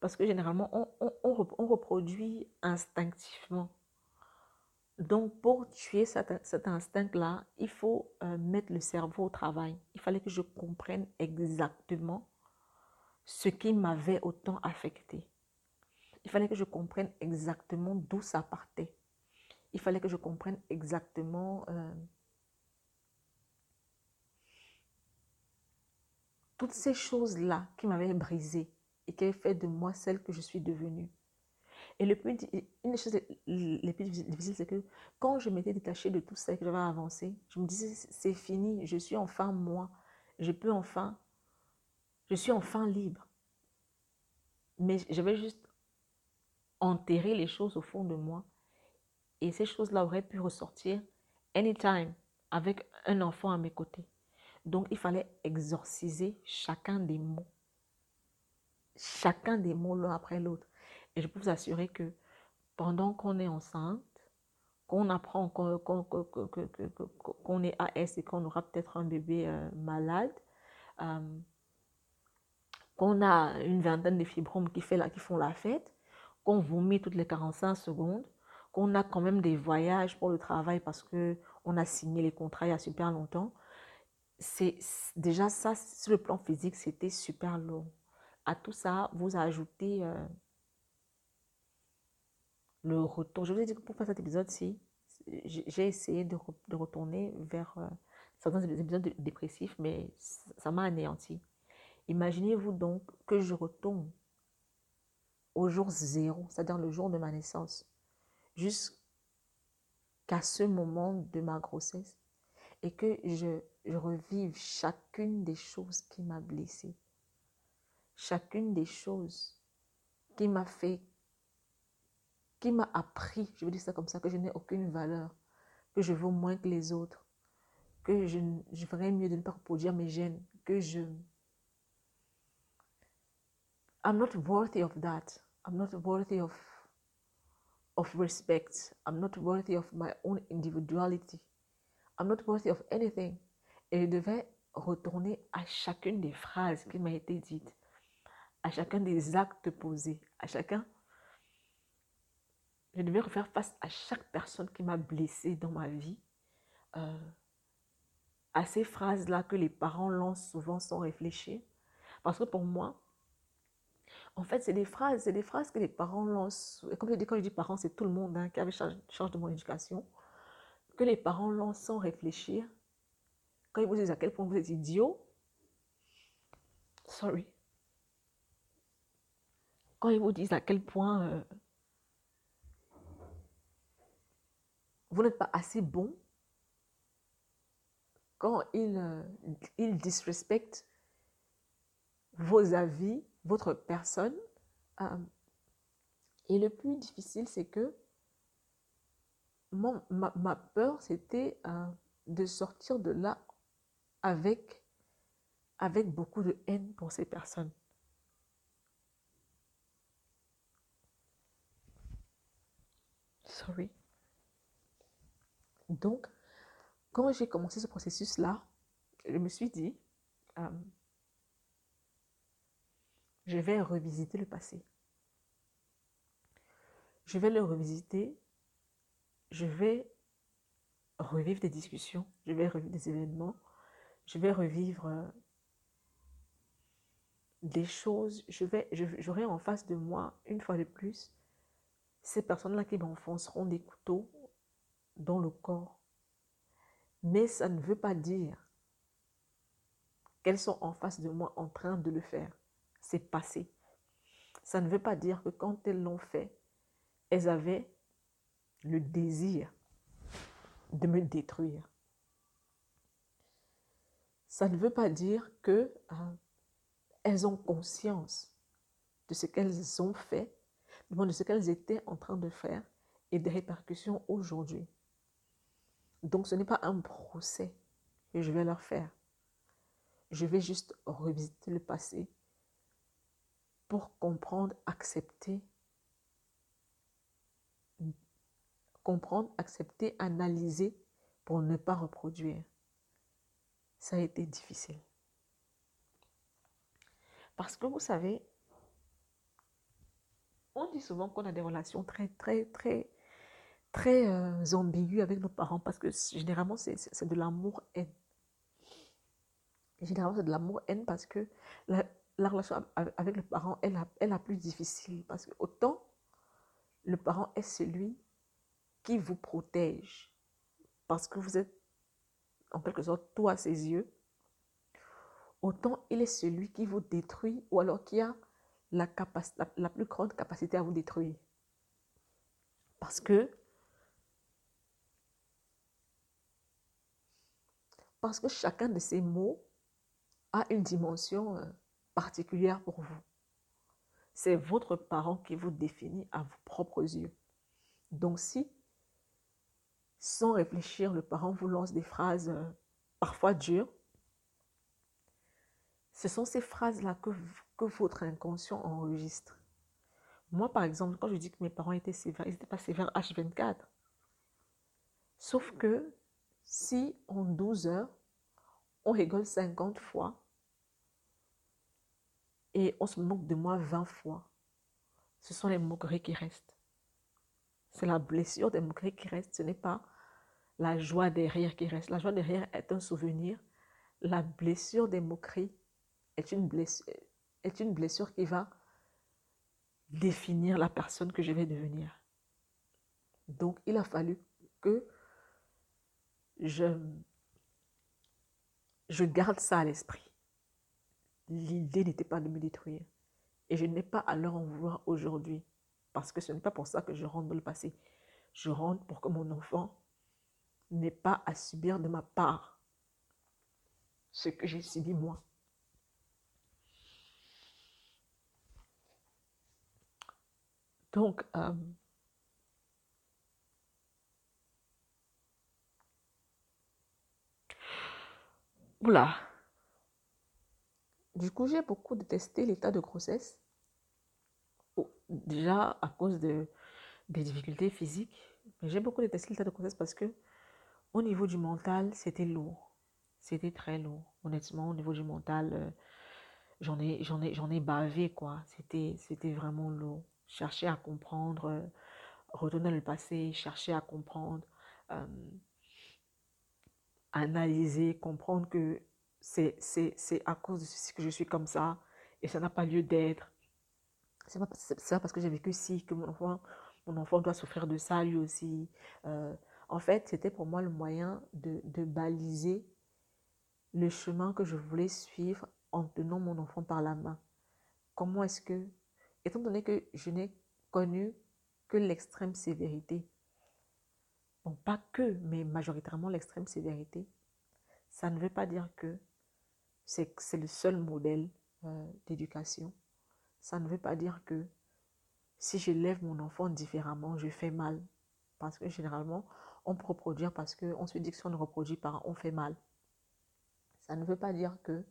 Parce que généralement, on, reproduit instinctivement. Donc, pour tuer cet, instinct-là, il faut euh, mettre le cerveau au travail. Il fallait que je comprenne exactement ce qui m'avait autant affecté. Il fallait que je comprenne exactement d'où ça partait. Il fallait que je comprenne exactement euh, toutes ces choses-là qui m'avaient brisé et qui avaient fait de moi celle que je suis devenue. Et le plus, une des choses les plus difficiles, c'est que quand je m'étais détachée de tout ça et que j'avais avancé, je me disais, c'est fini, je suis enfin moi, je peux enfin, je suis enfin libre. Mais j'avais juste enterré les choses au fond de moi. Et ces choses-là auraient pu ressortir anytime avec un enfant à mes côtés. Donc, il fallait exorciser chacun des mots. Chacun des mots l'un après l'autre. Et je peux vous assurer que pendant qu'on est enceinte, qu'on apprend qu'on est AS et qu'on aura peut-être un bébé euh, malade, euh, qu'on a une vingtaine de fibromes qui, qui font la fête, qu'on vomit toutes les 45 secondes, qu'on a quand même des voyages pour le travail parce qu'on a signé les contrats il y a super longtemps, c'est déjà ça, sur le plan physique, c'était super lourd. À tout ça, vous ajoutez euh, le retour. Je vous ai dit que pour faire cet épisode-ci, j'ai essayé de, retourner vers euh, certains épisodes dépressifs, mais ça m'a anéanti. Imaginez-vous donc que je retourne au jour zéro, c'est-à-dire le jour de ma naissance, jusqu'à ce moment de ma grossesse, et que je, revive chacune des choses qui m'a blessée, chacune des choses qui m'a fait, qui m'a appris, je veux dire ça comme ça, que je n'ai aucune valeur, que je vaux moins que les autres, que je, je ferais mieux de ne pas reproduire mes gènes, que je... I'm not worthy of that. I'm not worthy of respect. I'm not worthy of my own individuality. I'm not worthy of anything. Et je devais retourner à chacune des phrases qui m'a été dites, à chacun des actes posés, à chacun. Je devais refaire face à chaque personne qui m'a blessé dans ma vie, euh, à ces phrases-là que les parents lancent souvent sans réfléchir. Parce que pour moi, en fait, c'est des phrases, c'est des phrases que les parents lancent. Et comme je dis, quand je dis parents, c'est tout le monde hein, qui avait charge, charge de mon éducation. Que les parents lancent sans réfléchir. Quand ils vous disent à quel point vous êtes idiot. Sorry. Quand ils vous disent à quel point euh, vous n'êtes pas assez bon. Quand ils, euh, disrespectent vos avis, votre personne. Euh, et le plus difficile, c'est que ma, peur, c'était euh, de sortir de là avec, avec beaucoup de haine pour ces personnes. Sorry. Donc, quand j'ai commencé ce processus-là, je me suis dit, euh, je vais revisiter le passé. Je vais le revisiter. Je vais revivre des discussions. Je vais revivre des événements. Je vais revivre euh, des choses. Je vais, j'aurai en face de moi, une fois de plus, ces personnes-là qui m'enfonceront des couteaux dans le corps. Mais ça ne veut pas dire qu'elles sont en face de moi en train de le faire c'est passé. Ça ne veut pas dire que quand elles l'ont fait, elles avaient le désir de me détruire. Ça ne veut pas dire que euh, elles ont conscience de ce qu'elles ont fait, de ce qu'elles étaient en train de faire et des répercussions aujourd'hui. Donc ce n'est pas un procès que je vais leur faire. Je vais juste revisiter le passé pour comprendre, accepter, comprendre, accepter, analyser pour ne pas reproduire. Ça a été difficile. Parce que vous savez, on dit souvent qu'on a des relations très, très, très, très euh, ambiguës avec nos parents parce que généralement, c'est de l'amour-haine. Généralement, c'est de l'amour-haine parce que la, la relation avec le parent est est la plus difficile parce que autant le parent est celui qui vous protège parce que vous êtes en quelque sorte tout à ses yeux, autant il est celui qui vous détruit ou alors qui a la, la, la plus grande capacité à vous détruire. Parce que parce que chacun de ces mots a une dimension euh, particulière pour vous. C'est votre parent qui vous définit à vos propres yeux. Donc si, sans réfléchir, le parent vous lance des phrases euh, parfois dures, ce sont ces phrases-là que, que votre inconscient enregistre. Moi, par exemple, quand je dis que mes parents étaient sévères, ils n'étaient pas sévères H24. Sauf que si en 12 heures, on rigole 50 fois, et on se moque de moi 20 fois. Ce sont les moqueries qui restent. C'est la blessure des moqueries qui reste. Ce n'est pas la joie des rires qui reste. La joie des rires est un souvenir. La blessure des moqueries est une blessure, est une blessure qui va définir la personne que je vais devenir. Donc, il a fallu que je, je garde ça à l'esprit. L'idée n'était pas de me détruire. Et je n'ai pas à leur en vouloir aujourd'hui. Parce que ce n'est pas pour ça que je rentre dans le passé. Je rentre pour que mon enfant n'ait pas à subir de ma part ce que j'ai subi moi. Donc, euh. Du coup, j'ai beaucoup détesté l'état de grossesse. Déjà à cause de, des difficultés physiques. Mais j'ai beaucoup détesté l'état de grossesse parce que au niveau du mental, c'était lourd. C'était très lourd. Honnêtement, au niveau du mental, euh, j'en ai, ai, ai bavé, quoi. C'était, vraiment lourd. Chercher à comprendre, euh, retourner dans le passé, chercher à comprendre, euh, analyser, comprendre que c'est, à cause de ceci que je suis comme ça et ça n'a pas lieu d'être. C'est pas, parce que j'ai vécu ci que mon enfant, mon enfant doit souffrir de ça lui aussi. En fait, c'était pour moi le moyen de, baliser le chemin que je voulais suivre en tenant mon enfant par la main. Comment est-ce que, étant donné que je n'ai connu que l'extrême sévérité, bon, pas que, mais majoritairement l'extrême sévérité, ça ne veut pas dire que c'est le seul modèle euh, d'éducation. Ça ne veut pas dire que si j'élève mon enfant différemment, je fais mal. Parce que généralement, on peut reproduire parce qu'on se dit que si on ne reproduit pas, on fait mal. Ça ne veut pas dire que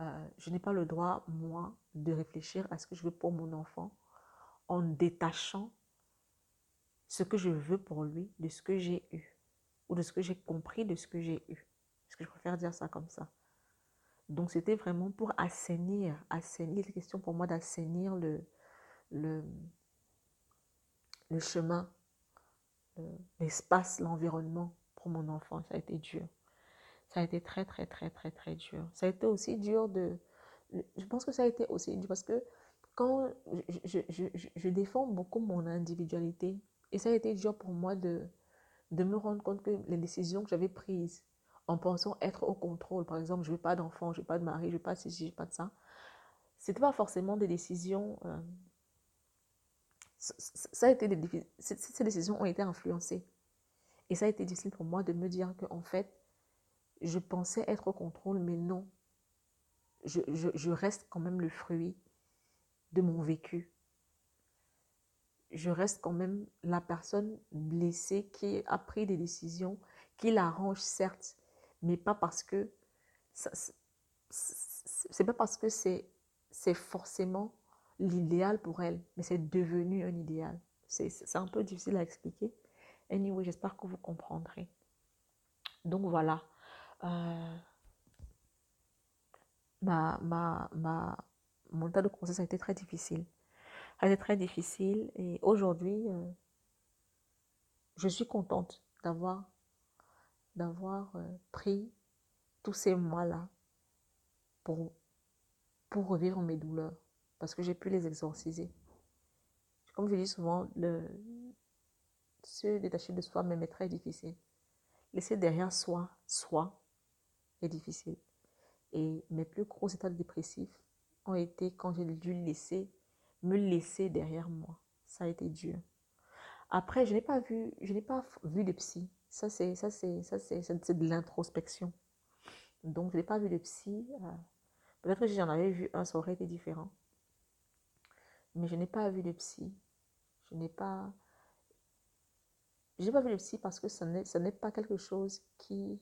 euh, je n'ai pas le droit, moi, de réfléchir à ce que je veux pour mon enfant en détachant ce que je veux pour lui de ce que j'ai eu ou de ce que j'ai compris de ce que j'ai eu. Est-ce que je préfère dire ça comme ça? Donc c'était vraiment pour assainir, assainir, question pour moi d'assainir le chemin, l'espace, l'environnement pour mon enfant. Ça a été dur. Ça a été très, très, très, très, très dur. Ça a été aussi dur de... Je pense que ça a été aussi dur parce que quand je, je, je, défends beaucoup mon individualité, et ça a été dur pour moi de, de me rendre compte que les décisions que j'avais prises en pensant être au contrôle, par exemple, je veux pas d'enfant, je veux pas de mari, je veux pas ceci, je veux pas de ça, ce n'était pas forcément des décisions... Euh, ça a été ces décisions ont été influencées. Et ça a été difficile pour moi de me dire que en fait, je pensais être au contrôle, mais non. Je, je, reste quand même le fruit de mon vécu. Je reste quand même la personne blessée qui a pris des décisions qui l'arrangent, certes, mais pas parce que c'est pas parce que c'est forcément l'idéal pour elle, mais c'est devenu un idéal. C'est un peu difficile à expliquer. Anyway, j'espère que vous comprendrez. Donc voilà. Euh, ma, ma, mon tas de conseils a été très difficile. Ça a très difficile et aujourd'hui, euh, je suis contente d'avoir euh, pris tous ces mois-là pour revivre mes douleurs parce que j'ai pu les exorciser. Comme je dis souvent, se détacher de soi-même est très difficile. Laisser derrière soi, soi, est difficile. Et mes plus gros états dépressifs ont été quand j'ai dû laisser, me laisser derrière moi. Ça a été dur. Après, je n'ai pas vu, je n'ai pas vu de psy. Ça, c'est, ça, c'est, ça, c'est, c'est de l'introspection. Donc, je n'ai pas vu de psy. Euh, peut-être que j'en avais vu un, ça aurait été différent. Mais je n'ai pas vu de psy. Je n'ai pas, je n'ai pas vu de psy parce que ce n'est, pas quelque chose qui,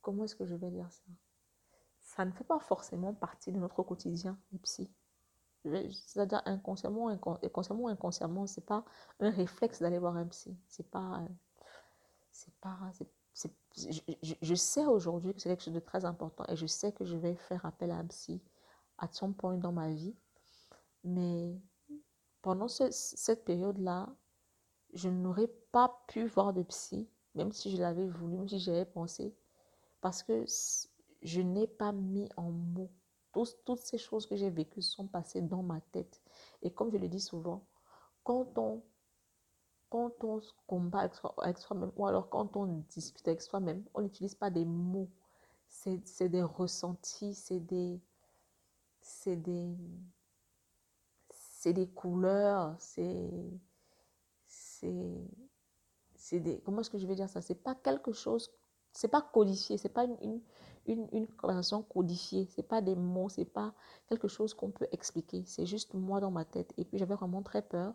comment est-ce que je vais dire ça? Ça ne fait pas forcément partie de notre quotidien, les psy. C'est-à-dire inconsciemment, inconsciemment, inconsciemment, c'est pas un réflexe d'aller voir un psy. C'est pas, c'est pas, je, sais aujourd'hui que c'est quelque chose de très important et je sais que je vais faire appel à un psy à son point dans ma vie. Mais pendant cette période-là, je n'aurais pas pu voir de psy, même si je l'avais voulu, même si j'avais pensé, parce que je n'ai pas mis en mots. toutes ces choses que j'ai vécues sont passées dans ma tête. Et comme je le dis souvent, quand on, quand on se combat avec soi-même, ou alors quand on discute avec soi-même, on n'utilise pas des mots. C'est des ressentis, c'est des, c'est des, c'est des couleurs, c'est, c'est, c'est des, comment est-ce que je vais dire ça? C'est pas quelque chose, c'est pas codifié, c'est pas une, une, une, conversation codifiée, c'est pas des mots, c'est pas quelque chose qu'on peut expliquer, c'est juste moi dans ma tête. Et puis j'avais vraiment très peur,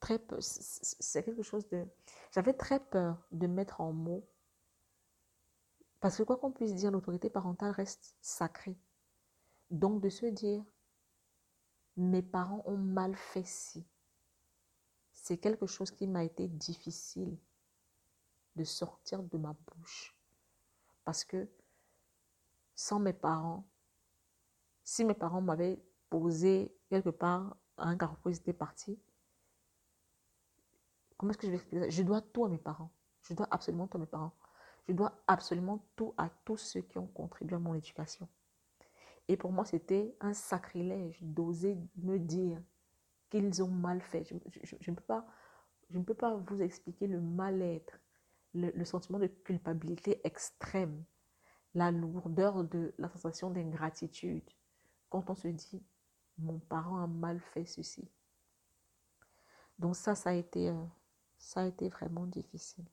très peur, c'est quelque chose de, j'avais très peur de mettre en mots, parce que quoi qu'on puisse dire, l'autorité parentale reste sacrée. Donc de se dire, mes parents ont mal fait ci. C'est quelque chose qui m'a été difficile de sortir de ma bouche. Parce que sans mes parents, si mes parents m'avaient posé quelque part un carrefour, ils étaient partis, comment est-ce que je vais expliquer ça? Je dois tout à mes parents. Je dois absolument tout à mes parents. Je dois absolument tout à tous ceux qui ont contribué à mon éducation. Et pour moi, c'était un sacrilège d'oser me dire qu'ils ont mal fait. Je, ne peux pas, je ne peux pas vous expliquer le mal-être, le, sentiment de culpabilité extrême, la lourdeur de la sensation d'ingratitude quand on se dit mon parent a mal fait ceci. Donc ça, ça a été, euh, ça a été vraiment difficile.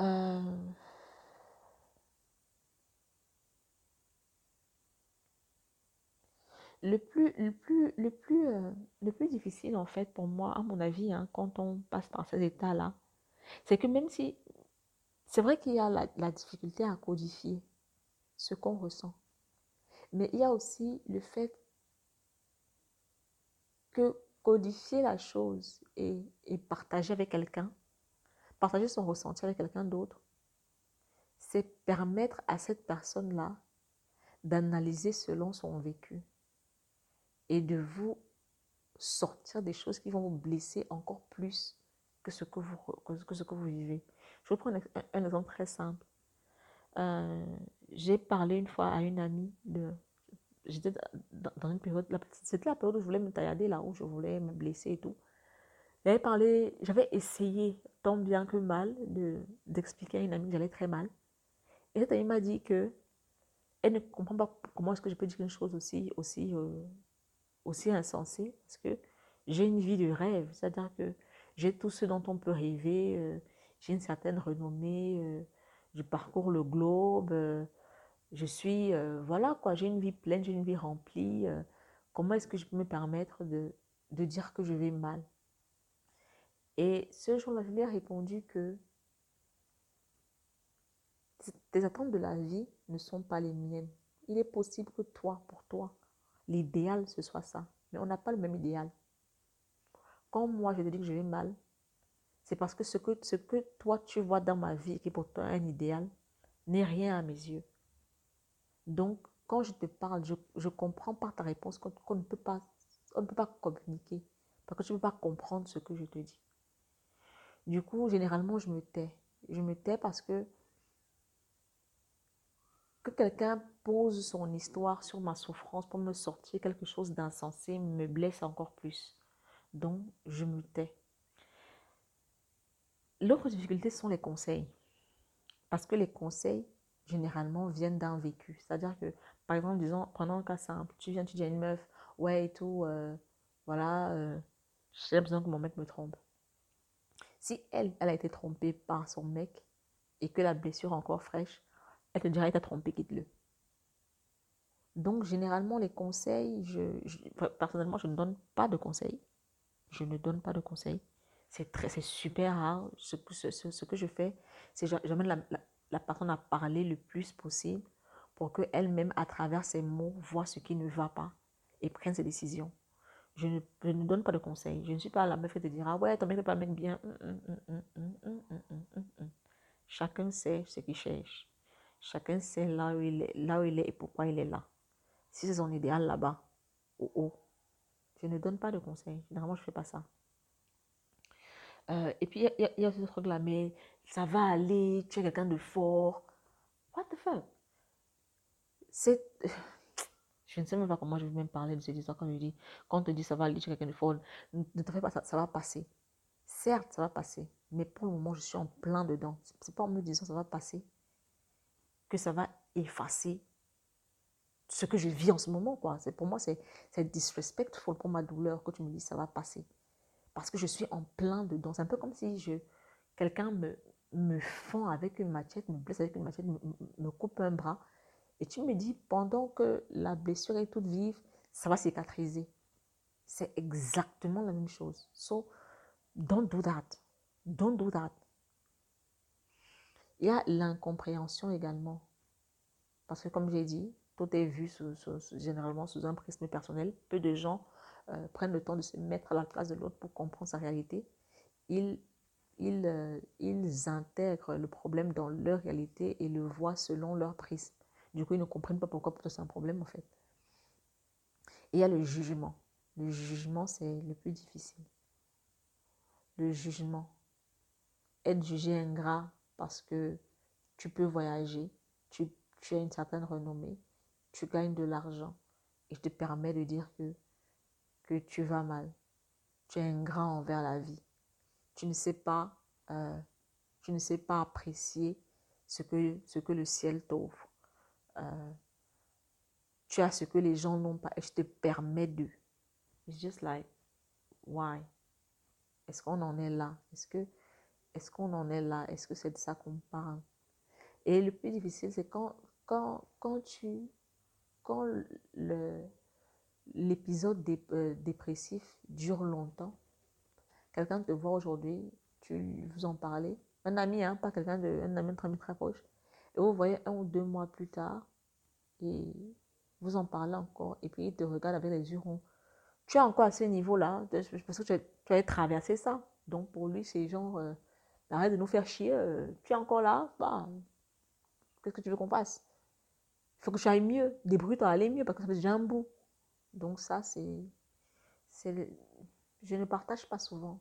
Euh, Euh, le plus difficile, en fait, pour moi, à mon avis, hein, quand on passe par ces états-là, c'est que même si c'est vrai qu'il y a la, difficulté à codifier ce qu'on ressent, mais il y a aussi le fait que codifier la chose et partager avec quelqu'un, partager son ressenti avec quelqu'un d'autre, c'est permettre à cette personne-là d'analyser selon son vécu et de vous sortir des choses qui vont vous blesser encore plus que ce que vous, que ce que vous vivez. Je vais prendre un, exemple très simple. Euh, j'ai parlé une fois à une amie de. J'étais dans une période. C'était la période où je voulais me taillader, là où je voulais me blesser et tout. J'avais parlé, j'avais essayé, tant bien que mal, d'expliquer à une amie que j'allais très mal. Et cette amie m'a dit que elle ne comprend pas comment est-ce que je peux dire une chose aussi, aussi euh, aussi insensé parce que j'ai une vie de rêve, c'est-à-dire que j'ai tout ce dont on peut rêver, euh, j'ai une certaine renommée, euh, je parcours le globe, euh, je suis, voilà quoi, j'ai une vie pleine, j'ai une vie remplie. comment est-ce que je peux me permettre de, de dire que je vais mal? Et ce jour-là, je lui ai répondu que tes attentes de la vie ne sont pas les miennes. Il est possible que toi, pour toi, l'idéal, ce soit ça. Mais on n'a pas le même idéal. Quand moi, je te dis que je vais mal, c'est parce que ce, que ce que toi, tu vois dans ma vie, qui est pour toi un idéal, n'est rien à mes yeux. Donc, quand je te parle, je, comprends par ta réponse qu'on ne, peut pas, on ne peut pas communiquer. Parce que tu ne peux pas comprendre ce que je te dis. Du coup, généralement, je me tais. Je me tais parce que que quelqu'un pose son histoire sur ma souffrance pour me sortir quelque chose d'insensé me blesse encore plus. Donc, je me tais. L'autre difficulté sont les conseils. Parce que les conseils, généralement, viennent d'un vécu. C'est-à-dire que, par exemple, disons, prenons un cas simple. Tu viens, tu dis à une meuf, ouais et tout, euh, voilà, euh, j'ai besoin que mon mec me trompe. Si elle, elle a été trompée par son mec et que la blessure est encore fraîche, elle te dira, il t'a trompé, quitte-le. Donc, généralement, les conseils, je, personnellement, je ne donne pas de conseils. Je ne donne pas de conseils. C'est super rare. Ce, que je fais, c'est j'amène la, personne à parler le plus possible pour qu'elle-même, à travers ses mots, voit ce qui ne va pas et prenne ses décisions. Je ne, je ne, donne pas de conseils. Je ne suis pas la meuf qui te dira, ouais, ton mec n'est pas un mec bien. Chacun sait ce qu'il cherche. Chacun sait là où il est, là où il est et pourquoi il est là. Si c'est son idéal là-bas, ou haut, je ne donne pas de conseils. Généralement, je ne fais pas ça. Euh, et puis, il y, a ce truc-là, mais ça va aller, tu es quelqu'un de fort. What the fuck? Je ne sais même pas comment je vais même parler de cette histoire quand je dis, quand on te dit ça va aller chez quelqu'un de fort, ne te fais pas ça, ça va passer. Certes, ça va passer, mais pour le moment, je suis en plein dedans. C'est pas en me disant ça va passer que ça va effacer ce que je vis en ce moment, quoi. Pour moi, c'est disrespectful pour ma douleur que tu me dis ça va passer. Parce que je suis en plein dedans. C'est un peu comme si quelqu'un me, me fend avec une machette, me blesse avec une machette, me, coupe un bras. Et tu me dis, pendant que la blessure est toute vive, ça va cicatriser. C'est exactement la même chose. So, don't do that. Don't do that. Il y a l'incompréhension également. Parce que comme j'ai dit, tout est vu généralement sous un prisme personnel. Peu de gens euh, prennent le temps de se mettre à la place de l'autre pour comprendre sa réalité. Ils, ils, euh, ils intègrent le problème dans leur réalité et le voient selon leur prisme. Du coup, ils ne comprennent pas pourquoi c'est un problème en fait. Il y a le jugement. Le jugement, c'est le plus difficile. Le jugement. Être jugé ingrat parce que tu peux voyager, tu, tu as une certaine renommée, tu gagnes de l'argent et je te permets de dire que, que tu vas mal. Tu es ingrat envers la vie. Tu ne sais pas, euh, tu ne sais pas apprécier ce que, ce que le ciel t'offre. Euh, tu as ce que les gens n'ont pas et je te permets de. It's just like, why? Est-ce qu'on en est là? Est-ce que, est-ce qu'on en est là? Est-ce que c'est de ça qu'on parle? Et le plus difficile, c'est quand, quand, quand tu quand l'épisode euh, dépressif dure longtemps, quelqu'un te voit aujourd'hui, tu vous en parlais, un ami, hein, pas quelqu'un de, un ami, très, très proche, et vous voyez un ou deux mois plus tard, et vous en parlez encore, et puis il te regarde avec les yeux ronds. Tu es encore à ce niveau-là, parce que tu as, tu as, traversé ça. Donc pour lui, c'est genre, euh, arrête de nous faire chier, euh, tu es encore là, bah, qu'est-ce que tu veux qu'on fasse? Il faut que tu ailles mieux. Débrouille-toi aller mieux parce que ça fait déjà un bout. Donc ça, c'est... Je ne partage pas souvent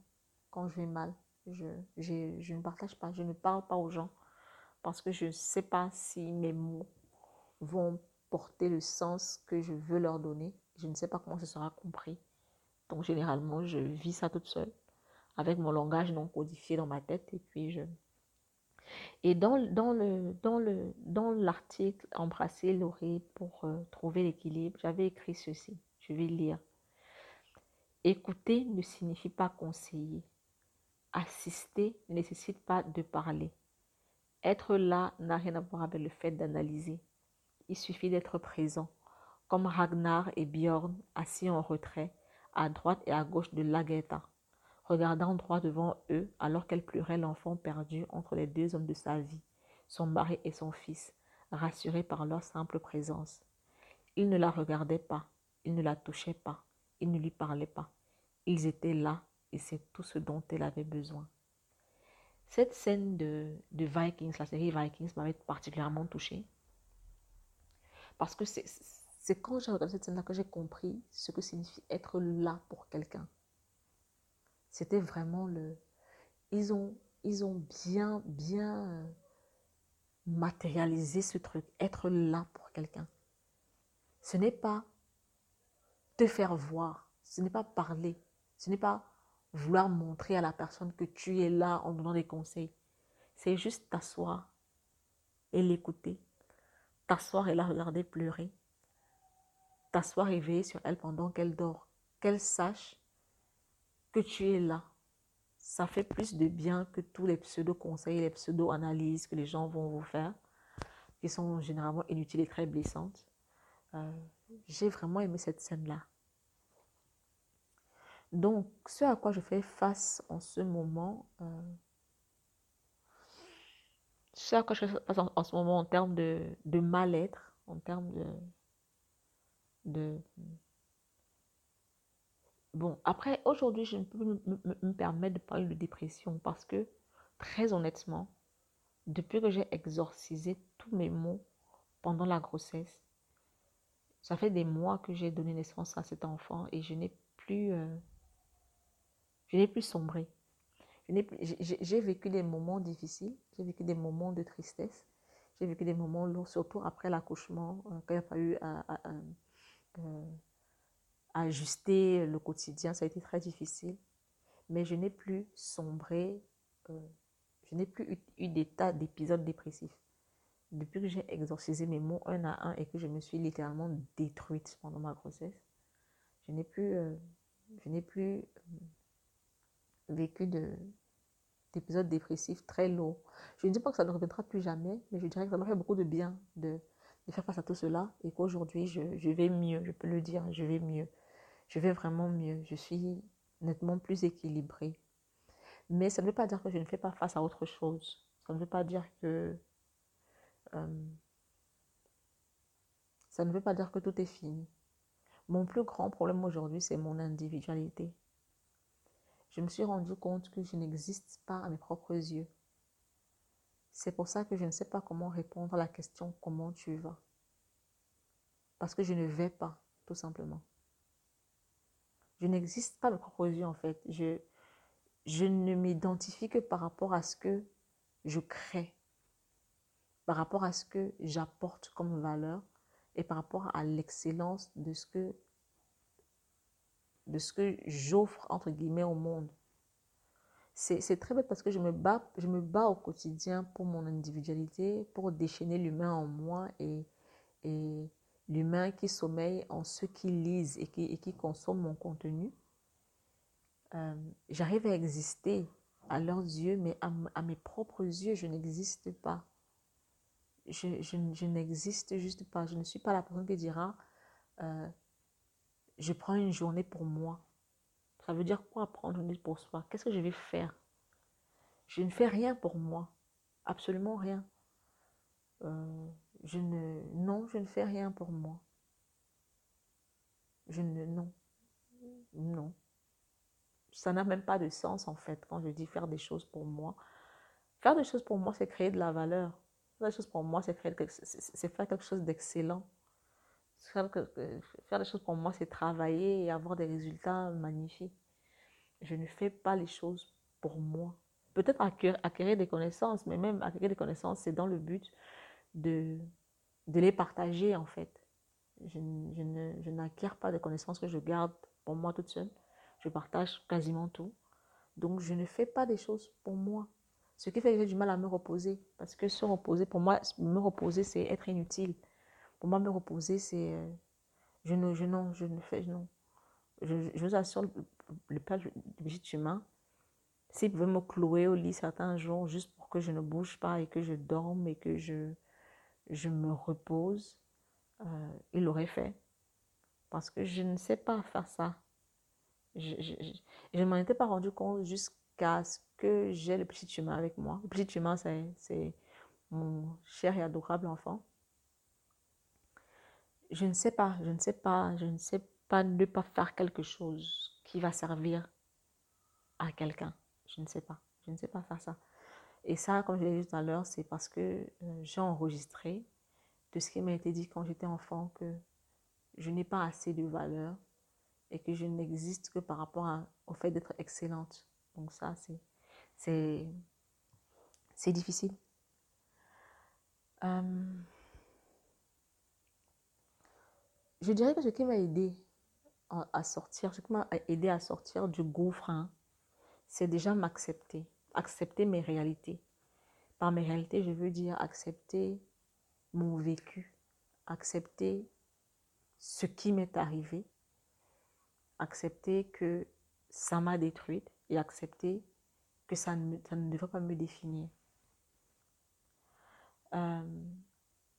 quand je vais mal. Je, je, je, ne partage pas, je ne parle pas aux gens parce que je ne sais pas si mes mots vont porter le sens que je veux leur donner. Je ne sais pas comment ce sera compris. Donc généralement, je vis ça toute seule avec mon langage non codifié dans ma tête et puis je, et dans, dans, le, dans, le, dans l'article Embrasser l'oreille pour euh, trouver l'équilibre, j'avais écrit ceci. Je vais lire. Écouter ne signifie pas conseiller. Assister ne nécessite pas de parler. Être là n'a rien à voir avec le fait d'analyser. Il suffit d'être présent, comme Ragnar et Bjorn assis en retrait, à droite et à gauche de Lagertha regardant droit devant eux alors qu'elle pleurait l'enfant perdu entre les deux hommes de sa vie, son mari et son fils, rassurés par leur simple présence. Ils ne la regardaient pas, ils ne la touchaient pas, ils ne lui parlaient pas. Ils étaient là et c'est tout ce dont elle avait besoin. Cette scène de, de Vikings, la série Vikings, m'avait particulièrement touchée. Parce que c'est quand j'ai regardé cette scène-là que j'ai compris ce que signifie être là pour quelqu'un. C'était vraiment le... Ils ont, ils ont bien, bien euh, matérialisé ce truc, être là pour quelqu'un. Ce n'est pas te faire voir, ce n'est pas parler, ce n'est pas vouloir montrer à la personne que tu es là en donnant des conseils. C'est juste t'asseoir et l'écouter. T'asseoir et la regarder pleurer. T'asseoir et veiller sur elle pendant qu'elle dort. Qu'elle sache que tu es là. Ça fait plus de bien que tous les pseudo-conseils, les pseudo-analyses que les gens vont vous faire, qui sont généralement inutiles et très blessantes. Euh, j'ai vraiment aimé cette scène-là. Donc, ce à quoi je fais face en ce moment, euh, ce à quoi je fais face en, ce moment en termes de, de mal-être, en termes de, de Bon, après, aujourd'hui, je ne peux me, permettre de parler de dépression parce que, très honnêtement, depuis que j'ai exorcisé tous mes maux pendant la grossesse, ça fait des mois que j'ai donné naissance à cet enfant et je n'ai plus, euh, je n'ai plus sombré. J'ai vécu des moments difficiles, j'ai vécu des moments de tristesse, j'ai vécu des moments lourds, surtout après l'accouchement, euh, quand il a fallu euh, ajuster le quotidien, ça a été très difficile. Mais je n'ai plus sombré, euh, je n'ai plus eu, eu d'état d'épisode dépressif. Depuis que j'ai exorcisé mes mots un à un et que je me suis littéralement détruite pendant ma grossesse, je n'ai plus, euh, je n'ai plus vécu de, d'épisodes dépressifs très lourds. Je ne dis pas que ça ne reviendra plus jamais, mais je dirais que ça m'a fait beaucoup de bien de, de faire face à tout cela et qu'aujourd'hui, je, je, vais mieux, je peux le dire, je vais mieux. Je vais vraiment mieux. Je suis nettement plus équilibrée. Mais ça ne veut pas dire que je ne fais pas face à autre chose. Ça ne veut pas dire que... Euh, ça ne veut pas dire que tout est fini. Mon plus grand problème aujourd'hui, c'est mon individualité je me suis rendu compte que je n'existe pas à mes propres yeux. C'est pour ça que je ne sais pas comment répondre à la question comment tu vas. Parce que je ne vais pas, tout simplement. Je n'existe pas propres yeux, en fait. Je, je ne m'identifie que par rapport à ce que je crée, par rapport à ce que j'apporte comme valeur et par rapport à l'excellence de ce que de ce que j'offre, entre guillemets, au monde. C'est très bête parce que je me, bats, je me bats au quotidien pour mon individualité, pour déchaîner l'humain en moi et, et l'humain qui sommeille en ceux qui lisent et qui, et qui consomment mon contenu. Euh, J'arrive à exister à leurs yeux, mais à, mes propres yeux, je n'existe pas. Je, je, je n'existe juste pas. Je ne suis pas la personne qui dira euh, je prends une journée pour moi. Ça veut dire quoi prendre une journée pour soi? Qu'est-ce que je vais faire? Je ne fais rien pour moi. Absolument rien. Euh, je ne, non, je ne fais rien pour moi. Je ne, non, non. Ça n'a même pas de sens en fait quand je dis faire des choses pour moi. Faire des choses pour moi, c'est créer de la valeur. Faire des choses pour moi, c'est faire quelque chose d'excellent. Faire, des choses pour moi, c'est travailler et avoir des résultats magnifiques. Je ne fais pas les choses pour moi. Peut-être acquérir, des connaissances, mais même acquérir des connaissances, c'est dans le but de, de les partager en fait. Je, je, je n'acquiers pas des connaissances que je garde pour moi toute seule. Je partage quasiment tout. Donc je ne fais pas des choses pour moi. Ce qui fait que j'ai du mal à me reposer. Parce que se reposer, pour moi, me reposer, c'est être inutile. Pour moi, me reposer, c'est. Euh, je ne, je, non, je ne fais. Non. Je, je vous assure, le Père du humain, s'il pouvait me clouer au lit certains jours juste pour que je ne bouge pas et que je dorme et que je, je me repose, euh, il l'aurait fait. Parce que je ne sais pas faire ça. Je, ne m'en étais pas rendu compte jusqu'à ce que j'ai le petit humain avec moi. Le petit humain, c'est mon cher et adorable enfant je ne sais pas, je ne sais pas, je ne sais pas ne pas faire quelque chose qui va servir à quelqu'un. Je ne sais pas, je ne sais pas faire ça. Et ça, comme je l'ai dit tout à l'heure, c'est parce que euh, j'ai enregistré de ce qui m'a été dit quand j'étais enfant que je n'ai pas assez de valeur et que je n'existe que par rapport au fait d'être excellente. Donc ça, c'est c'est c'est difficile. Euh, Je dirais que ce qui m'a aidé à sortir, ce qui m'a aidé à sortir du gouffre, c'est déjà m'accepter, accepter mes réalités. Par mes réalités, je veux dire accepter mon vécu, accepter ce qui m'est arrivé, accepter que ça m'a détruite et accepter que ça ne, devrait pas me définir. Euh,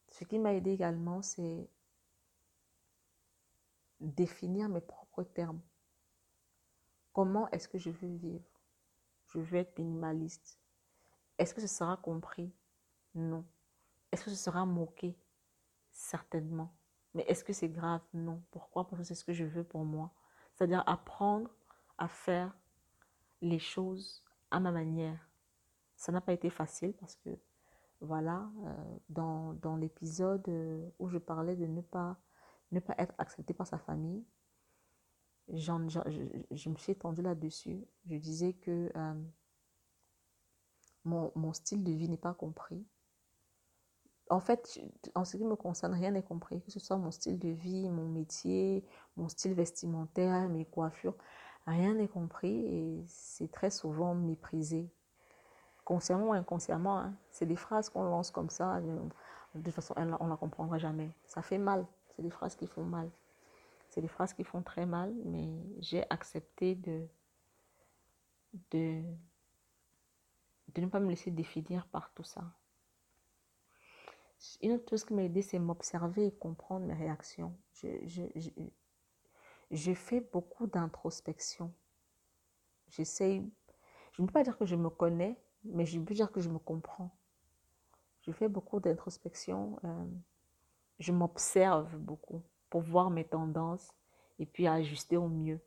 ce qui m'a aidé également, c'est définir mes propres termes. Comment est-ce que je veux vivre? Je veux être minimaliste. Est-ce que ce sera compris? Non. Est-ce que ce sera moqué? Certainement. Mais est-ce que c'est grave? Non. Pourquoi? Parce que c'est ce que je veux pour moi. C'est-à-dire apprendre à faire les choses à ma manière. Ça n'a pas été facile parce que, voilà, euh, dans, dans l'épisode euh, où je parlais de ne pas ne pas être accepté par sa famille. Je, me suis étendue là-dessus. Je disais que euh, mon, style de vie n'est pas compris. en fait, en ce qui me concerne, rien n'est compris, que ce soit mon style de vie, mon métier, mon style vestimentaire, mes coiffures, rien n'est compris et c'est très souvent méprisé. Consciemment ou inconsciemment, hein. c'est des phrases qu'on lance comme ça, de toute façon, on ne la comprendra jamais. Ça fait mal, c'est des phrases qui font mal. C'est des phrases qui font très mal, mais j'ai accepté de, de, de ne pas me laisser définir par tout ça. Une autre chose qui m'a aidé, c'est m'observer et comprendre mes réactions. Je, je, je, fais beaucoup d'introspection. J'essaye, je ne peux pas dire que je me connais, mais je peux dire que je me comprends. Je fais beaucoup d'introspection. Euh, je m'observe beaucoup pour voir mes tendances et puis ajuster au mieux.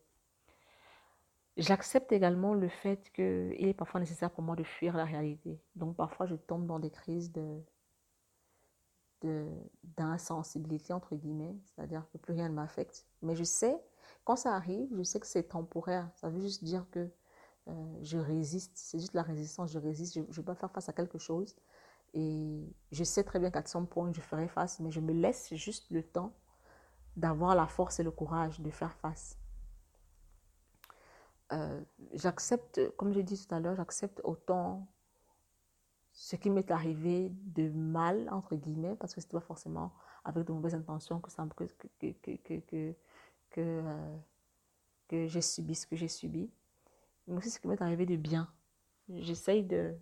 J'accepte également le fait qu'il est parfois nécessaire pour moi de fuir la réalité. Donc parfois je tombe dans des crises de, d'insensibilité, entre guillemets, c'est-à-dire que plus rien ne m'affecte. Mais je sais, quand ça arrive, je sais que c'est temporaire. Ça veut juste dire que euh, je résiste, c'est juste la résistance, je résiste, je ne veux pas faire face à quelque chose. Et je sais très bien qu'à son point, je ferai face, mais je me laisse juste le temps d'avoir la force et le courage de faire face. Euh, j'accepte, comme j'ai dit tout à l'heure, j'accepte autant ce qui m'est arrivé de mal, entre guillemets, parce que ce pas forcément avec de mauvaises intentions que, ça, que, que, que, que, euh, que j'ai subi ce que j'ai subi, mais aussi ce qui m'est arrivé de bien. J'essaye de,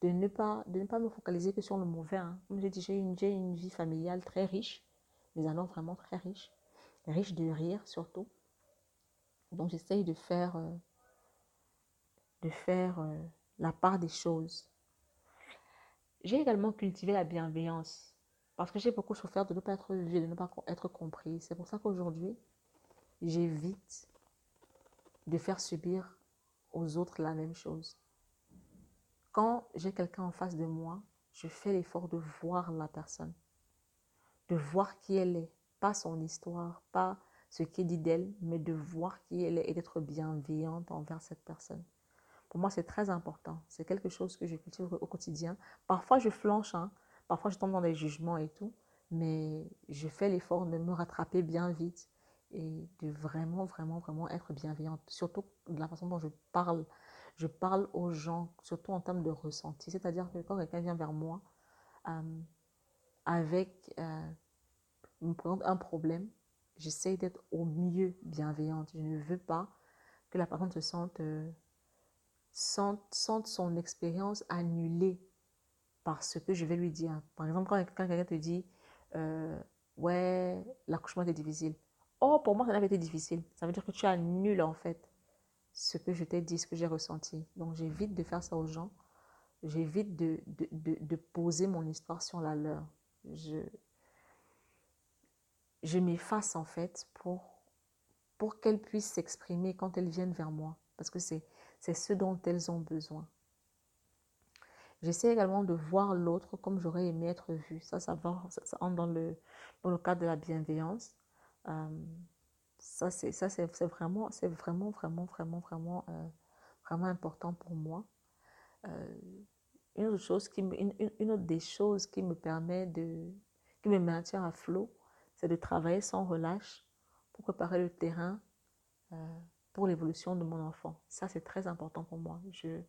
de, ne pas, de ne pas me focaliser que sur le mauvais. Hein. Comme j'ai dit, j'ai une vie familiale très riche, mais alors vraiment très riche, riche de rire surtout. Donc j'essaye de faire, euh, de faire euh, la part des choses j'ai également cultivé la bienveillance parce que j'ai beaucoup souffert de ne pas être vu, de ne pas être compris. C'est pour ça qu'aujourd'hui, j'évite de faire subir aux autres la même chose. Quand j'ai quelqu'un en face de moi, je fais l'effort de voir la personne, de voir qui elle est, pas son histoire, pas ce qu'elle dit d'elle, mais de voir qui elle est et d'être bienveillante envers cette personne. Pour moi, c'est très important. C'est quelque chose que je cultive au quotidien. Parfois, je flanche, hein. parfois, je tombe dans des jugements et tout, mais je fais l'effort de me rattraper bien vite et de vraiment, vraiment, vraiment être bienveillante. Surtout de la façon dont je parle. Je parle aux gens, surtout en termes de ressenti. C'est-à-dire que quand quelqu'un vient vers moi euh, avec, euh, un problème, j'essaie d'être au mieux bienveillante. Je ne veux pas que la personne se sente euh, sente, son expérience annulée par ce que je vais lui dire. Par exemple, quand, quelqu'un te dit euh, Ouais, l'accouchement était difficile. Oh, pour moi, ça n'avait été difficile. Ça veut dire que tu annules en fait ce que je t'ai dit, ce que j'ai ressenti. Donc, j'évite de faire ça aux gens. J'évite de, de, de, poser mon histoire sur la leur. Je, m'efface en fait pour, pour qu'elles puissent s'exprimer quand elles viennent vers moi. Parce que c'est ce dont elles ont besoin. J'essaie également de voir l'autre comme j'aurais aimé être vu. Ça, ça, va, ça, dans le, dans le cadre de la bienveillance. Euh, ça, c'est, vraiment, vraiment, vraiment, vraiment, vraiment, euh, vraiment important pour moi. Euh, une, autre chose qui une, une, autre des choses qui me permet de, qui me maintient à flot, c'est de travailler sans relâche pour préparer le terrain pour l'évolution de mon enfant. Ça, c'est très important pour moi. Je,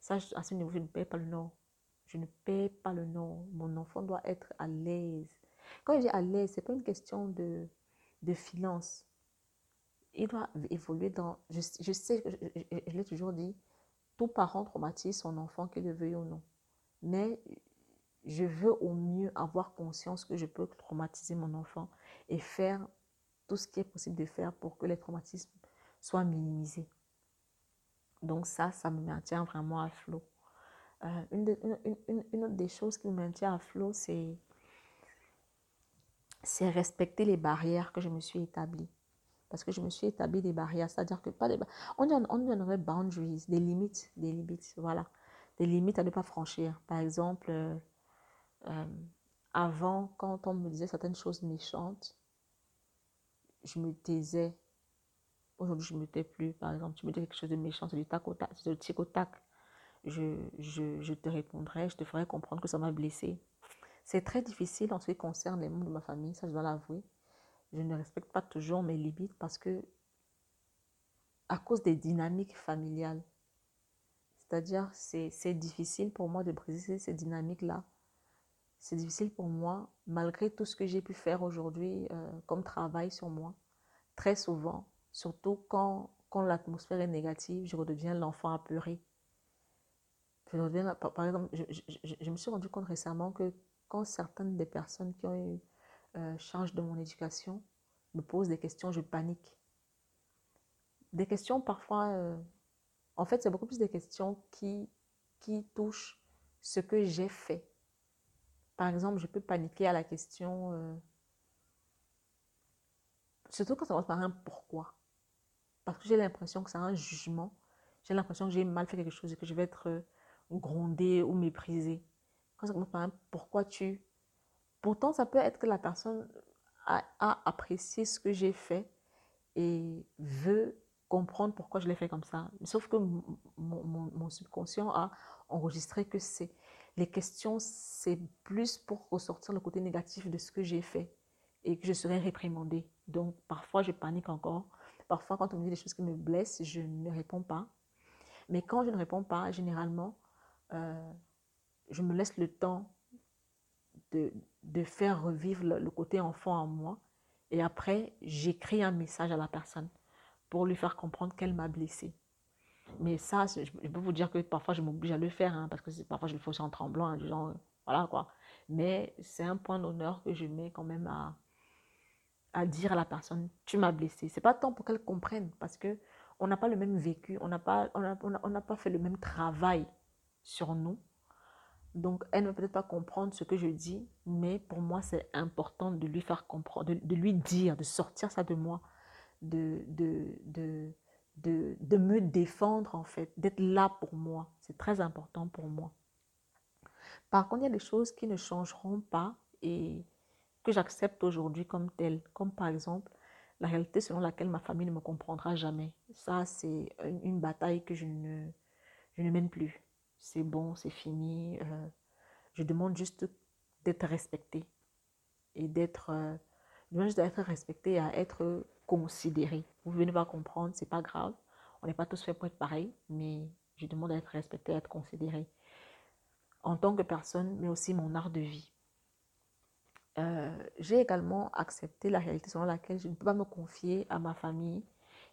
ça, à ce niveau, je ne paie pas le nom. Je ne paie pas le nom. Mon enfant doit être à l'aise. Quand je dis à l'aise, ce n'est pas une question de, de finances. Il doit évoluer dans... Je, je sais, je, l'ai toujours dit, tout parent traumatise son enfant, qu'il le veuille ou non. Mais je veux au mieux avoir conscience que je peux traumatiser mon enfant et faire tout ce qui est possible de faire pour que les traumatismes soit minimisé. Donc ça, ça me maintient vraiment à flot. Euh, une, une, autre des choses qui me maintient à flot, c'est respecter les barrières que je me suis établie. Parce que je me suis établi des barrières, c'est-à-dire que pas des on on donnerait boundaries, des limites, des limites, voilà, des limites à ne pas franchir. Par exemple, euh, euh, avant, quand on me disait certaines choses méchantes, je me taisais Aujourd'hui, je ne me tais plus. Par exemple, tu me dis quelque chose de méchant, c'est du tac au tac, c'est du tac Je, je, je, te répondrai, je te ferai comprendre que ça m'a blessé. C'est très difficile en ce qui concerne les membres de ma famille, ça je dois l'avouer. Je ne respecte pas toujours mes limites parce que, à cause des dynamiques familiales, c'est-à-dire c'est difficile pour moi de briser ces dynamiques-là. C'est difficile pour moi, malgré tout ce que j'ai pu faire aujourd'hui euh, comme travail sur moi. Très souvent, surtout quand, quand l'atmosphère est négative, je redeviens l'enfant apeuré. Je par, exemple, je, me suis rendu compte récemment que quand certaines des personnes qui ont eu euh, charge de mon éducation me posent des questions, je panique. Des questions parfois, euh, en fait, c'est beaucoup plus des questions qui, qui touchent ce que j'ai fait. Par exemple, je peux paniquer à la question, euh, surtout quand ça commence par un pourquoi? Parce que j'ai l'impression que c'est un jugement. J'ai l'impression que j'ai mal fait quelque chose et que je vais être grondé ou méprisé. Quand ça commence par un pourquoi tu. Pourtant, ça peut être que la personne a, apprécié ce que j'ai fait et veut comprendre pourquoi je l'ai fait comme ça. Sauf que mon, subconscient a enregistré que c'est les questions, c'est plus pour ressortir le côté négatif de ce que j'ai fait et que je serai réprimandée. Donc, parfois, je panique encore. Parfois, quand on me dit des choses qui me blessent, je ne réponds pas. Mais quand je ne réponds pas, généralement, euh, je me laisse le temps de, de faire revivre le, côté enfant en moi. Et après, j'écris un message à la personne pour lui faire comprendre qu'elle m'a blessé. Mais ça, je, peux vous dire que parfois je m'oblige à le faire, hein, parce que parfois je le fais en tremblant, hein, genre, voilà quoi. Mais c'est un point d'honneur que je mets quand même à, à dire à la personne, tu m'as blessé. C'est pas tant pour qu'elle comprenne, parce que on n'a pas le même vécu, on n'a pas, on on n'a pas fait le même travail sur nous. Donc, elle ne peut peut-être pas comprendre ce que je dis, mais pour moi, c'est important de lui faire comprendre, de, lui dire, de sortir ça de moi, de me défendre, en fait, d'être là pour moi. C'est très important pour moi. Par contre, il y a des choses qui ne changeront pas et que j'accepte aujourd'hui comme telles, comme par exemple la réalité selon laquelle ma famille ne me comprendra jamais. Ça, c'est une, bataille que je ne, je ne mène plus c'est bon, c'est fini. Euh, je demande juste d'être respecté et d'être euh, juste d'être respecté et à être considéré. Vous venez pas comprendre, c'est pas grave. On n'est pas tous faits pour être pareil, mais je demande à être respecté, à être considéré en tant que personne, mais aussi mon art de vie. Euh, j'ai également accepté la réalité selon laquelle je ne peux pas me confier à ma famille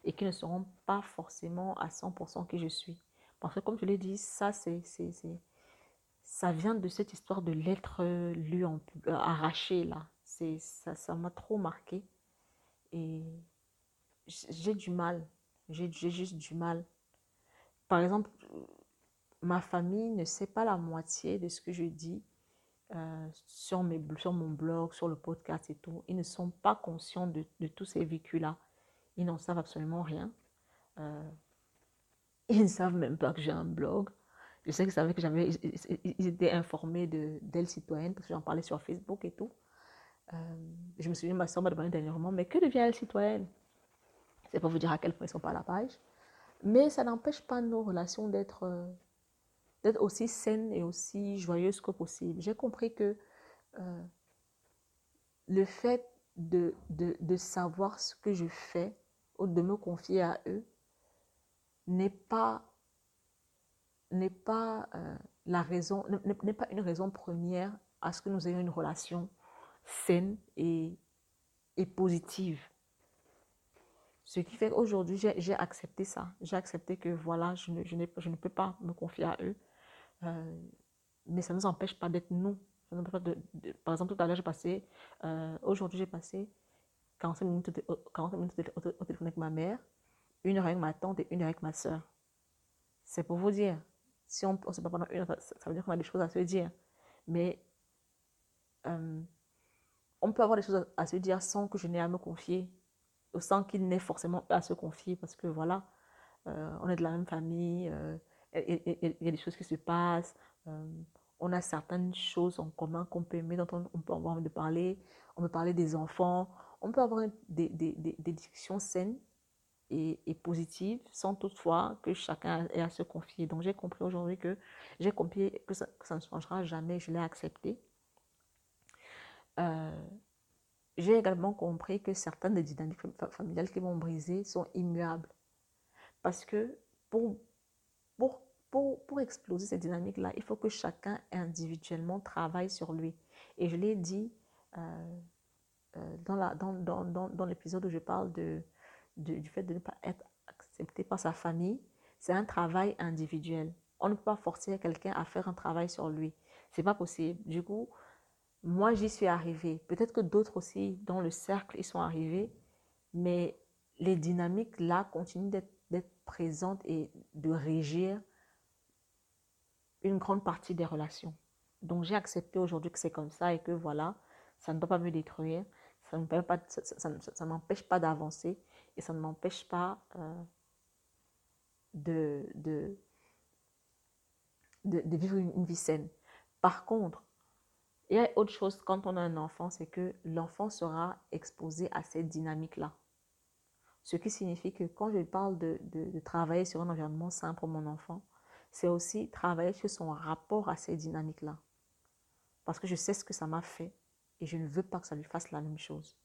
et qui ne seront pas forcément à 100% qui je suis. Parce que comme je l'ai dit, ça, c'est, ça vient de cette histoire de l'être lu en, euh, arraché, là. C'est, ça, ça m'a trop marqué. Et j'ai du mal. J'ai, juste du mal. Par exemple, ma famille ne sait pas la moitié de ce que je dis euh, sur, mes, sur mon blog, sur le podcast et tout. Ils ne sont pas conscients de, de tous ces vécus-là. Ils n'en savent absolument rien. Euh, ils ne savent même pas que j'ai un blog. Je sais qu'ils savaient que j'avais, ils étaient informés de d'elle citoyenne parce que j'en parlais sur Facebook et tout. Euh, je me souviens, ma soeur m'a demandé dernièrement, mais que devient elle citoyenne? C'est pour vous dire à quel point ils ne sont pas à la page. Mais ça n'empêche pas nos relations d'être euh, aussi saines et aussi joyeuses que possible. J'ai compris que euh, le fait de, de, de savoir ce que je fais ou de me confier à eux, n'est pas, n'est pas euh, la raison, n'est pas une raison première à ce que nous ayons une relation saine et, et positive. Ce qui fait qu'aujourd'hui, j'ai accepté ça. J'ai accepté que voilà, je ne, je, je ne, peux pas me confier à eux. Euh, mais ça ne nous empêche pas d'être nous. de, par exemple, tout à l'heure, j'ai passé, euh, aujourd'hui, j'ai passé 45 minutes, 45 minutes au téléphone avec ma mère une heure avec ma tante et une heure avec ma soeur. C'est pour vous dire. Si on ne sait pas pendant une heure, ça veut dire qu'on a des choses à se dire. Mais euh, on peut avoir des choses à, se dire sans que je n'ai à me confier, sans qu'il n'ait forcément à se confier, parce que voilà, euh, on est de la même famille, euh, il y, a des choses qui se passent, on a certaines choses en commun qu'on peut aimer, dont on, peut avoir envie de parler, on peut parler des enfants, on peut avoir des discussions saines et, positive, sans toutefois que chacun ait à se confier. Donc j'ai compris aujourd'hui que j'ai compris que ça, ne changera jamais, je l'ai accepté. euh, j'ai également compris que certaines des dynamiques familiales qui vont briser sont immuables. Parce que pour, pour, pour, pour exploser ces dynamiques-là, il faut que chacun individuellement travaille sur lui. Et je l'ai dit euh, euh, dans, la, dans, dans, dans, l'épisode où je parle de, du fait de ne pas être accepté par sa famille, c'est un travail individuel. On ne peut pas forcer quelqu'un à faire un travail sur lui. C'est pas possible. Du coup, moi, j'y suis arrivée. Peut-être que d'autres aussi, dans le cercle, ils sont arrivés. Mais les dynamiques là continuent d'être présentes et de régir une grande partie des relations. Donc, j'ai accepté aujourd'hui que c'est comme ça et que voilà, ça ne doit pas me détruire. Ça ne m'empêche pas d'avancer et ça ne m'empêche pas euh, de, de, de, vivre une vie saine. Par contre, il y a autre chose quand on a un enfant, c'est que l'enfant sera exposé à cette dynamique-là. Ce qui signifie que quand je parle de, de, travailler sur un environnement sain pour mon enfant, c'est aussi travailler sur son rapport à ces dynamiques-là. Parce que je sais ce que ça m'a fait et je ne veux pas que ça lui fasse la même chose.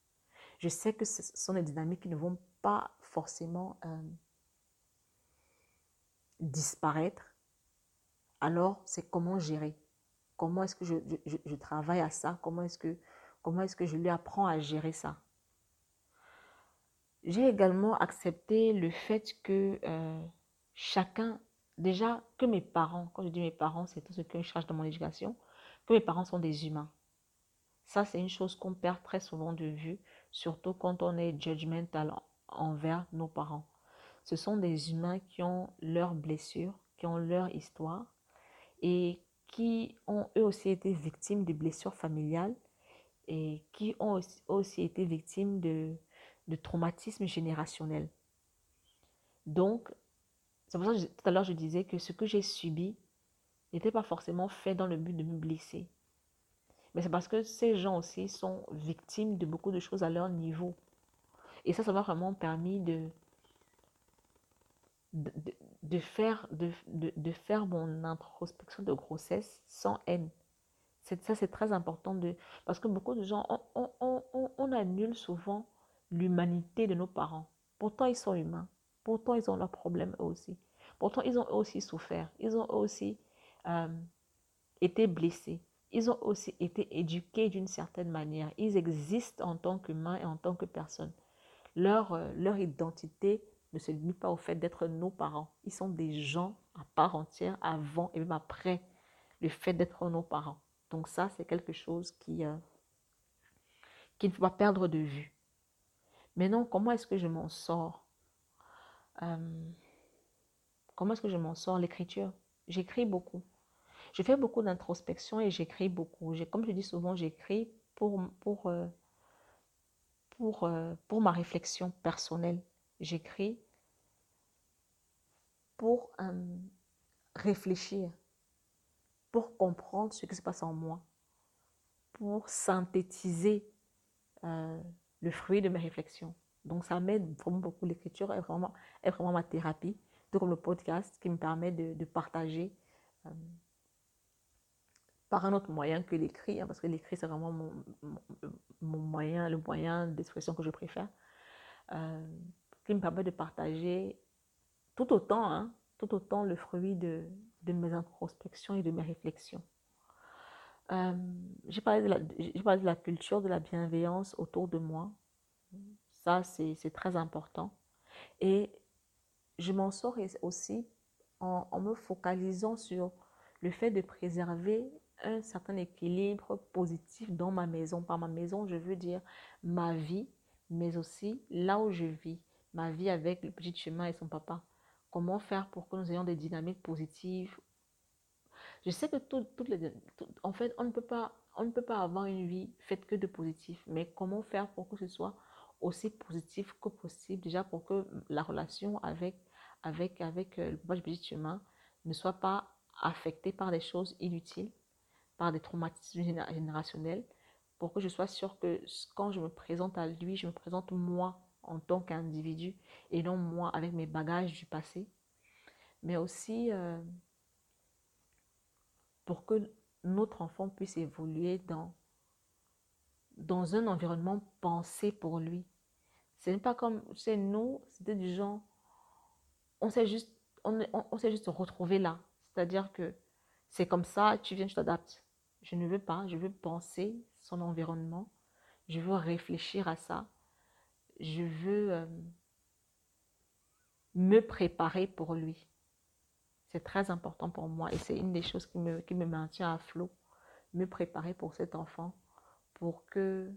Je sais que ce sont des dynamiques qui ne vont pas forcément euh, disparaître. Alors, c'est comment gérer. Comment est-ce que je, travaille à ça? Comment est-ce que, est que je lui apprends à gérer ça? J'ai également accepté le fait que euh, chacun, déjà que mes parents, quand je dis mes parents, c'est tout ce que je cherche dans mon éducation, que mes parents sont des humains. Ça, c'est une chose qu'on perd très souvent de vue, surtout quand on est judgmental envers nos parents. Ce sont des humains qui ont leurs blessures, qui ont leur histoire et qui ont eux aussi été victimes de blessures familiales et qui ont aussi, été victimes de, de traumatismes générationnels. Donc, c'est pour ça que tout à l'heure je disais que ce que j'ai subi n'était pas forcément fait dans le but de me blesser. Mais c'est parce que ces gens aussi sont victimes de beaucoup de choses à leur niveau. Et ça, ça m'a vraiment permis de, de, faire, de, de, faire mon introspection de grossesse sans haine. Ça, c'est très important de, parce que beaucoup de gens, on, on, on, annule souvent l'humanité de nos parents. Pourtant, ils sont humains. Pourtant, ils ont leurs problèmes eux aussi. Pourtant, ils ont aussi souffert. Ils ont aussi euh, été blessés. Ils ont aussi été éduqués d'une certaine manière. Ils existent en tant qu'humains et en tant que personnes. Leur, euh, leur identité ne se limite pas au fait d'être nos parents. Ils sont des gens à part entière avant et même après le fait d'être nos parents. Donc ça, c'est quelque chose qui, euh, ne faut pas perdre de vue. Maintenant, comment est-ce que je m'en sors? Euh, Comment est-ce que je m'en sors? L'écriture. J'écris beaucoup. Je fais beaucoup d'introspection et j'écris beaucoup. Comme je dis souvent, j'écris pour, pour, euh, pour, pour ma réflexion personnelle j'écris pour euh, réfléchir, pour comprendre ce qui se passe en moi, pour synthétiser euh, le fruit de mes réflexions. Donc ça m'aide vraiment beaucoup. L'écriture est vraiment, est vraiment ma thérapie, tout comme le podcast qui me permet de, partager euh, par un autre moyen que l'écrit, hein, parce que l'écrit c'est vraiment mon, mon, moyen, le moyen d'expression que je préfère qui me permet de partager tout autant, hein, tout autant le fruit de, de, mes introspections et de mes réflexions. Euh, j'ai parlé, de la, parlé de la culture de la bienveillance autour de moi. Ça, c'est très important. Et je m'en sors aussi en, me focalisant sur le fait de préserver un certain équilibre positif dans ma maison. Par ma maison, je veux dire ma vie, mais aussi là où je vis ma vie avec le petit chemin et son papa. Comment faire pour que nous ayons des dynamiques positives? Je sais que toutes les, en fait, on ne peut pas, on ne peut pas avoir une vie faite que de positif. Mais comment faire pour que ce soit aussi positif que possible? Déjà pour que la relation avec avec avec euh, le petit chemin ne soit pas affectée par des choses inutiles, par des traumatismes générationnels, pour que je sois sûre que quand je me présente à lui, je me présente moi en tant qu'individu et non moi avec mes bagages du passé, mais aussi euh, pour que notre enfant puisse évoluer dans dans un environnement pensé pour lui. Ce n'est pas comme chez nous, c'était du genre, on s'est juste, on, on, s'est juste retrouvé là. C'est-à-dire que c'est comme ça, tu viens, tu t'adaptes. Je ne veux pas, je veux penser son environnement, je veux réfléchir à ça, je veux euh, me préparer pour lui. C'est très important pour moi et c'est une des choses qui me, qui me maintient à flot. Me préparer pour cet enfant, pour que,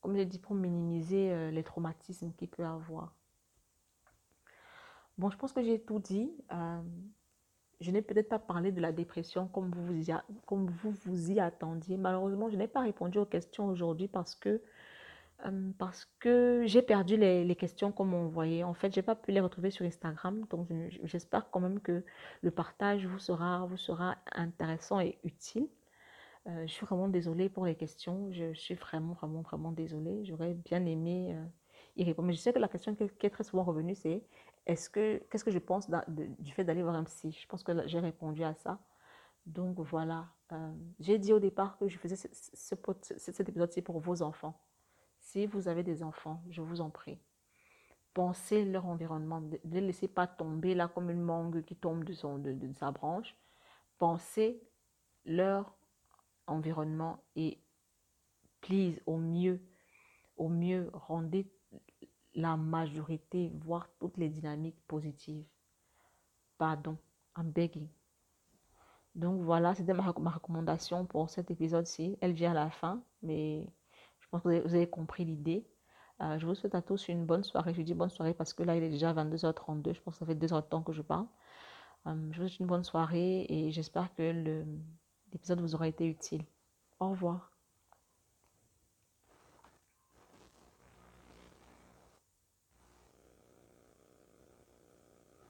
comme je dit, pour minimiser euh, les traumatismes qu'il peut avoir. Bon, je pense que j'ai tout dit. Euh, je n'ai peut-être pas parlé de la dépression comme vous vous y, comme vous, vous y attendiez. Malheureusement, je n'ai pas répondu aux questions aujourd'hui parce que euh, que j'ai perdu les, questions comme on voyait. En fait, je n'ai pas pu les retrouver sur Instagram. Donc, j'espère quand même que le partage vous sera, vous sera intéressant et utile. Euh, je suis vraiment désolée pour les questions. Je suis vraiment, vraiment, vraiment désolée. J'aurais bien aimé euh, y répondre. Mais je sais que la question qui, est très souvent revenue, c'est est-ce que, qu'est-ce que je pense du fait d'aller voir un psy? Je pense que j'ai répondu à ça. Donc voilà. j'ai dit au départ que je faisais ce, cet épisode-ci pour vos enfants. Si vous avez des enfants, je vous en prie, pensez leur environnement. Ne les laissez pas tomber là comme une mangue qui tombe de, sa branche. Pensez leur environnement et please, au mieux, au mieux, rendez la majorité, voire toutes les dynamiques positives. Pardon, I'm begging. Donc voilà, c'était ma, ma, recommandation pour cet épisode-ci. Elle vient à la fin, mais pense que vous avez compris l'idée. Euh, je vous souhaite à tous une bonne soirée. Je dis bonne soirée parce que là, il est déjà 22h32. Je pense que ça fait deux heures de temps que je parle. Euh, je vous souhaite une bonne soirée et j'espère que l'épisode vous aura été utile. Au revoir.